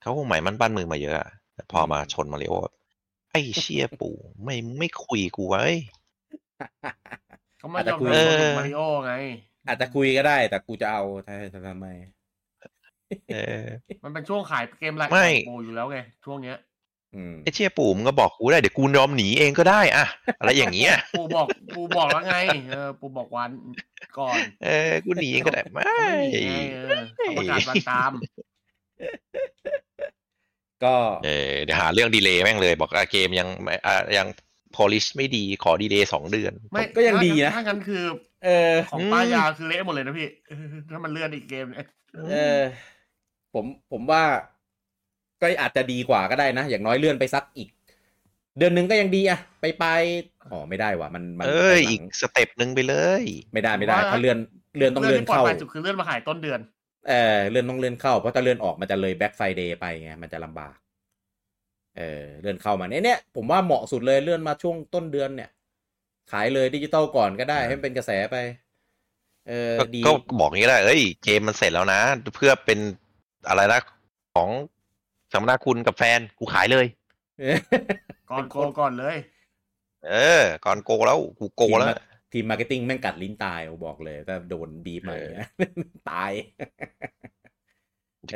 เขาคงใหม่มันบ้านเมืองมาเยอะอะแต่พอมาชนมาริโอไอ้ เชี่ยปู่ไม่ไม่คุยกูไว้เขามาอาจยจะอมคุยรับเออมาริโอไง อาจจะคุยก็ได้ แต่กูจะเอาทำทำไมเออมันเป็นช่วงขายเกมไลน์ไม่ปูอยู่แล้วไงช่วงเนี้ยอืมไอ้เชี่ยปู่มึงก็บอกกูได้เดี๋ยวกูยอมหนีเองก็ได้อะอะไรอย่างเงี้ยปูบอกปูบอกแล้วไงเออปูบอกวันก่อน เออกูหนีเองก็ได้ไม่เขาไม่หนีไงเออเขาประกาศวันตาม ก็เออเดี๋ยวหาเรื่องดีเลย์แม่งเลย บอกอะเกมยังไม่อะยัง polish ไม่ดีขอดีเลย์สองเดือน ไม่ก็ยังดีนะถ้างั้นคือ เออของอืมป้ายาคือเละหมดเลยนะพี่เออถ้ามันเลื่อนอีกเกมเนี่ยเออ ผมผมว่า ก็อาจจะดีกว่าก็ได้นะ อย่างน้อยเลื่อนไปสักอีก เดือนหนึ่งก็ยังดีอะไปไปอ๋อไม่ได้ว่ะมันมันเอ้ยไปหลังอีก step หนึ่งไปเลย ไม่ได้ไม่ได้ ถ้าเลื่อนเลื่อนต้องเลื่อนเข้า ที่ปลอดภัยสุดคือเลื่อนมาขายต้นเดือน เออเลื่อนต้องเลื่อนเข้าเพราะถ้าเลื่อนออกมันจะเลย Black Friday ไปไงมันจะลำบากเออเลื่อนเข้ามาเนี่ยเนี่ยผมว่าเหมาะสุดเลยเลื่อนมาช่วงต้นเดือนเนี่ย ขายเลยดิจิตอลก่อนก็ได้ให้มันเป็นกระแสไป เออก็ดีก็บอกอย่างนี้ได้เอ้ยเกมมันเสร็จแล้วนะ เพื่อเป็นอะไรนะของสมนาคุณกับแฟนกูขายเลย ก่อนโกก่อนเลย เออ ก่อนโกแล้วกูโกแล้ว ทีม marketing แม่งกัดลิ้นตายผมบอกเลยถ้าโดนบีบมาเอออย่างเงี้ยตาย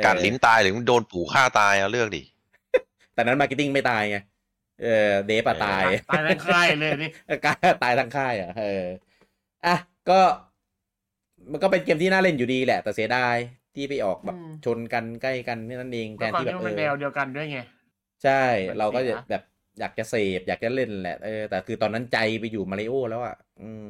กัดลิ้นตายหรือโดนปู่ฆ่าตายเอาเลือกดิแต่นั้น marketing ไม่ตายไงเออ dev อะเออตาย ตายทั้งค่ายเลยนี่กายตายทั้งค่ายอะเอออะก็มันก็เป็นเกมที่น่าเล่นอยู่ดีแหละ แต่เสียดายที่ไปออกแบบชนกันใกล้กันนี่นั่นเองแทแล้วนก่อนที่แบที่บมันเอเป็นแนวอเดียวกันด้วยไง ใช่มันเราก็เสียแบบ อยากจะเสพอยากจะเล่นแหละเออแต่คือตอนนั้นใจไปอยู่มาริโอแล้วอะอืม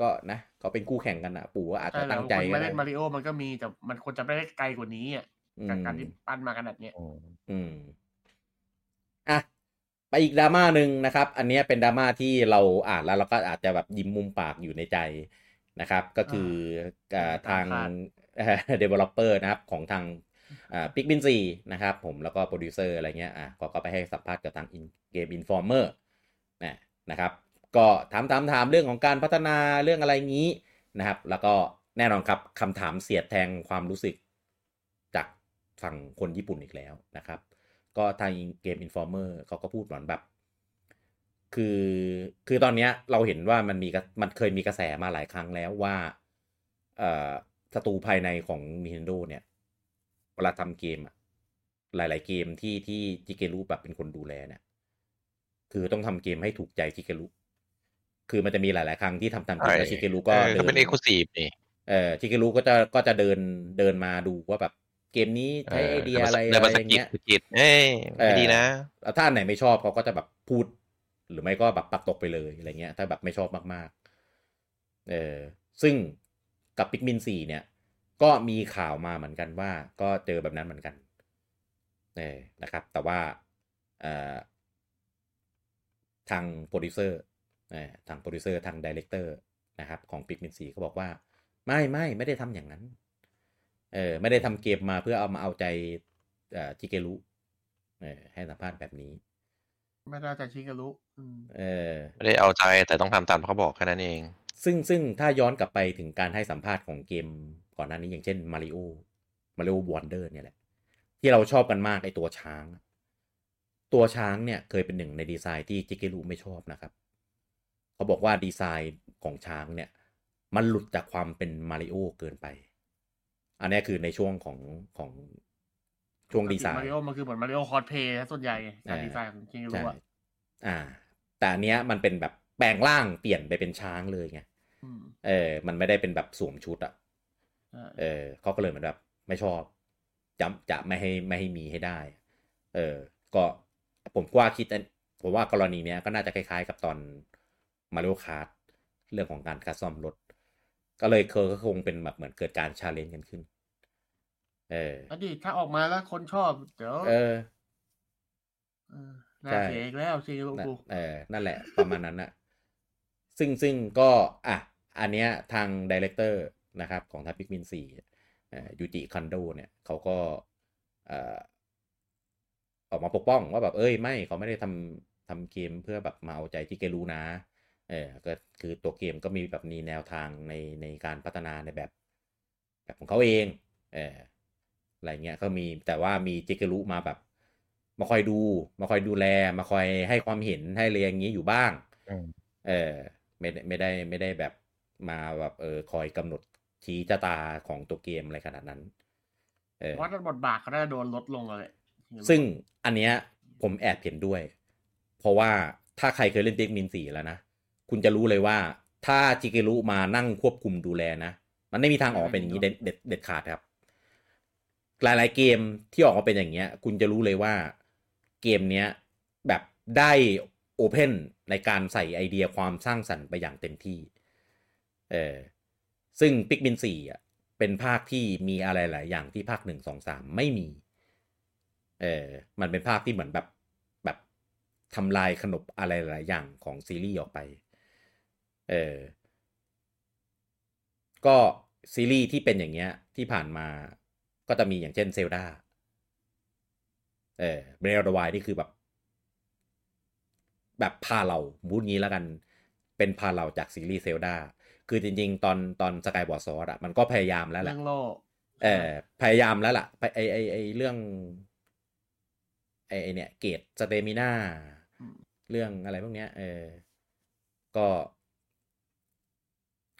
ก็นะเขาเป็นคู่แข่งกันอะ ปู่ก็อาจใช่จะแล้ตั้วงคใจนก็ไม่ได้เล่นมาริโอมันก็มีแต่มันควรจะไม่ได้ไกลกว่านี้อะอืกับมการที่ปั้นมาขนาดเนี้ยอืมอะไปอีกดราม่าหนึ่งนะครับ อันเนี้ยเป็นดราม่าที่เราอ่านแล้วเราก็อาจจะแบบยิ้มมุมปากอยู่ในใจนะครับ ก็คืออ่าทาง developer นะครับ ของทางอ่า Pikmin สี่นะครับผมแล้วก็โปรดิวเซอร์อะไรเงี้ยอะก็ก็ไปให้สัมภาษณ์กับทาง Game Informer นะนะครับ ก็ถามถามถามเรื่องของการพัฒนาเรื่องอะไรงี้นะครับ แล้วก็แน่นอนครับคำถามเสียดแทงความรู้สึกจากฝั่งคนญี่ปุ่นอีกแล้วนะครับ ก็ทาง Game Informer เขาก็พูดเหมือนแบบ คือคือตอนเนี้ยเราเห็นว่ามันมีมันเคยมีกระแสมาหลายครั้งแล้วว่าเอ่อศัตรูภายในของ Nintendo เนี่ย เวลาทำเกมอะหลาย ๆ เกมที่ที่ชิเกรุแบบเป็นคนดูแลเนี่ยคือต้องทำเกมให้ถูกใจชิเกรุคือมันจะมีหลาย ๆ ครั้งที่ทำตามใช่ที่แล้วชิเกรุก็เออเดิก็เป็น exclusive นี่เออชิเกรุก็จะก็จะเดินเดินมาดูว่าแบบเกมนี้ใช้ไอเดียอะไรเดินอะไรมาสะกิดอย่างกิดเงี้ยสะกิดเอ้ยไม่ดีนะแล้วถ้าอันไหนไม่ชอบเขาก็จะแบบพูด หรือไม่ก็แบบปัดตกไปเลยอะไรเงี้ย ถ้าแบบไม่ชอบมาก ๆ เออซึ่งกับ Pikmin สี่เนี่ย ก็มีข่าวมาเหมือนกันว่า ก็เจอแบบนั้นเหมือนกันเออนะครับ แต่ว่าเอ่อทางโปรดิวเซอร์เอ่อทางโปรดิวเซอร์ทาง director นะครับของ Pikmin สี่ก็บอกว่า ไม่ไม่ไม่ได้ทำอย่างนั้นเออไม่ได้ทำเกมมาเพื่อเอามาเอาใจเอ่อชิเกรุเออให้สัมภาษณ์แบบนี้ ไม่ได้แต่ชิการุอืมเออไม่ได้เอาใจแต่ต้องทำตามที่เขาบอกแค่นั้นเอง ซึ่งซึ่งถ้าย้อนกลับไปถึงการให้สัมภาษณ์ของเกม ก่อนหน้านี้อย่างเช่นมาริโอ Mario Wonder เนี่ยแหละ ที่เราชอบกันมากไอตัวช้าง ตัวช้างเนี่ยเคยเป็นหนึ่งในดีไซน์ที่ชิเกรุไม่ชอบนะครับ เขาบอกว่าดีไซน์ของช้างเนี่ยมันหลุดจากความเป็นมาริโอเกินไป อันนี้คือในช่วงของของช่วงดีไซน์มาริโอมันคือเหมือนมาริโอคอสเพย์ส่วนใหญ่การอ่าดีไซน์ของชิการุใช่อะอ่า แต่อันเนี้ยมันเป็นแบบแปลงร่างเปลี่ยนไปเป็นช้างเลยไงอืมเออ มันไม่ได้เป็นแบบสวมชุดอะใช่ เออเขาก็เลยเหมือนแบบไม่ชอบจะจะไม่ให้ไม่ให้มีให้ได้ เออ ก็ผมว่าคิดอันผมว่ากรณีเนี้ยก็น่าจะคล้ายๆ กับตอน Mario Kart เรื่องของการ custom รถ ก็เลยเคก็คงเป็นแบบเหมือนเกิดการ challenge กันขึ้น เอออดีตถ้าออกมาแล้วคนชอบ เดี๋ยว เออเออน่าใช่เสียอีกแล้วชิการุนั่นกูเออ นั่นแหละ ประมาณนั้นนะซึ่งซึ่งก็ อะ อันเนี้ยทาง director นะครับของทาง Pikmin สี่ยูจิคันโดเนี่ยเขาก็เอ่อออกมาปกป้องว่าแบบเอ้ยไม่เขาไม่ได้ทำทำเกมเพื่อแบบมาเอาใจชิเกรุ้นะเออก็คือตัวเกมก็มีแบบมีแนวทางในในการพัฒนาในแบบแบบของเขาเองเอออะไรเงี้ยก็มีแต่ว่ามีชิเกรุมาแบบมาคอยดู มาคอยดูแล มาคอยให้ความเห็นให้เรียอย่างนี้อยู่บ้างอืมเออไม่ได้ไม่ได้ไม่ได้แบบมาแบบเออคอยกำหนด ชี้ชะตาของตัวเกมอะไรขนาดนั้น เออว่าบทบาทเขาได้โดนลดลงเลยซึ่งอันเนี้ยผมแอบเห็นด้วย เพราะว่าถ้าใครเคยเล่นเด็กมินสี่แล้วนะ คุณจะรู้เลยว่า ถ้าจิเกรุมานั่งควบคุมดูแลนะ มันไม่มีทางออกมาเป็นอย่างนี้เด็ดเด็ดเด็ดขาดครับ หลายๆเกมที่ออกมาเป็นอย่างเงี้ย คุณจะรู้เลยว่าเกมเนี้ยแบบได้โอเพนในการใส่ไอเดียความสร้างสรรค์ไปอย่างเต็มที่ เออ ซึ่งปิกมินสี่อะเป็นภาคที่มีอะไรหลายอย่างที่ภาคหนึ่งสองสามไม่มี เออมันเป็นภาคที่เหมือนแบบแบบทำลายขนบอะไรหลายอย่างของซีรีส์ออกไป เออ ก็ซีรีส์ที่เป็นอย่างเงี้ยที่ผ่านมาก็จะมีอย่างเช่น Zelda เออ Breath Wild นี่คือแบบ แบบผ่าเหล่าพูดงี้แล้วกัน เป็นผ่าเหล่าจากซีรีส์ Zelda คือจริง ๆ ตอนตอน Skyward Sword อะมันก็พยายามแล้วแหเรื่องโลกเออพยายามแล้วล่ะไอไอไอไอเรื่องไอไอเนี่ย เกจ stamina อืมเรื่องอะไรพวกเนี้ย เออ ก็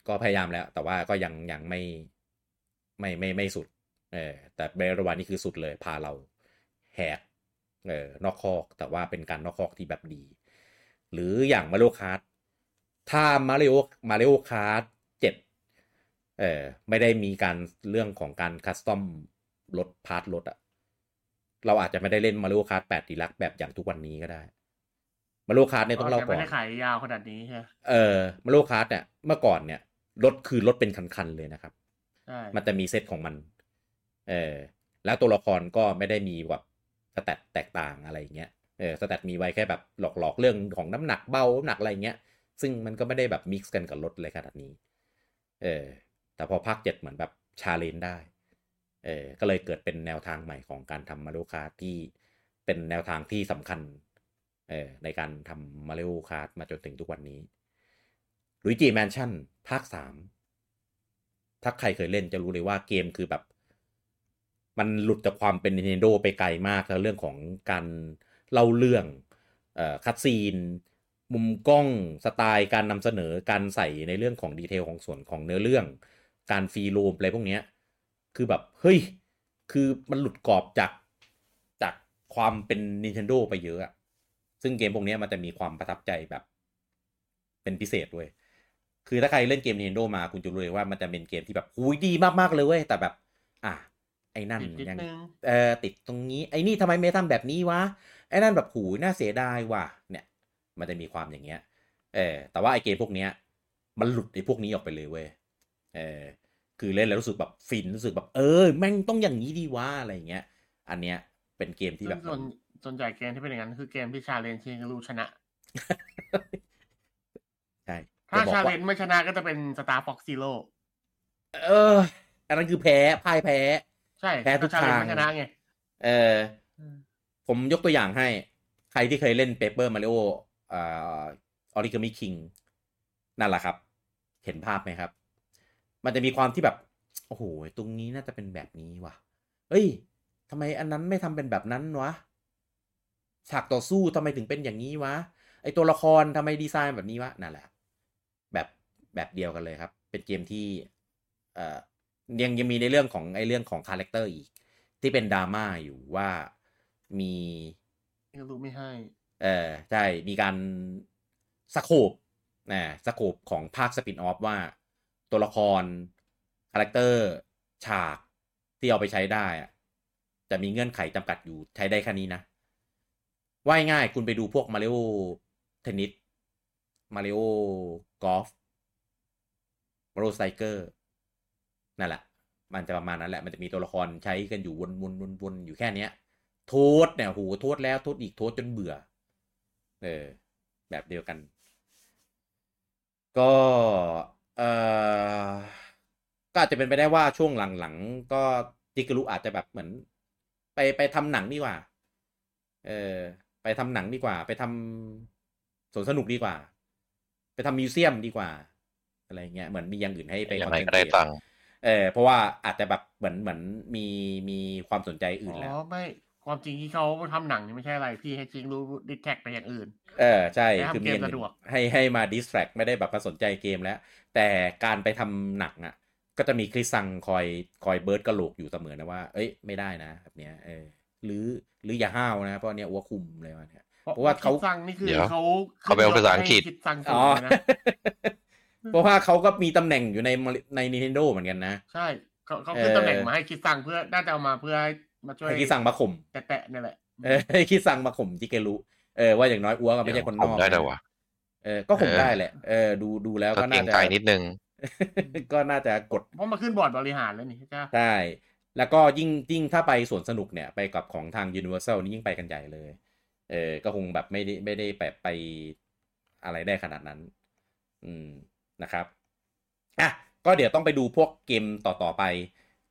ก็พยายามแล้ว แต่ว่าก็ยังยังไม่ไม่ไม่ไม่สุด เออ แต่ Breath Wild นี่คือสุดเลย ผ่าเหล่าแหกเออนอกคอก แต่ว่าเป็นการนอกคอกที่แบบดี หรืออย่าง Mario Kart ถ้ามาริโอ Mario Kart เจ็ดเออไม่ได้มีการเรื่องของการ custom รถ part รถอะเราอาจจะไม่ได้เล่น Mario Kart แปด Deluxe แบบอย่างทุกวันนี้ก็ได้Mario Kart เนี่ยต้องเล่าก่ไม่ได้ขายยาวขนาดนี้ใช่ไหมเออ Mario Kart เนี่ยเมื่อก่อนเนี่ยรถคือรถเป็นคันๆเลยนะครับใช่มันจะมีเซตของมัน เออ แล้วตัวละครก็ไม่ได้มีแบบ stat แตกต่างอะไรอย่างเงี้ย เออ stat มีไว้แค่แบบหลอกๆ เรื่องของน้ำหนักเบา น้ำหนักอะไรเงี้ย ซึ่งมันก็ไม่ได้แบบ mix กันกับรถเลยขนาดนี้ เออ แต่พอภาคเจ็ดเหมือนแบบ challenge ได้ เออ ก็เลยเกิดเป็นแนวทางใหม่ของการทำ Mario Kart ที่เป็นแนวทางที่สำคัญ เออ ในการทำ Mario Kart มาจนถึงทุกวันนี้ Luigi's Mansion ภาคสามถ้าใครเคยเล่นจะรู้เลยว่าเกมคือแบบ มันหลุดจากความเป็น Nintendo ไปไกลมากแล้วเรื่องของการเล่าเรื่องเอ่อ cutscene มุมกล้องสไตล์การนำเสนอการใส่ในเรื่องของ detail ของส่วนของเนื้อเรื่อง การ free roam อะไรพวกเนี้ยคือแบบเฮ้ยคือมันหลุดกรอบจากจากความเป็น Nintendo ไปเยอะอะซึ่งเกมพวกเนี้ยมันจะมีความประทับใจแบบ เป็นพิเศษด้วย คือถ้าใครเล่นเกม Nintendo มาคุณจะรู้เลยว่ามันจะเป็นเกมที่แบบหุยดีมากๆเลยเว้ยแต่แบบ อะไอ้นั่นติดนิดยังนึงเออติดตรงนี้ไอ้นี่ทำไมไม่ทำแบบนี้วะไอ้นั่นแบบหูยน่าเสียดายว่ะเนี่ย มันจะมีความอย่างเงี้ย เออ แต่ว่าไอ้เกมพวกเนี้ย มันหลุดไอ้พวกนี้ออกไปเลยเว้ย เออ คือเล่นแล้วรู้สึกแบบฟินรู้สึกแบบเออ แม่งต้องอย่างนี้ดีวะอะไรอย่างเงี้ย อันเนี้ยเป็นเกมที่ซึ่งแบบส่วนส่วนใหญ่เกมที่เป็นอย่างนั้นคือเกมที่ challenge Shigeru ชนะ ใช่ ถ้าจะบอกว่า challengeจ์ไม่ชนะก็จะเป็น Star Fox Zero เออ อันนั้นคือแพ้พ่ายแพ้ ใช่แพ้ทุก challenge ทางไม่ชนะไง เออ ผมยกตัวอย่างให้ ใครที่เคยเล่น Paper Mario อ่า Origami King นั่นแหละครับ เห็นภาพไหมครับ มันจะมีความที่แบบ โอ้โห ตรงนี้น่าจะเป็นแบบนี้ว่ะเฮ้ยทำไมอันนั้นไม่ทำเป็นแบบนั้นวะ ฉากต่อสู้ทำไมถึงเป็นอย่างนี้วะ ไอตัวละครทำไมดีไซน์แบบนี้วะ นั่นแหละ แบบแบบเดียวกันเลยครับ เป็นเกมที่ เอ่อ ยังยังมีในเรื่องของไอเรื่องของ character อีก ที่เป็นดราม่าอยู่ว่ามี Shigeru ไม่ให้ เออใช่มีการ scope นะ scope ของภาค spin-off ว่าตัวละคร character ฉากที่เอาไปใช้ได้อะจะมีเงื่อนไขจำกัดอยู่ใช้ได้แค่นี้นะว่าง่าย ๆคุณไปดูพวก Mario Tennis Mario Golf Mario Strikers นั่นแหละ มันจะประมาณนั้นแหละ มันจะมีตัวละครใช้กันอยู่วนวนวนวนอยู่แค่เนี้ยโทษเนี่ยโหโทษแล้วโทษอีกโทษจนเบื่อ เออแบบเดียวกัน ก็เออก็อาจจะเป็นไปได้ว่าช่วงหลังๆ ก็จิกรุอาจจะแบบเหมือน ไปไปทำหนังดีกว่า เออไปทำหนังดีกว่า ไปทำสวนสนุกดีกว่า ไปทำมิวเซียมดีกว่า อะไรเงี้ยเหมือนมีอย่างอื่นให้ไปยังไงก็ concentrate ได้ตังค์เออเพราะว่าอาจจะแบบเหมือนเหมือนมีมีความสนใจอ๋อื่นแล้วอไม่ ความจริงที่เขาทำหนังนี่ไม่ใช่อะไรพี่ให้จริงรู้ดิแท็กไปอย่างอื่น เออใช่ให้ทำคือมีอย่างเกมสะดวกให้ให้มาดิสแทรกไม่ได้แบบมาสนใจเกมแล้ว แต่การไปทำหนังอะ ก็จะมีคริสซังคอยคอยเบิร์ดกระโหลกอยู่เสมอนะว่า เอ้ยไม่ได้นะแบบเนี้ยเออหรือหรืออย่าห้าวนะเพราะเนี้ยอ้วคุมเลยวันเนี้ยเพราะว่าเขาคิดซังนี่คือเดี๋ยวเขาเขาไปเอาภาษาอังกฤษคิดซังสูอ๋งอเลยนะเพราะว่าเขาก็มีตำแหน่งอยู่ในใน Nintendo เหมือนกันนะ ใช่เขาเขาขึ้นเออตำแหน่งมาให้คิดซังเพื่อน่าจะเอามาเพื่อให้ มาช่วยให้คริสซังมาข่มแตะๆเนี่ยแหละเออให้คริสซังมาข่มจิเกรุเออว่าอย่างน้อยอ้วก็ไม่ใช่คนนผอมกได้นะแต่ว่าเออก็ข่มเออได้แหละเออดูดูแล้วก็ก็เกรน่างจะใจนิดนึงก็น่าจะกดเพราะมาขึ้นบอร์ดบริหารแล้วนี่ใช่ไหมใช่แล้วก็ยิ่งยิ่งถ้าไปสวนสนุกเนี่ยไปกับของทาง Universal นี่ยิ่งไปกันใหญ่เลย เออ ก็คงแบบไม่ได้ไม่ได้แบบไปอะไรได้ขนาดนั้น อืมนะครับอะก็เดี๋ยวต้องไปดูพวกเกมต่อๆไป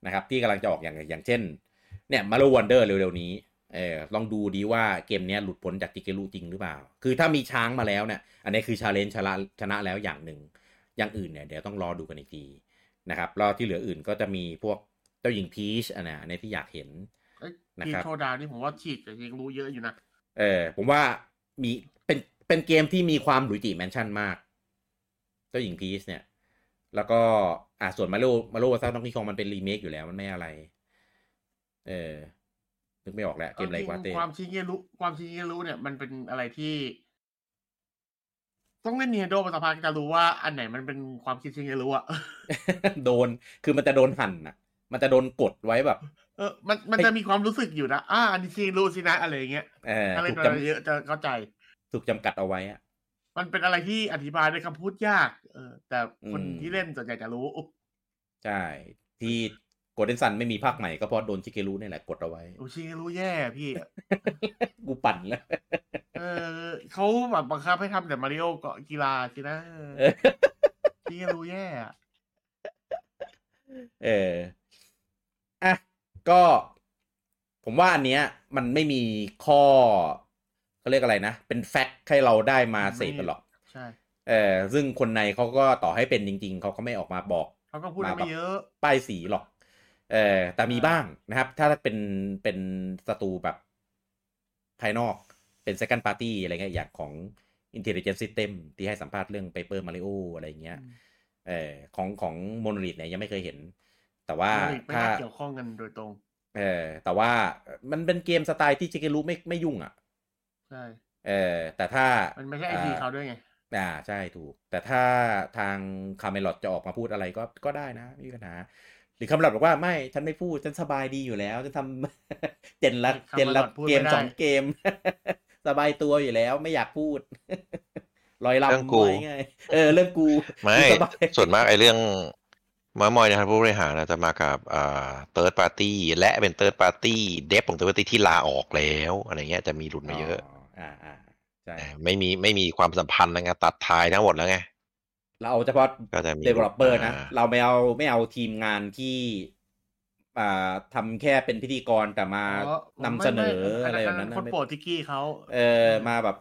นะครับ ที่กำลังจะออกอย่างอย่างเช่น เนี่ยมา r วันเดอร์เร็วๆนี้เออลองดูดีว่าเกมเนี้ยหลุดพ้นจากติเกรุจริงหรือเปล่า คือถ้ามีช้างมาแล้วเนี่ย อันนี้คือชาเลนจ์ชนะชนะแล้วอย่างหนึ่ง อย่างอื่นเนี่ยเดี๋ยวต้องรอดูกันอีกทีนะครับแล้วที่เหลืออื่นก็จะมีพวกเจ้าหญิงพีชอันนะอันนี้ที่อยากเห็นเอ้ยนะทีครับโชว์ดาวนี่ผมว่าฉีกแต่ยังรู้เยอะอยู่นะ เออ ผมว่ามีเป็นเป็นเกมที่มีความหลุยจิแมนชั่นมาก เจ้าหญิงพีชเนี่ย แล้วก็อ่าส่วนมาโลมาโลวาซ่าต้องที่คองมันเป็นรีเมคอยู่แล้วมันไม่อะไร เออนึกไม่ออกแล้วเกมอะไรจริงวะเต้ความชิงเกรู้ความชิงเกรู้เนี่ย มันเป็นอะไรที่ ต้องเล่น Nintendo มาสักพักจะรู้ว่าอันไหนมันเป็นความคิดชิงเกรู้อะโดนคือมันจะโดนหั่นอะมันจะโดนกดไว้แบบ เออ มันมันจะมีความรู้สึกอยู่นะอ่าอันนี้ชิงรู้สินะอะไรอย่างเงี้ยเออถ้าเล่ถูนกมาจเยอะจะเข้าใจำถูกจำกัดเอาไว้อะมันเป็นอะไรที่อธิบายด้วยคำพูดยาก เออ แต่คนอืมที่เล่นส่วนใหญ่จะรู้ใช่ที่โกลเด้นซันไม่มีภาคใหม่ก็เพราะโดนชิเกรุนี่แหละกดเอาไว้โอ้ชิงเกรู้แย่พี่ กูปั่นแล้ว เออเขาแบบบังคับให้ทำแต่มาริโอเกาะกีฬาสินะเออเออชิงเกรู้แย่อะเอออะก็ ผมว่าอันเนี้ย มันไม่มีข้อเขาเรียกอะไรนะ เป็นแฟกต์ให้เราได้มาเสพกันหรอก ใช่ เออซึ่งคนในเขาก็ต่อให้เป็นจริง ๆ เขาก็ไม่ออกมาบอก เขาก็พูดได้ไม่เยอะ ป้ายสีหรอก เออแต่มีบ้างนะครับ ถ้าเป็นเป็นศัตรูแบบภายนอกเป็น second party อะไรเงี้ยอย่างของ intelligent system ที่ให้สัมภาษณ์เรื่อง paper mario อะไรเงี้ยเออของของ monolith เนี่ยยังไม่เคยเห็น แต่ว่าไม่ถ้าน่าเกี่ยวข้องกันโดยตรงเออแต่ว่ามันเป็นเกมสไตล์ที่ชิเกรุไม่ไม่ยุ่งอะใช่เออแต่ถ้ามันไม่ใช่ไอพีเขาด้วยไงอ่าใช่ถูก แต่ถ้าทางคาเมลอดจะออกมาพูดอะไรก็ก็ได้นะไม่มีปัญหา หรือคาเมลอดบอกว่าไม่ฉันไม่พูดฉันสบายดีอยู่แล้วฉันทำเจนละ Camelot เจนละพูดเกมไม่ได้สองเกม สบายตัวอยู่แล้วไม่อยากพูดลอยลำเรื่องกูไว้ไงเออเรื่องกูไม่กูสบายส่วนมากไอ้เรื่องเม้ามอยนะครับผู้บริหารนะจะมากับอ่า third party และเป็น third party dev ของ third party ที่ลาออกแล้วอะไรเงี้ยจะมีหลุดมาเยอะอ่าอ่าใช่เออไม่มีไม่มีความสัมพันธ์นะไงตัด tie ทั้งหมดแล้วไง เราเอาเฉพาะก็จะมี developer นะอ่าเราไม่เอาไม่เอาทีมงานที่อ่าทำแค่เป็นพิธีกรแต่มาอ๋อนำเสนอไม่อะไรไม่แบบนั้นคนนะโปรดทิกกี้เขาเออมาแบบ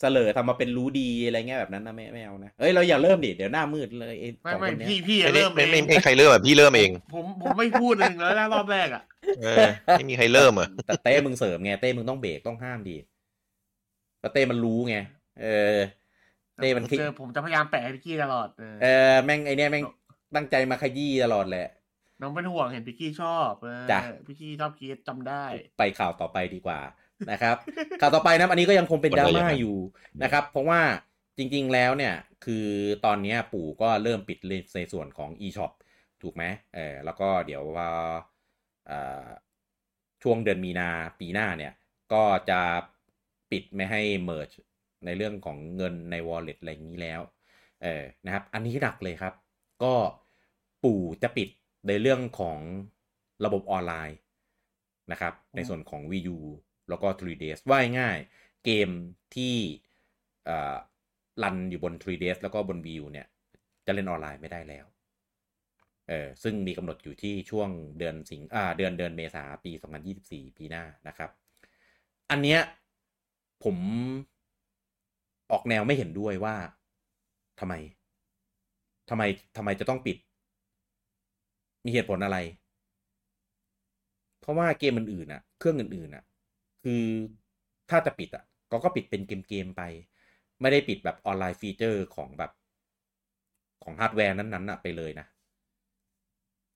เสลอทำมาเป็นรู้ดีอะไรเงี้ยแบบนั้นนะไม่ไม่เอานะเอ้ยเราอย่าเริ่มดิเดี๋ยวหน้ามืดเลยไอ้ไม่สองไม่คนเนี้ยพี่พี่ไม่เริ่มไม่เอไม่งไม่ใครเริ่มอะพี่เริ่มเอง ผมผมไม่พูดเลยแล้วนะรอบแรกอะเออไม่มีใครเริ่มอะแต่เต้มึงเสริมไงเต้มึงต้องเบรกต้องห้ามดีแต่เต้มันรู้ไงเออ เต้มันผมคิดเจอผมจะพยายามแปะให้พิกกี้ตลอดเออเออแม่งไอเนี้ยแม่งตั้งใจมาขยี้ตลอดแหละ น้องเป็นห่วงเห็นพิกกี้ชอบเออจ้ะพิกกี้ชอบคิดจำได้ ไปข่าวต่อไปดีกว่านะครับ ข่าวต่อไปนะอันนี้ก็ยังคงเป็นดราม่าอยู่นะครับ เพราะว่าจริง ๆ แล้วเนี่ย คือตอนเนี้ยปู่ก็เริ่มปิดในส่วนของ e-shop ถูกไหมเออแล้วก็เดี๋ยวว่าเอ่อช่วงเดือนมีนาปีหน้าเนี่ย ก็จะปิดไม่ให้ merge ในเรื่องของเงินใน wallet อะไรอย่างนี้แล้วเออนะครับอันนี้หนักเลยครับ ก็ปู่จะปิดในเรื่องของระบบออนไลน์นะครับ ในส่วนของ Wii U แล้วก็ 3ds ว่าง่ายๆเกมที่เอ่อรันอยู่บน 3ds แล้วก็บน Wii U เนี่ย จะเล่นออนไลน์ไม่ได้แล้วเออซึ่งมีกำหนดอยู่ที่ช่วงเดือนสิงอ่าเดือนเดือนเมษาปี 2024 ปีหน้านะครับ อันเนี้ยผม ออกแนวไม่เห็นด้วยว่าทำไมทำไมทำไมจะต้องปิด มีเหตุผลอะไร เพราะว่าเกมอื่นๆอะ เครื่องอื่นๆอะ คือถ้าจะปิดอะก็ก็ปิดเป็นเกมๆไป ไม่ได้ปิดแบบ online feature ของแบบ ของฮาร์ดแวร์นั้นๆอะไปเลยนะ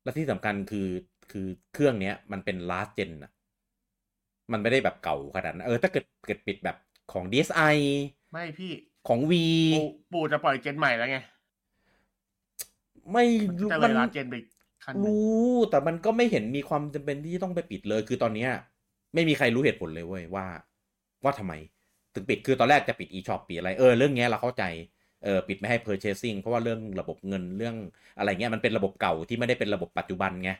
และที่สำคัญคือคือเครื่องเนี้ย มันเป็น last gen อะมันไม่ได้แบบเก่าขนาดนั้นเออถ้าเกิดเกิดปิดแบบของ DSi ไม่พี่ของ V ปู่ปู่จะปล่อยเจนใหม่แล้วไง ไม่มันรู้จะเลมันยลาเจนไปอีกขั้นหนึ่งรู้แต่มันก็ไม่เห็นมีความจำเป็นที่ต้องไปปิดเลย คือตอนเนี้ย ไม่มีใครรู้เหตุผลเลยเว้ยว่า ว่าทำไม ถึงปิดคือตอนแรกจะปิด e-shop ปิดอะไรเออเรื่องเนี้ยเราเข้าใจเออปิดไม่ให้ purchasing เพราะว่าเรื่องระบบเงินเรื่องอะไรเงี้ยมันเป็นระบบเก่าที่ไม่ได้เป็นระบบปัจจุบันไง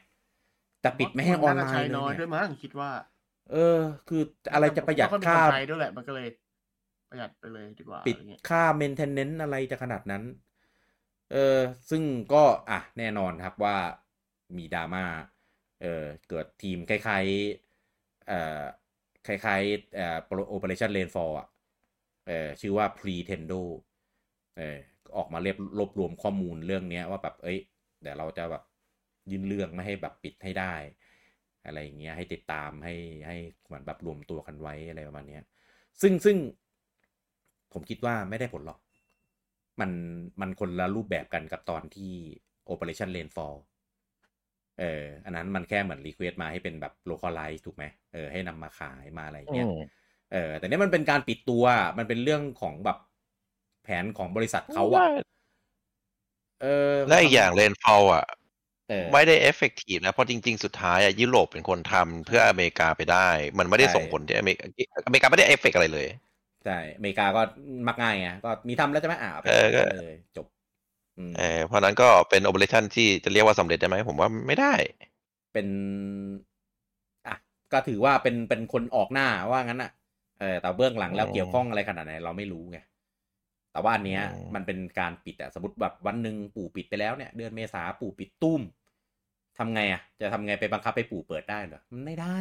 แต่ปิดไม่ให้ออนไลาจะใช้น์เลน้อยยด้วเนี่ยยมั้งคิดว่า เออ คืออะไรจะประหยัดแล้วก็มีค่าคนใช้ด้วยแหละมันก็เลย ประหยัดไปเลยดีกว่าปิดอะไรเงี้ยค่า maintenance อะไรจะขนาดนั้น เออซึ่งก็อะแน่นอนครับว่ามีดราม่าเออเกิดทีมคล้ายๆเอ่อคล้ายๆเอ่อ Operation Rainfall อะเออชื่อว่า Pretendo เออออกมาเรียบรวบรวมข้อมูลเรื่องเนี้ยว่าแบบ เอ้ยเดี๋ยวเราจะแบบยื่นเรื่องไม่ให้แบบปิดให้ได้ อะไรอย่างเงี้ยให้ติดตามให้ให้เหมือนแบบรวมตัวกันไว้อะไรประมาณเนี้ยซึ่งซึ่ง ผมคิดว่าไม่ได้ผลหรอก มันมันคนละรูปแบบกันกับตอนที่ Operation Rainfall เอออันนั้นมันแค่เหมือน request มาให้เป็นแบบ localize ถูกไหมเออให้นำมาขายมาอะไรอย่างเงี้ยเออ แต่เนี้ยมันเป็นการปิดตัว มันเป็นเรื่องของแบบแผนของบริษัทเขาอะเออและอีกอย่าง Rainfall อะเออไม่ได้ effective นะ เพราะจริง ๆ สุดท้ายอะยุโรปเป็นคนทำเพื่ออเมริกาไปได้ มันไม่ได้ใช่ส่งผลที่อเมริกาอเมริกาไม่ได้เอฟเฟกอะไรเลย ใช่อเมริกาก็มักง่ายไงก็มีทำแล้วใช่ไหมอ่าาไปเออก็เลยจบอืมเออเพราะนั้นก็เป็น operation ที่จะเรียกว่าสำเร็จได้ไหมผมว่าไม่ได้ เป็นอะก็ถือว่าเป็นเป็นคนออกหน้าว่างั้นอะเออแต่เบื้องหลังแล้วอืมเกี่ยวข้องอะไรขนาดไหนเราไม่รู้ไงแต่ว่าอันเนี้ยอืมมันเป็นการปิดอะสมมติแบบวันหนึ่งปู่ปิดไปแล้วเนี่ย เดือนเมษาปู่ปิดตุ้มทำไงอะจะทำไงไปบังคับไปปู่เปิดได้เหรอมันไม่ได้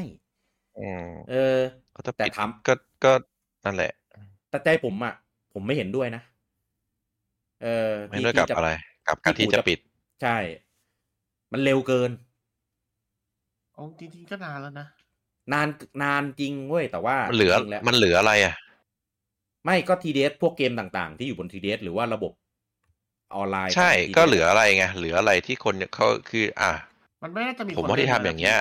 อืมเออเขาจะแต่ปิดทำก็ก็นั่นแหละ แต่ใจผมอะผมไม่เห็นด้วยนะ เออไม่ด้วยกับที่จอะไร กับการที่ที่ปู่จะจะปิด ใช่ มันเร็วเกินอ๋อจริงๆก็นานแล้วนะนานนานจริงเว้ยแต่ว่ามันเหลือจริงๆแล้วมันเหลืออะไรอะ ไม่ก็ TDS พวกเกมต่างๆ ที่อยู่บน TDS หรือว่าระบบออนไลน์ ใช่ของ TDS ก็เหลืออะไรไงเหลืออะไรที่คนเขาคือ อะ มันไม่น่าจะมีผมคนว่าที่เล่นทำอย่างเงี้ย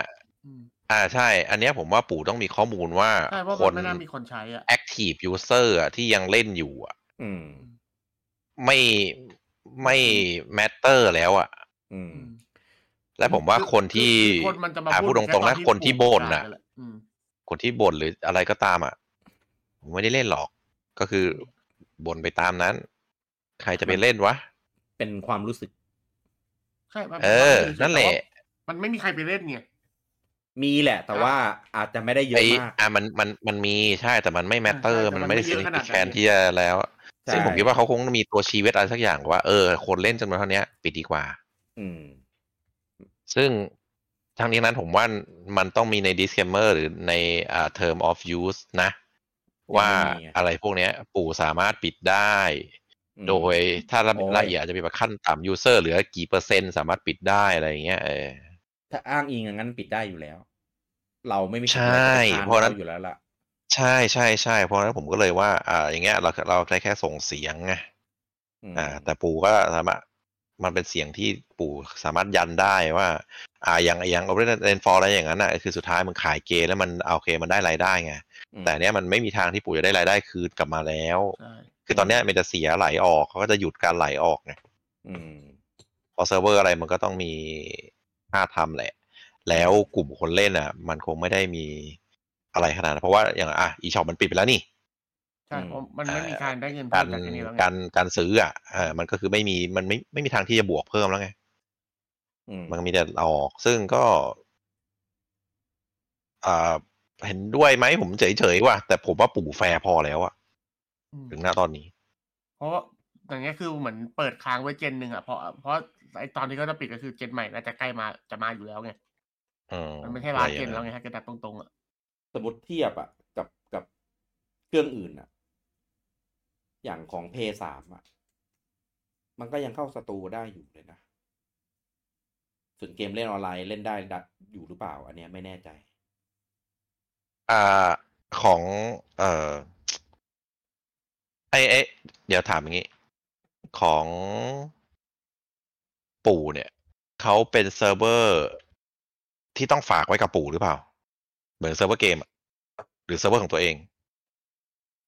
อืมอ่าใช่ อันเนี้ยผมว่าปู่ต้องมีข้อมูลว่าใช่เพราะคมันนไม่น่ามีคนใช้อะ active user อะที่ยังเล่นอยู่อะอืมไม่ไม่ matter แล้วอะอืมและผมว่าคนที่อคนมันจะมาอะพูพูดดตรงๆนะแคนที่บ่นน่ะปู่ปรกาศแหลอืมคนที่บ่นหรืออะไรก็ตามอะผมไม่ได้เล่นหรอก ก็คือบ่นไปตามนั้น ใครจะไปเล่นวะ เป็นความรู้สึก ใช่มันเออมันั่นแหละ มันไม่มีใครไปเล่นไง มีแหละ แต่ว่าอาจจะไม่ได้เยไออะมากอะมันมันมันมีใช่แต่มันไม่แมตเตอร์ใช่แต่มันมันไม่ได้ไม่เยสิอะขนาดนั้นแคนที่จะแล้วใช่ซึ่งผมคิดว่าเขาคงมีตัวชีวิตอะไรสักอย่างว่าเออคนเล่นจำนวนเท่านี้ปิดดีกว่า อืม ซึ่งทั้งนี้นั้นผมว่ามันต้องมีใน disclaimer หรือในอ่า term of use นะ ว่ายังไม่มีอะอะไรพวกเนี้ยปู่สามารถปิดได้อืมโดยถ้าละโอ้ยละเอียดอาจจะมีแบบขั้นต่ำ user เหลือกี่เปอร์เซ็นต์สามารถปิดได้อะไรอย่างเงี้ยเออ ถ้าอ้างอิงอย่างนั้นปิดได้อยู่แล้ว เราไม่มีสิทใช่ธิ์เพราะฉะนั้นขอยู่แล้วล่ะ ใช่ใช่ใช่เพราะฉะนั้นผมก็เลยว่า อ่า อย่างเงี้ย เราเราได้แค่ส่งเสียงไงมอ่า แต่ปู่ก็สามารถมันเป็นเสียงที่ปู่สามารถยันได้ว่า อ่าอย่างอย่าง Operation Rainfall อะไรอย่างนั้นอะคือสุดท้ายมันขายเกมแล้วมันโอเคมันได้รายได้ไงอืมแต่เนี้ยมันไม่มีทางที่ปู่จะได้รายได้คืนกลับมาแล้วใช่คือตอนเนี้ยมันจะเสียไหลออกเขาก็จะหยุดการไหลออกไงอืมพอเซิร์ฟเวอร์อะไรมันก็ต้องมี ค่าทำแหละ แล้วกลุ่มคนเล่นอะ มันคงไม่ได้มีอะไรขนาดนั้นเพราะว่าอย่างอะอีช็อปมันปิดไปแล้วนี่ใช่เพราะมันไม่มีการได้เงินกาเพิ่รมจากอันนี้แล้วไงการการซื้ออะเออมันก็คือไม่มีมันไม่ไม่มีทางที่จะบวกเพิ่มแล้วไงอืมมันมีแต่เอาออก ซึ่งก็อ่าเห็นด้วยไหมผมเฉยๆว่ะแต่ผมว่าปู่แฟร์พอแล้วอะอืมถึงหน้าตอนนี้ เพราะว่าอย่างเงี้ยคือเหมือนเปิดค้างไว้เจนหนึ่งอะเพราะเพราะ ไอตอนที่เขาจะปิดก็คือเจนใหม่น่าจะใกล้มาจะมาอยู่แล้วไงอืมมันไม่ใช่ลาเจนแล้วไงถ้าเกิดตัดตรงๆอะสมมติเทียบอะ กับกับเครื่องอื่นอะ อย่างของเพย์สามอะ มันก็ยังเข้าสตูได้อยู่เลยนะส่วนเกมเล่นออนไลน์เล่นได้ดัดอยู่หรือเปล่า อันเนี้ยไม่แน่ใจ อ่าของ เอ่อไอไอเดี๋ยวถามอย่างนี้ ของ ปู่เนี่ยเขาเป็นเซิร์ฟเวอร์ที่ต้องฝากไว้กับปู่หรือเปล่า เหมือนเซิร์ฟเวอร์เกมอะหรือเซิร์ฟเวอร์ของตัวเอง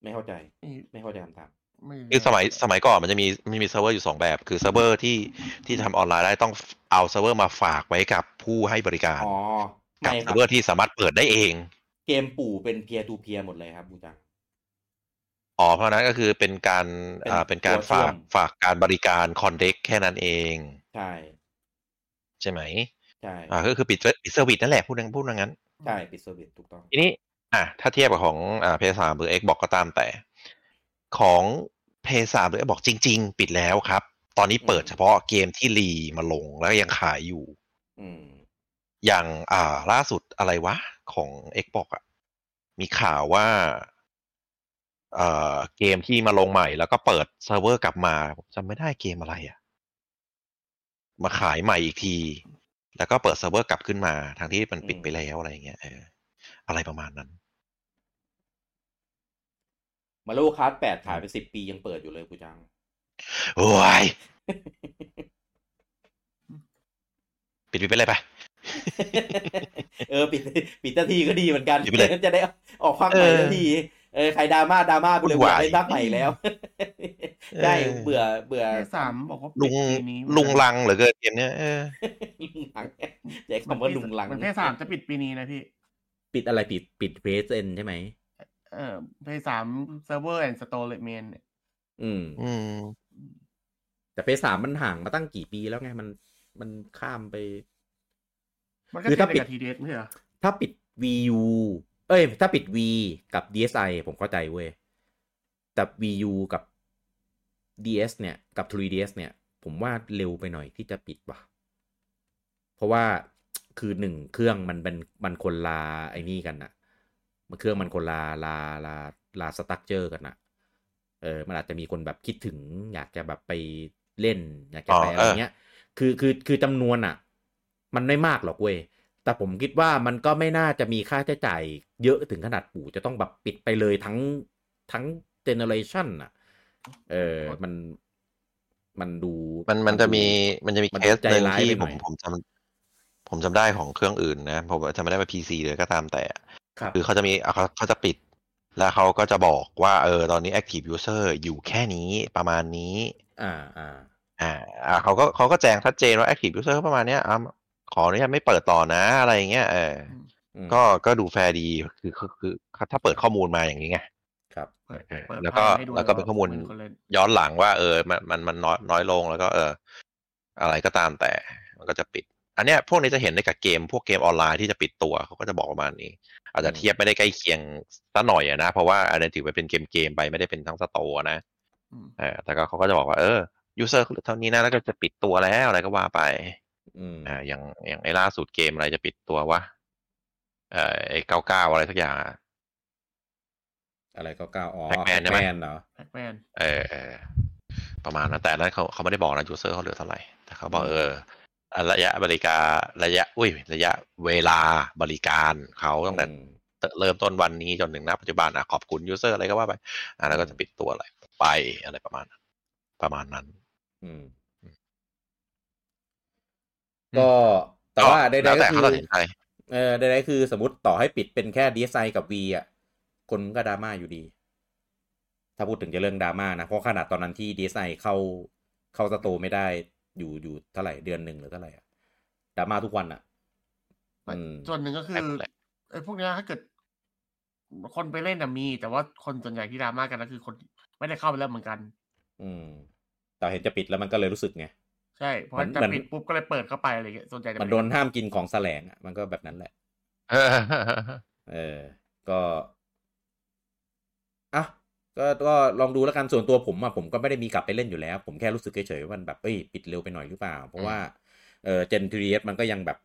ไม่เข้าใจ ไม่ไม่เข้าใจคำถามไม่คือสมัยสมัยก่อนมันจะมีมันมีเซิร์ฟเวอร์อยู่สองแบบ คือเซิร์ฟเวอร์ที่ที่ทำออนไลน์ได้ต้องเอาเซิร์ฟเวอร์มาฝากไว้กับผู้ให้บริการอ๋อกับไม่คเซิร์บฟเวอร์ที่สามารถเปิดได้เอง เกมปู่เป็น peer-to-peer หมดเลยครับบูจังอ๋อเพราะฉะนั้นก็คือเป็นการเป็นอ่าเป็นการตัวช่วฝากงฝากการบริการ connect แค่นั้นเอง ใช่ใช่ไหมใช่อ่าก็คือปิดปิด service นั่นแหละพูดพูดงั้นใช่ปิด service ถูกต้องทีนี้ อะถ้าเทียบกับของอ่า Play สามหรือ Xbox ก็ตามแต่ ของ Play สามหรือ Xbox จริง ๆ ปิดแล้วครับ ตอนนี้เปิดอืมเฉพาะเกมที่รีมาลงแล้วยังขายอยู่ อืมอย่างอ่าล่าสุดอะไรวะ ของ Xbox อะมีข่าวว่าเอ่อเกมที่มาลงใหม่แล้วก็เปิดเซิร์ฟเวอร์กลับมาผมจำไม่ได้เกมอะไรอะ มาขายใหม่อีกที แล้วก็เปิดเซิร์ฟเวอร์กลับขึ้นมาทางที่มันปิดอืมไปแล้วอะไรอย่างเงี้ยเอออะไรประมาณนั้น Mario Kart แปดขายไปสิบปียังเปิดอยู่เลยบูจัง โอ้ย ปิดไปเลยไปเออ ปิดปิดนาทีก็ดีเหมือนกันปิดไปเลยจะได้ออกภาคใหม่เออนาที เออใครดราม่าดราม่าไปเลยวุ่นอยากวายเล่นภาคใหม่แล้วได้เออเบื่อเบื่อเพย์สามบอกว่าลุปิดงปีนี้ลุงลังเหลือเกินเกมเนี้ยเออลุงหลังใช้คำว่าลุงหลังมันเพย์สามจะปิดปีนี้นะพี่ ปิดอะไรปิดปิดเพสเอ็นใช่ไหมเออ Play สามเซิร์ฟเวอร์ and store remainอืมอืมแต่ Play สามมันห่างมาตั้งกี่ปีแล้วไงมันมันข้ามไป มันก็คือถ้าปิดเทียถ้าบกับ 3DS ไม่ใช่เหรอถ้าปิด VU เอ้ย ถ้าปิด Wii กับ DSi ผมเข้าใจเว้ย แต่ Wii U กับ DS เนี่ยกับ 3DS เนี่ย ผมว่าเร็วไปหน่อยที่จะปิดว่ะ เพราะว่าคือหนึ่งเครื่องมันเป็นมันคนละไอ้นี่กันนะมันเครื่องมันคนละละละละ structure กันนะเออมันอาจจะมีคนแบบคิดถึง อยากจะแบบไปเล่น อยากจะไปอ๋ออะเอไรอเงี้ย คือคือคือจำนวนอะ มันไม่มากหรอกเว้ย แต่ผมคิดว่ามันก็ไม่น่าจะมีค่าใช้จ่ายเยอะถึงขนาดปู่จะต้องแบบปิดไปเลยทั้งทั้ง generation อะ เออมันมันดูมันมันจะมีมันจะมีมันเคสใจหนึ่งร้ายที่ไปหผน่มอยผมจผมจำได้ของเครื่องอื่นนะผมจำไม่ได้ว่า PC เลยก็ตามแต่ครับคือเขาจะมีอะเขาเขาจะปิด แล้วเขาก็จะบอกว่าเออตอนนี้ active user อยู่แค่นี้ประมาณนี้ อ่าอ่าอ่าอ่าเขาก็เขาก็แจ้งชัดเจนว่า active user ประมาณเนี้ย อ่าขออนุญาตไม่เปิดต่อนะอะไรอย่างเงี้ยเอออืมก็ก็ดูแฟร์ดีคือคือคือถ้าเปิดข้อมูลมาอย่างนี้ไงครับเปิดเออเปิดแล้วก็ภาพให้ดูแล้วก็เป็นข้อมูลคนเล่นย้อนหลังว่า เออ มันมันมันน้อยน้อยลงแล้วก็เออ อะไรก็ตามแต่มันก็จะปิด อันเนี้ยพวกนี้จะเห็นได้กับเกม พวกเกมออนไลน์ที่จะปิดตัวเขาก็จะบอกประมาณนี้ อาจจะอืมเทียบไม่ได้ใกล้เคียงซะหน่อยอะนะ เพราะว่าอันนี้ถือว่าเป็นเกมเกมไปไม่ได้เป็นทั้ง store นะอืมเออแต่ก็เขาก็จะบอกว่าเออ user เท่านี้นะแล้วก็จะปิดตัวแล้วอะไรก็ว่าไป อืมอ่าอย่างอย่างไอ้ล่าสุดเกมอะไรจะปิดตัววะเอ่อไอ้เก้าเก้าอะไรสักอย่างอะอะไรก็ก้าวอ๋อ Pac-Man ใช่ไหม Pac-Man เหรอ Pac-Man เออเออประมาณนั้นแต่อันนั้นเขาเขาไม่ได้บอกนะ user เขาเหลือเท่าไหร่แต่เขาบอกอืมเอออะระยะบริการระยะอุ้ยระยะเวลาบริการเขาตั้งแต่อืมเริ่มต้นวันนี้จนถึงณปัจจุบันอะขอบคุณ user อะไรก็ว่าไปอะแล้วก็จะปิดตัวอะไรไปอะไรประมาณนั้นประมาณนั้น อืมอืม ก็แต่ว่าใดแล้วๆก็แต่คืเขาอตัดสินใจเออใดๆคือสมมติต่อให้ปิดเป็นแค่ DSi กับ V อะ คนก็ดราม่าอยู่ดี ถ้าพูดถึงจะเรื่องดราม่านะ เพราะขนาดตอนนั้นที่ DSi เข้าเข้าสโตร์ไม่ได้อยู่อยู่เท่าไหร่เดือนหนึ่งหรือเท่าไหร่อะดราม่าทุกวันอะอืมส่วนหนึ่งก็คือแปลกแปลกไอ้พวกเนี้ยถ้าเกิด คนไปเล่นน่ะมี แต่ว่าคนส่วนใหญ่ที่ดราม่ากันก็คือคนไม่ได้เข้าไปแล้วเหมือนกัน อืมแต่เห็นจะปิดแล้วมันก็เลยรู้สึกไง ใช่ เพราะเหมือนจะเหมือนปิดปุ๊บก็เลยเปิดเข้าไปอะไรเงี้ยส่วนใหญ่จะมันโดนห้ามกินของแสลงอะมันก็แบบนั้นแหละเออเออ ก็อะก็ก็ลองดูแล้วกันส่วนตัวผมอะผมก็ไม่ได้มีกลับไปเล่นอยู่แล้ว ผมแค่รู้สึกเฉยๆว่ามันแบบเอ้ยปิดเร็วไปหน่อยหรือเปล่า เพราะว่าเออเจนทีเอสมันก็ยังแบบ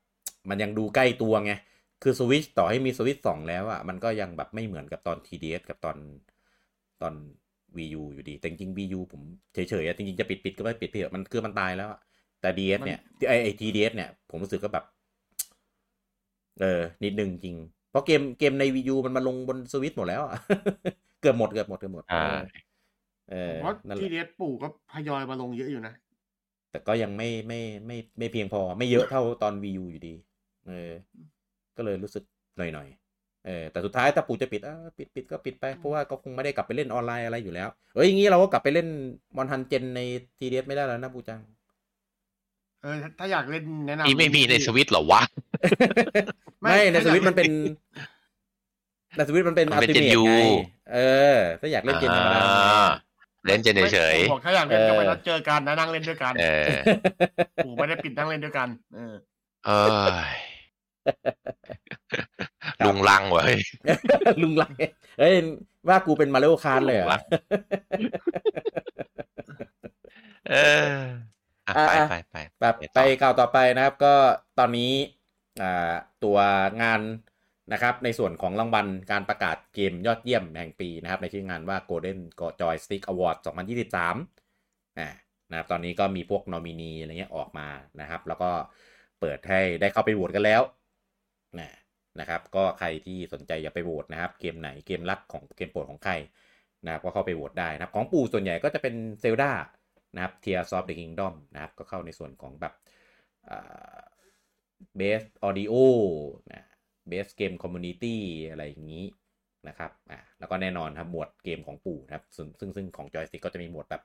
มันยังดูใกล้ตัวไง คือสวิตชต่อให้มีสวิตสองแล้วอะมันก็ยังแบบไม่เหมือนกับตอน TDS กับตอนตอน VU อยู่ดี แต่จริงๆ VU ผมเฉยๆอะจริงๆ จะปิดปิดก็ไม่ปิดเถอะมันคือมันตายแล้วอะแต่ DS เนี่ยไอไอ TDS เนี่ย ผมรู้สึกก็แบบ เออ นิดนึงจริง เพราะเกมเกมใน Wii U มันมาลงบนสวิตช์หมดแล้วอะเกือบหมดเกือบหมดเกือบหมดอ่าเออเพราะนั่นแหทีละเดสปู่ก็ทยอยมาลงเยอะอยู่นะ แต่ก็ยังไม่ไม่ไม่ไม่เพียงพอ ไม่เยอะเท่าตอน Wii U อยู่ดี เออ ก็เลยรู้สึกหน่อยๆ เออแต่สุดท้ายถ้าปู่จะปิดอะปิดปิดก็ปิดไป เพราะว่าก็คงไม่ได้กลับไปเล่นออนไลน์อะไรอยู่แล้ว เอ้ยอย่างงี้เราก็กลับไปเล่นมอนทันเจนใน TDS ไม่ได้แล้วนะปู่จัง เออถ้าถ้าอยากเล่นแนะนำนี่ไม่มีในสวิตช์เหรอวะ ไม่ไม่ในถ้าสวิตช์อยากมันเป็นในสวิตช์มันเป็นมัอันลเป็นติเม Gen ท U ไงเออ ถ้าอยากเล่นเกมธรรมดาอ่าเล่นเจนเฉยผมบอกถ้าอยากเล่นเออก็ไปนัดเจอกันนะนั่งเล่นด้วยกันๆเออปู่ไม่ได้ปิดนั่งเล่นด้วยกัน เออเอย ลุงลังเว้ยลุงไรเอ้ยว่ากูเป็นมาริโอคาร์ดเลยเหรลุงรัอะกเอออะอะไปอะไปไปแบบไปไปต่อข่าวต่อไปนะครับ ก็ตอนนี้อ่าตัวงานนะครับ ในส่วนของรางวัลการประกาศเกมยอดเยี่ยมแห่งปีนะครับ ในชื่องานว่า Golden Joystick Award 2023อ่านะครับตอนนี้ก็มีพวกนอมินีอะไรเงี้ยออกมานะครับ แล้วก็เปิดให้ได้เข้าไปโหวตกันแล้วนะ นะครับ ก็ใครที่สนใจอย่าไปโหวตนะครับ เกมไหนเกมรักของเกมโปรดของใครนะครับก็เข้าไปโหวตได้นะครับของปู่ส่วนใหญ่ก็จะเป็น Zelda นะครับ Tears of the Kingdom นะครับก็เข้าในส่วนของแบบ best audio นะ best game community อะไรอย่างนี้นะครับอ่าแล้วก็แน่นอนครับหมวดเกมของปู่นะครับซึ่งซึ่งของ Joystick ก็จะมีหมวดแบบ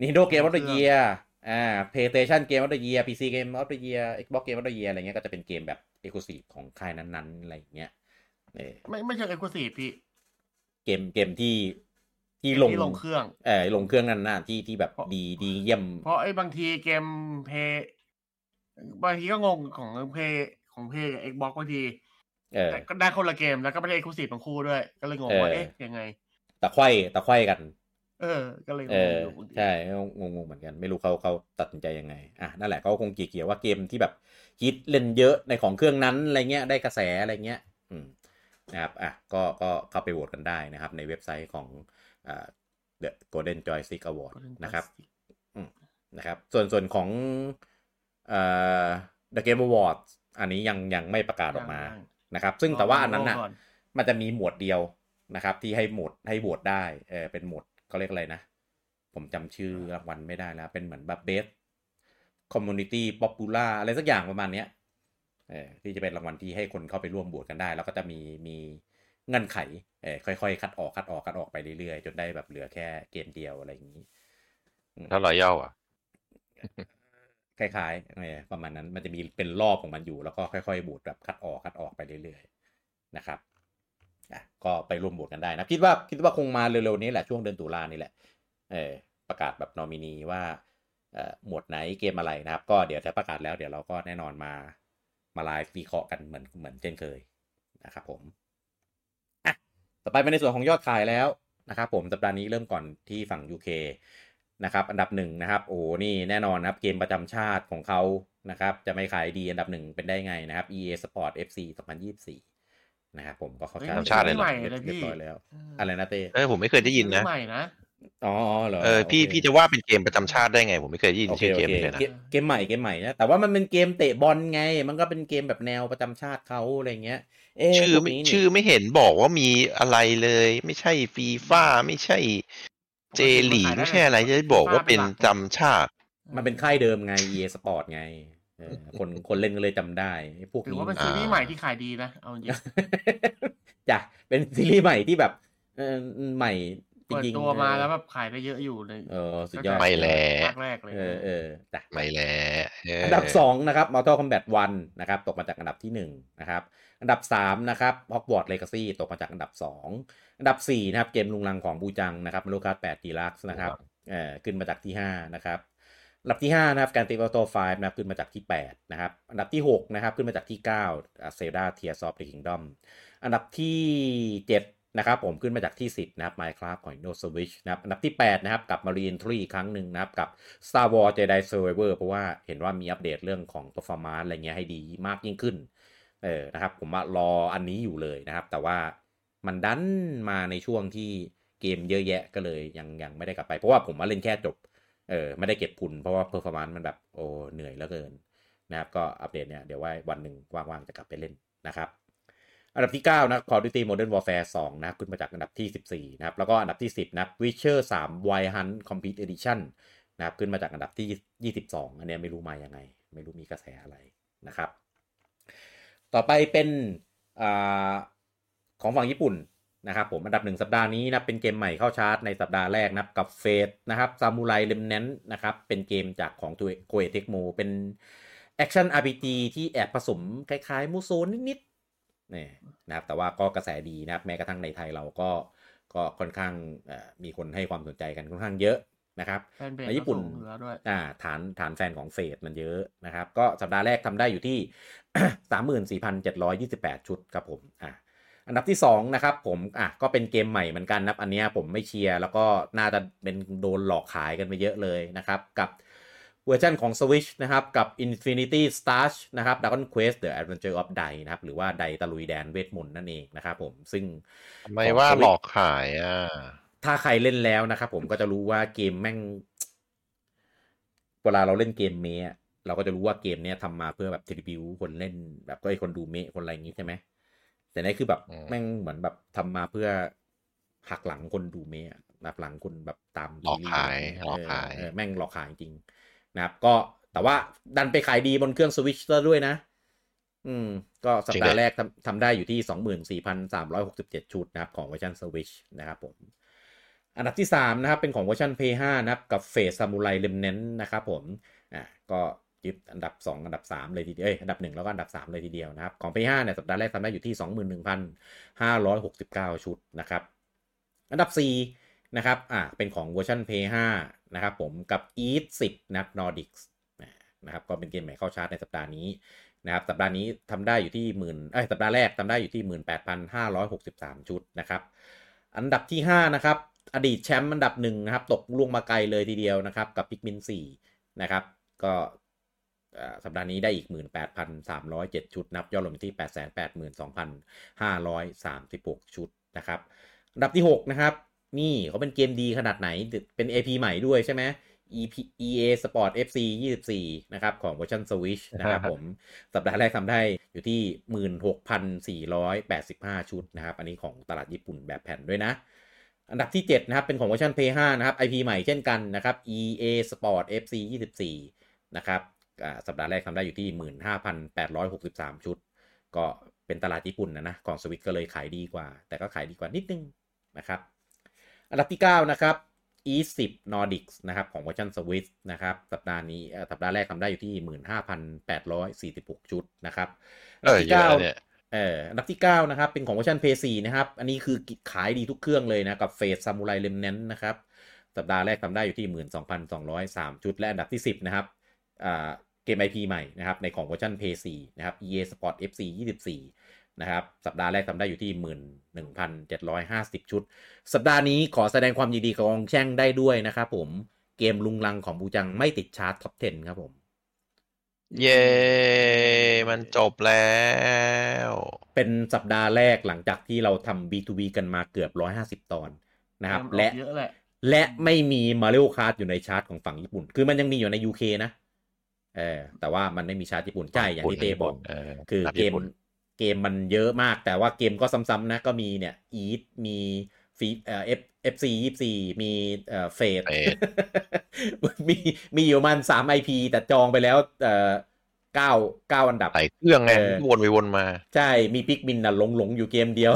Nintendo Game of the Year อ่า PlayStation Game of the Year PC Game of the Year Xbox Game of the Year อะไรเงี้ยก็จะเป็นเกมแบบ Exclusive ของค่ายนั้นๆ อะไรอย่างเงี้ยเออไม่ไม่ใช่เอ็กซ์คลูซีฟพี่ เกมเกมที่ที่ลงที่ลงเครื่องเออลงเครื่องนั้นน่ะที่ที่แบบเพราะดีดีเยี่ยม เพราะไอ้บางทีเกมเพย์บางทีก็งงของเพย์ของเพย์กับเอ็กบ็อกบางทีเออแต่ก็ได้คนละเกมแล้วก็ไม่ได้ exclusive ทั้งคู่ด้วย ก็เลยงงว่าเออเอ๊ะยังไงตะไคร่ตะไคร่กัน เออ ก็เลยงเองออยู่บางทีใช่งงงๆเหมือนกัน ไม่รู้เขาเขาตัดสินใจยังไง อะนั่นแหละเขาคงเกี่ยวๆว่าเกมที่แบบฮิตเล่นเยอะในของเครื่องนั้นอะไรเงี้ยได้กระแสอะไรเงี้ย อืมนะครับอะก็ก็เข้าไปโหวตกันได้นะครับ ในเว็บไซต์ของอ่า The Golden Joystick Award นะครับนะครับ ส่วนส่วนของเอ่อ The Game Awards อันนี้ยังยังไม่ประกาศออกมายังนะครับ ซึ่งแต่ว่าอันนั้นรน่ะก่มันจะมีหมวดเดียวนะครับ ที่ให้โหวตให้โหวตได้เออเป็นหมวด เขาเรียกอะไรนะ ผมจำชื่อรางวัลไม่ได้แล้ว เป็นเหมือนแบบ best community popular อะไรสักอย่างประมาณเนี้ยเออที่จะเป็นรางวัลที่ให้คนเข้าไปร่วมโหวตกันได้ แล้วก็จะมีมีเงื่อนไขเออค่อยๆ คัดออกคัดออกคัดออกไปเรื่อยๆ จนได้แบบเหลือแค่เกมเดียวอะไรอย่างนี้ถ้ารอยัลอะคล้ายๆเออประมาณนั้นมันจะมีเป็นรอบของมันอยู่ แล้วก็ค่อยๆ บูดแบบคัดออกคัดออกไปเรื่อยๆนะครับอะ ก็ไปร่วมบวชกันได้นะ คิดว่าคิดว่าคงมาเร็วๆนี้แหละช่วงเดือนตุลานี่แหละเออประกาศแบบนอมินีว่าเอ่อหมวดไหนเกมอะไรนะครับ ก็เดี๋ยวถ้าประกาศแล้วเดี๋ยวเราก็แน่นอนมามาไลฟ์วิเคราะห์กันเหมือนเหมือนเช่นเคยนะครับผมอะต่อไปเป็นในส่วนของยอดขายแล้วนะครับผมสัปดาห์นี้เริ่มก่อนที่ฝั่ง UK นะครับอันดับหนึ่งนะครับโอ้นี่แน่นอนนะครับเกมประจำชาติของเขานะครับจะไม่ขายดีอันดับหนึ่งเป็นได้ไงนะครับ EA Sport FC 2024 นะครับผมก็เข้าเฮ้ยใจประจำชาติเลยเหรอใหม่เลยพี่เรียบร้อยแล้ว อะไรนะเต้เออผมไม่เคยได้ยินนะใหม่นะอ๋อเหรอเออพี่โคพี่จะว่าเป็นเกมประจำชาติได้ไง ผมไม่เคยได้ยินโอเคชื่อโอเกมเคนี้เลยนะเกมเกมใหม่เกมใหม่นะแต่ว่ามันเป็นเกมเตะบอลไง มันก็เป็นเกมแบบแนวประจำชาติเขาอะไรเงี้ยเอ๊ะชื่อพวกไม่นี้นี่ชื่อไม่เห็นบอกว่ามีอะไรเลย ไม่ใช่ฟีฟ่าไม่ใช่เจลีไม่ใช่อะไรจะบอกว่าเป็นจำชาติ มันเป็นค่ายเดิมไง EA Sport ไงเออ คนคนเล่นก็เลยจำได้ไอ้พวกถือนี้ว่าเป็นอ่าซีรีส์ใหม่ที่ขายดีนะเอาจริงจ้ะเป็นซีรีส์ใหม่ที่แบบเออใหม่จเปิดริงๆตัวมาแล้วแบบขายได้เยอะอยู่เลยเออสุดยอดไม่แล้ภาคแรกเลยเออเออจ้ะไม่แล้วเอันดับ2นะครับ Mortal Kombat 1นะครับ ตกมาจากอันดับที่1นะครับ อันดับ3นะครับ Hogwarts Legacy ตกมาจากอันดับ2อันดับ4นะครับ เกมลุงลังของบูจังนะครับ Mario Kart 8 Deluxe นะครับเอ่อขึ้นมาจากที่5นะครับ อันดับที่ 5 นะครับ Grand Theft Auto 5นะครับขึ้นมาจากที่ 8 นะครับ อันดับที่ 6 นะครับ ขึ้นมาจากที่9 Zelda Tears of the Kingdom อันดับที่ 7 นะครับ ผมขึ้นมาจากที่ 10 นะครับ Minecraft ของ Nintendo Switch นะครับ อันดับที่ 8 นะครับ กับมา re-entry อีกครั้งหนึ่งนะครับ กับ Star Wars Jedi Survivor เพราะว่าเห็นว่ามีอัปเดตเรื่องของ performance อะไรเงี้ยให้ดีมากยิ่งขึ้น เออ นะครับ ผมว่ารออันนี้อยู่เลยนะครับ แต่ว่ามันดันมาในช่วงที่เกมเยอะแยะก็เลยยังยังไม่ได้กลับไป เพราะว่าผมมาเล่นแค่จบ เออไม่ได้เก็บทุนเพราะว่า performance มันแบบโอ้เหนื่อยเหลือเกินนะครับก็อัปเดตเนี่ยเดี๋ยวว่าวันหนึ่งว่างๆจะกลับไปเล่นนะครับอันดับที่ 9 นะ Call of Duty Modern Warfare 2 นะ ขึ้นมาจากอันดับที่ 14 นะครับ แล้วก็อันดับที่ 10 นะครับ Witcher 3 Wild Hunt Complete Edition นะครับ ขึ้นมาจากอันดับที่ 22 อันนี้ไม่รู้มายังไง ไม่รู้มีกระแสอะไรนะครับ ต่อไปเป็นอาของฝั่งญี่ปุ่น นะครับผมอันดับหนึ่งสัปดาห์นี้นะเป็นเกมใหม่เข้าชาร์ตในสัปดาห์แรกนะครับกับ Fate นะครับ Samurai Remnant นะครับเป็นเกมจากของตัว Koei Tecmo เป็นแอคชั่น RPG ที่แอบผสมคล้ายๆ Musou นิดๆนี่นะครับแต่ว่าก็กระแสดีนะครับแม้กระทั่งในไทยเราก็ก็ค่อนข้างเอ่อมีคนให้ความสนใจกันค่อนข้างเยอะนะครับแฟนเพจในญี่ปุ่นก็ส่งเหลือด้วยอ่าฐานฐานแฟนของ Fate มันเยอะนะครับ ก็สัปดาห์แรกทำได้อยู่ที่ 34,728 ชุดครับผมอะ อันดับที่2นะครับผมอะก็เป็นเกมใหม่เหมือนกันนะครับอันเนี้ยผมไม่เชียร์แล้วก็น่าจะเป็นโดนหลอกขายกันไปเยอะเลยนะครับกับเวอร์ชันของ Switch นะครับกับ Infinity Strash นะครับ Dragon Quest The Adventure of Dai นะครับหรือว่าไดตะลุยแดนเวทมนต์นั่นเองนะครับผมซึ่งทำไมว่าหลอกขายอะถ้าใครเล่นแล้วนะครับผมก็จะรู้ว่าเกมแม่ง เวลาเราเล่นเกมเมะเราก็จะรู้ว่าเกมเนี้ยทำมาเพื่อแบบทริบิวคนเล่นแบบก็ไอคนดูเมะคนอะไรอย่างงี้ใช่ไหม แต่นี่คือแบบอืมแม่งเหมือนแบบทำมาเพื่อหักหลังคนดูเมะแบบหลังคนแบบตามหลอกขายเออหลอกขายเออแม่งหลอกขายจริงนะครับ ก็แต่ว่าดันไปขายดีบนเครื่องสวิชซะด้วยนะ อืม ก็สัปดาห์แรกทำทำได้อยู่ที่ 24,367 ชุดนะครับ ของเวอร์ชันสวิชนะครับผมอันดับที่ 3 นะครับ เป็นของเวอร์ชัน Play 5 นะครับ กับ Fate Samurai Remnant นะครับผม อ่า ก็ ยึดอันดับ 2 อันดับ 3 เลยทีเดียวเอออันดับ 1 แล้วก็อันดับ 3 เลยทีเดียวนะครับ ของ Play 5เนี่ยสัปดาห์แรกทำได้อยู่ที่ 21,569 ชุดนะครับ อันดับ 4 นะครับอ่าเป็นของเวอร์ชัน Play 5นะครับผมกับ Eat 10นะครับ Nordics นะครับก็เป็นเกมใหม่เข้าชาร์ตในสัปดาห์นี้นะครับสัปดาห์นี้ทำได้อยู่ที่หมื่นเอ้ยสัปดาห์แรกทำได้อยู่ที่ 18,563 ชุดนะครับอันดับที่5นะครับอดีตแชมป์อันดับหนึ่งนะครับตกล่วงมาไกลเลยทีเดียวนะครับกับพิกมิน4นะครับก็ สัปดาห์นี้ได้อีก 18,307 ชุด นับยอดรวมอยู่ที่ 882,536 ชุดนะครับอันดับที่ 6 นะครับ นี่เขาเป็นเกมดีขนาดไหนเป็น AP ใหม่ด้วยใช่ไหม IP EA Sport FC 24 นะครับ ของเวอร์ชัน Switch นะครับผม สัปดาห์แรกทำได้อยู่ที่ 16,485 ชุดนะครับ อันนี้ของตลาดญี่ปุ่นแบบแผ่นด้วยนะ อันดับที่ 7 นะครับ เป็นของเวอร์ชัน Play 5 นะครับ IP ใหม่เช่นกันนะครับ EA Sport FC 24 นะครับอ่า สัปดาห์แรกทำได้อยู่ที่ 15,863 ชุด ก็เป็นตลาดญี่ปุ่นนะนะของสวิตก็เลยขายดีกว่า แต่ก็ขายดีกว่านิดนึงนะครับอันดับที่ 9 นะครับ E10 Nordics นะครับของเวอร์ชันสวิตนะครับสัปดาห์นี้เอ่อสัปดาห์แรกทำได้อยู่ที่ 15,846 ชุดนะครับเออเยอะแล้วเนี่ยเอออันดับที่ 9 นะครับ เป็นของเวอร์ชัน PS4 นะครับ อันนี้คือขายดีทุกเครื่องเลยนะ กับเฟสซามูไรเลมเนนนะครับ สัปดาห์แรกทำได้อยู่ที่ 12,203 ชุด และอันดับที่ 10 นะครับอ่าเกม IP ใหม่นะครับในของเวอร์ชัน PS4 นะครับ EA Sport FC 24 นะครับ สัปดาห์แรกทำได้อยู่ที่ 11,750 ชุด สัปดาห์นี้ขอแสดงความยินดีกับกองแช่งได้ด้วยนะครับผมเกมลุงลังของปู่จังไม่ติดชาร์ต top 10 ครับผม เย้มันจบแล้ว เป็นสัปดาห์แรกหลังจากที่เราทำ W2W กันมาเกือบ 150 ตอนนะครับเกมออกและเยอะแหละและไม่มี Mario Kart อยู่ในชาร์ตของฝั่งญี่ปุ่น คือมันยังมีอยู่ใน UK นะ เออแต่ว่ามันไม่มีชาร์ตญี่ปุ่นใช่อย่างที่เต้บอกเออคือรับเกมญี่ปุ่นเกมมันเยอะมาก แต่ว่าเกมก็ซ้ำๆนะก็มีเนี่ยอีทมีฟีเอ่อ F FC ยี่สี่มีเอ่อ Fate Fate มีมีอยู่ประมันสาม IP แต่จองไปแล้วเอ่อเก้าเก้าอันดับใส่เครื่องไงเออวนไปวนมา ใช่มี Pikmin น่ะหลงหลงอยู่เกมเดียว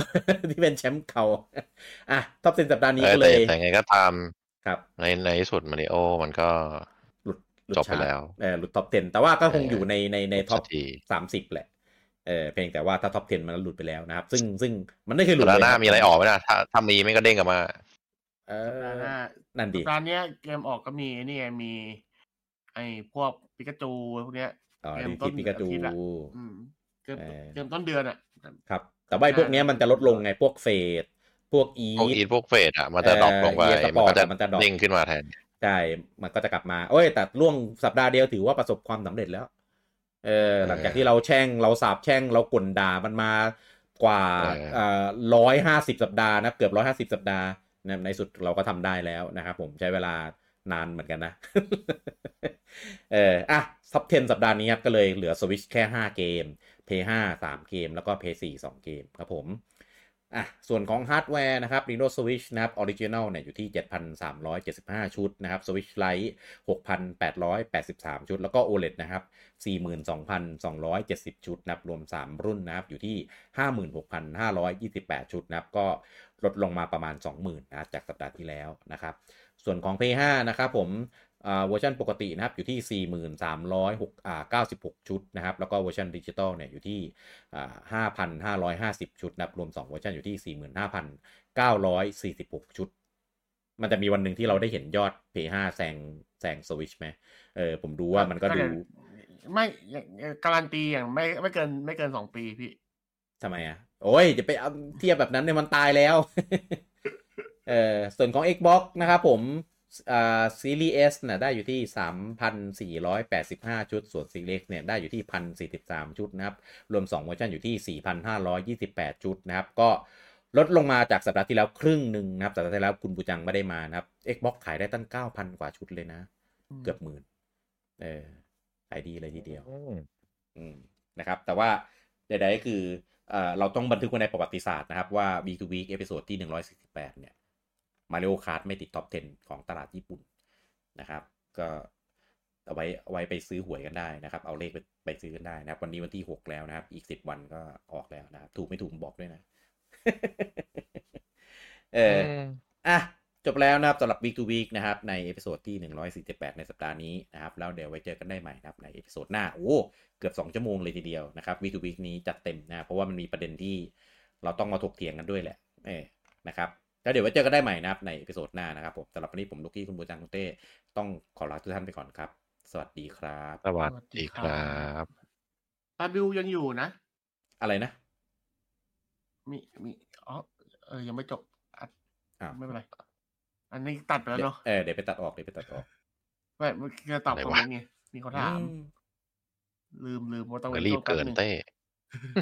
ที่เป็นแชมป์เขาอะ Top 10สัปดาห์นี้เออก็เลแต่ยแต่ไงก็ตามครับในในที่สุดมาริโอมันก็หลุดหลุด จบไปชาร์ตแล้วเออหลุด Top 10 แต่ว่าก็คงเออออยู่ในในใน Top สักทีสามสิบแหละเออเพียงแต่ว่าถ้า Top 10 มันหลุดไปแล้วนะครับ ซึ่งซึ่งมันไม่เคยหลุดสัปดาห์เลยหน้าคบมีอะไรออกไหมนะถ้าถ้ามีไม่ก็เด้งกลับมา เอสัปดาห์หอน้านั่นดิร้านเนี้ยเกมออกก็มีไอ้นี่ไงมี ไอ้พวกปิกาจูพวกเนี้ยอ๋อเกม Detective Pikachu อาทิตย์อะอืมเกมเออเกมต้นเดือนอะครับ แต่ว่าไอ้พวกเนี้ยมันจะลดลงไงพวก Fate พวกอีพวกอีททพวก Fate อะมันจะ drop ลงไปเออมันก็จะมันจะ drop เด้งขึ้นมาแทน ใช่ มันก็จะกลับมาโอ้ยแต่ล่วงสัปดาห์เดียวถือว่าประสบความสำเร็จแล้ว เออหลังจากที่เราแช่งเราสาบแช่งเรากลด่ามันมากว่าเออร้อยห้าสิบสัปดาห์นะเกือบร้อยห้าสิบสัปดาห์นะในสุดเราก็ทำได้แล้วนะครับผมใช้เวลานานเหมือนกันนะ เอออะ Top 10สัปดาห์นี้ครับก็เลยเหลือสวิชแค่ 5 เกม p 5 3 เกม แล้วก็ p 4 2 เกมครับผม อะส่วนของฮาร์ดแวร์นะครับ Nintendo Switch นะครับ Original เนี่ยอยู่ที่ 7,375 ชุดนะครับ Switch Lite 6,883 ชุด แล้วก็ OLED นะครับ 42,270 ชุดนะครับ รวม 3 รุ่นนะครับ อยู่ที่ 56,528 ชุดนะครับ ก็ลดลงมาประมาณ 20,000นะจากสัปดาห์ที่แล้วนะครับ ส่วนของ P5 นะครับผม เวอร์ชันปกตินะครับอยู่ที่ 43,6อ่า96 ชุดนะครับแล้วก็เวอร์ชันดิจิตอลเนี่ยอยู่ที่อ่า5,550 ชุดนะครับรวม 2 เวอร์ชันอยู่ที่ 45,946 ชุด มันจะมีวันหนึ่งที่เราได้เห็นยอด Play 5แซงแซง Switch ไหมเออผมดูว่ามันก็ดูเลยไม่อย่างการันตีอย่างไม่ไม่เกินไม่เกินสองปีพี่ทำไมอะ โอ้ยจะไปเอาเทียบแบบนั้นเนี่ยมันตายแล้ว เออส่วนของ Xbox นะครับผมอ่า ซีรีส์ S เนี่ยได้อยู่ที่ 3,485 ชุด ส่วนซีรีส์ X เนี่ยได้อยู่ที่ 1,043 ชุดนะครับ รวม 2 เวอร์ชันอยู่ที่ 4,528 ชุดนะครับ ก็ลดลงมาจากสัปดาห์ที่แล้วครึ่งหนึ่งนะครับ สัปดาห์ที่แล้วคุณบูจังไม่ได้มานะครับ Xbox ขายได้ตั้ง 9,000 กว่าชุดเลยนะอืมเกือบหมื่นเออขายดีเลยทีเดียวอืมอืมนะครับ แต่ว่าใดๆก็คือเอ่อเราต้องบันทึกไว้ในประวัติศาสตร์นะครับว่า Week to Week Episode ที่ 148 เนี่ย Mario Kart ไม่ติด Top 10 ของตลาดญี่ปุ่นนะครับ ก็เอาไว้เอาไว้ไปซื้อหวยกันได้นะครับ เอาเลขไปไปซื้อกันได้นะครับ วันนี้วันที่ 6 แล้วนะครับ อีก 10 วันก็ออกแล้วนะครับ ถูกไม่ถูกบอกด้วยนะ เอออะจบแล้วนะครับสำหรับ Week to Week นะครับ ใน Episode ที่ 148 ในสัปดาห์นี้นะครับ แล้วเดี๋ยวไว้เจอกันได้ใหม่นะครับ ใน Episode หน้า โอ้เกือบ 2 ชั่วโมงเลยทีเดียวนะครับ Week to Week นี้จัดเต็มนะ เพราะว่ามันมีประเด็นที่เราต้องมาถกเถียงกันด้วยแหละ เออนะครับ แล้วเดี๋ยวไว้เจอกันได้ใหม่นะครับใน Episode หน้านะครับผมสำหรับวันนี้ผมลูกกี้คุณบูจังคุณเต้ต้องขอลาทุกท่านไปก่อนครับ สวัสดีครับ สวัสดีครับตาบิวยังอยู่นะ อะไรนะ มีมีอ๋อเออยังไม่จบอัดอ้าวไม่เป็นไร อันนี้ตัดไปแล้วเดี๋ยวเนาะเออเดี๋ยวไปตัดออกเดี๋ยวไปตัดออกไม่เมื่อกี้จะตอบอะไรคอมวะเมนต์ไงมีเขาถามอืมลืมลืมว่าต้องเดี๋ยวรีบโทษแป๊เกินหงเต้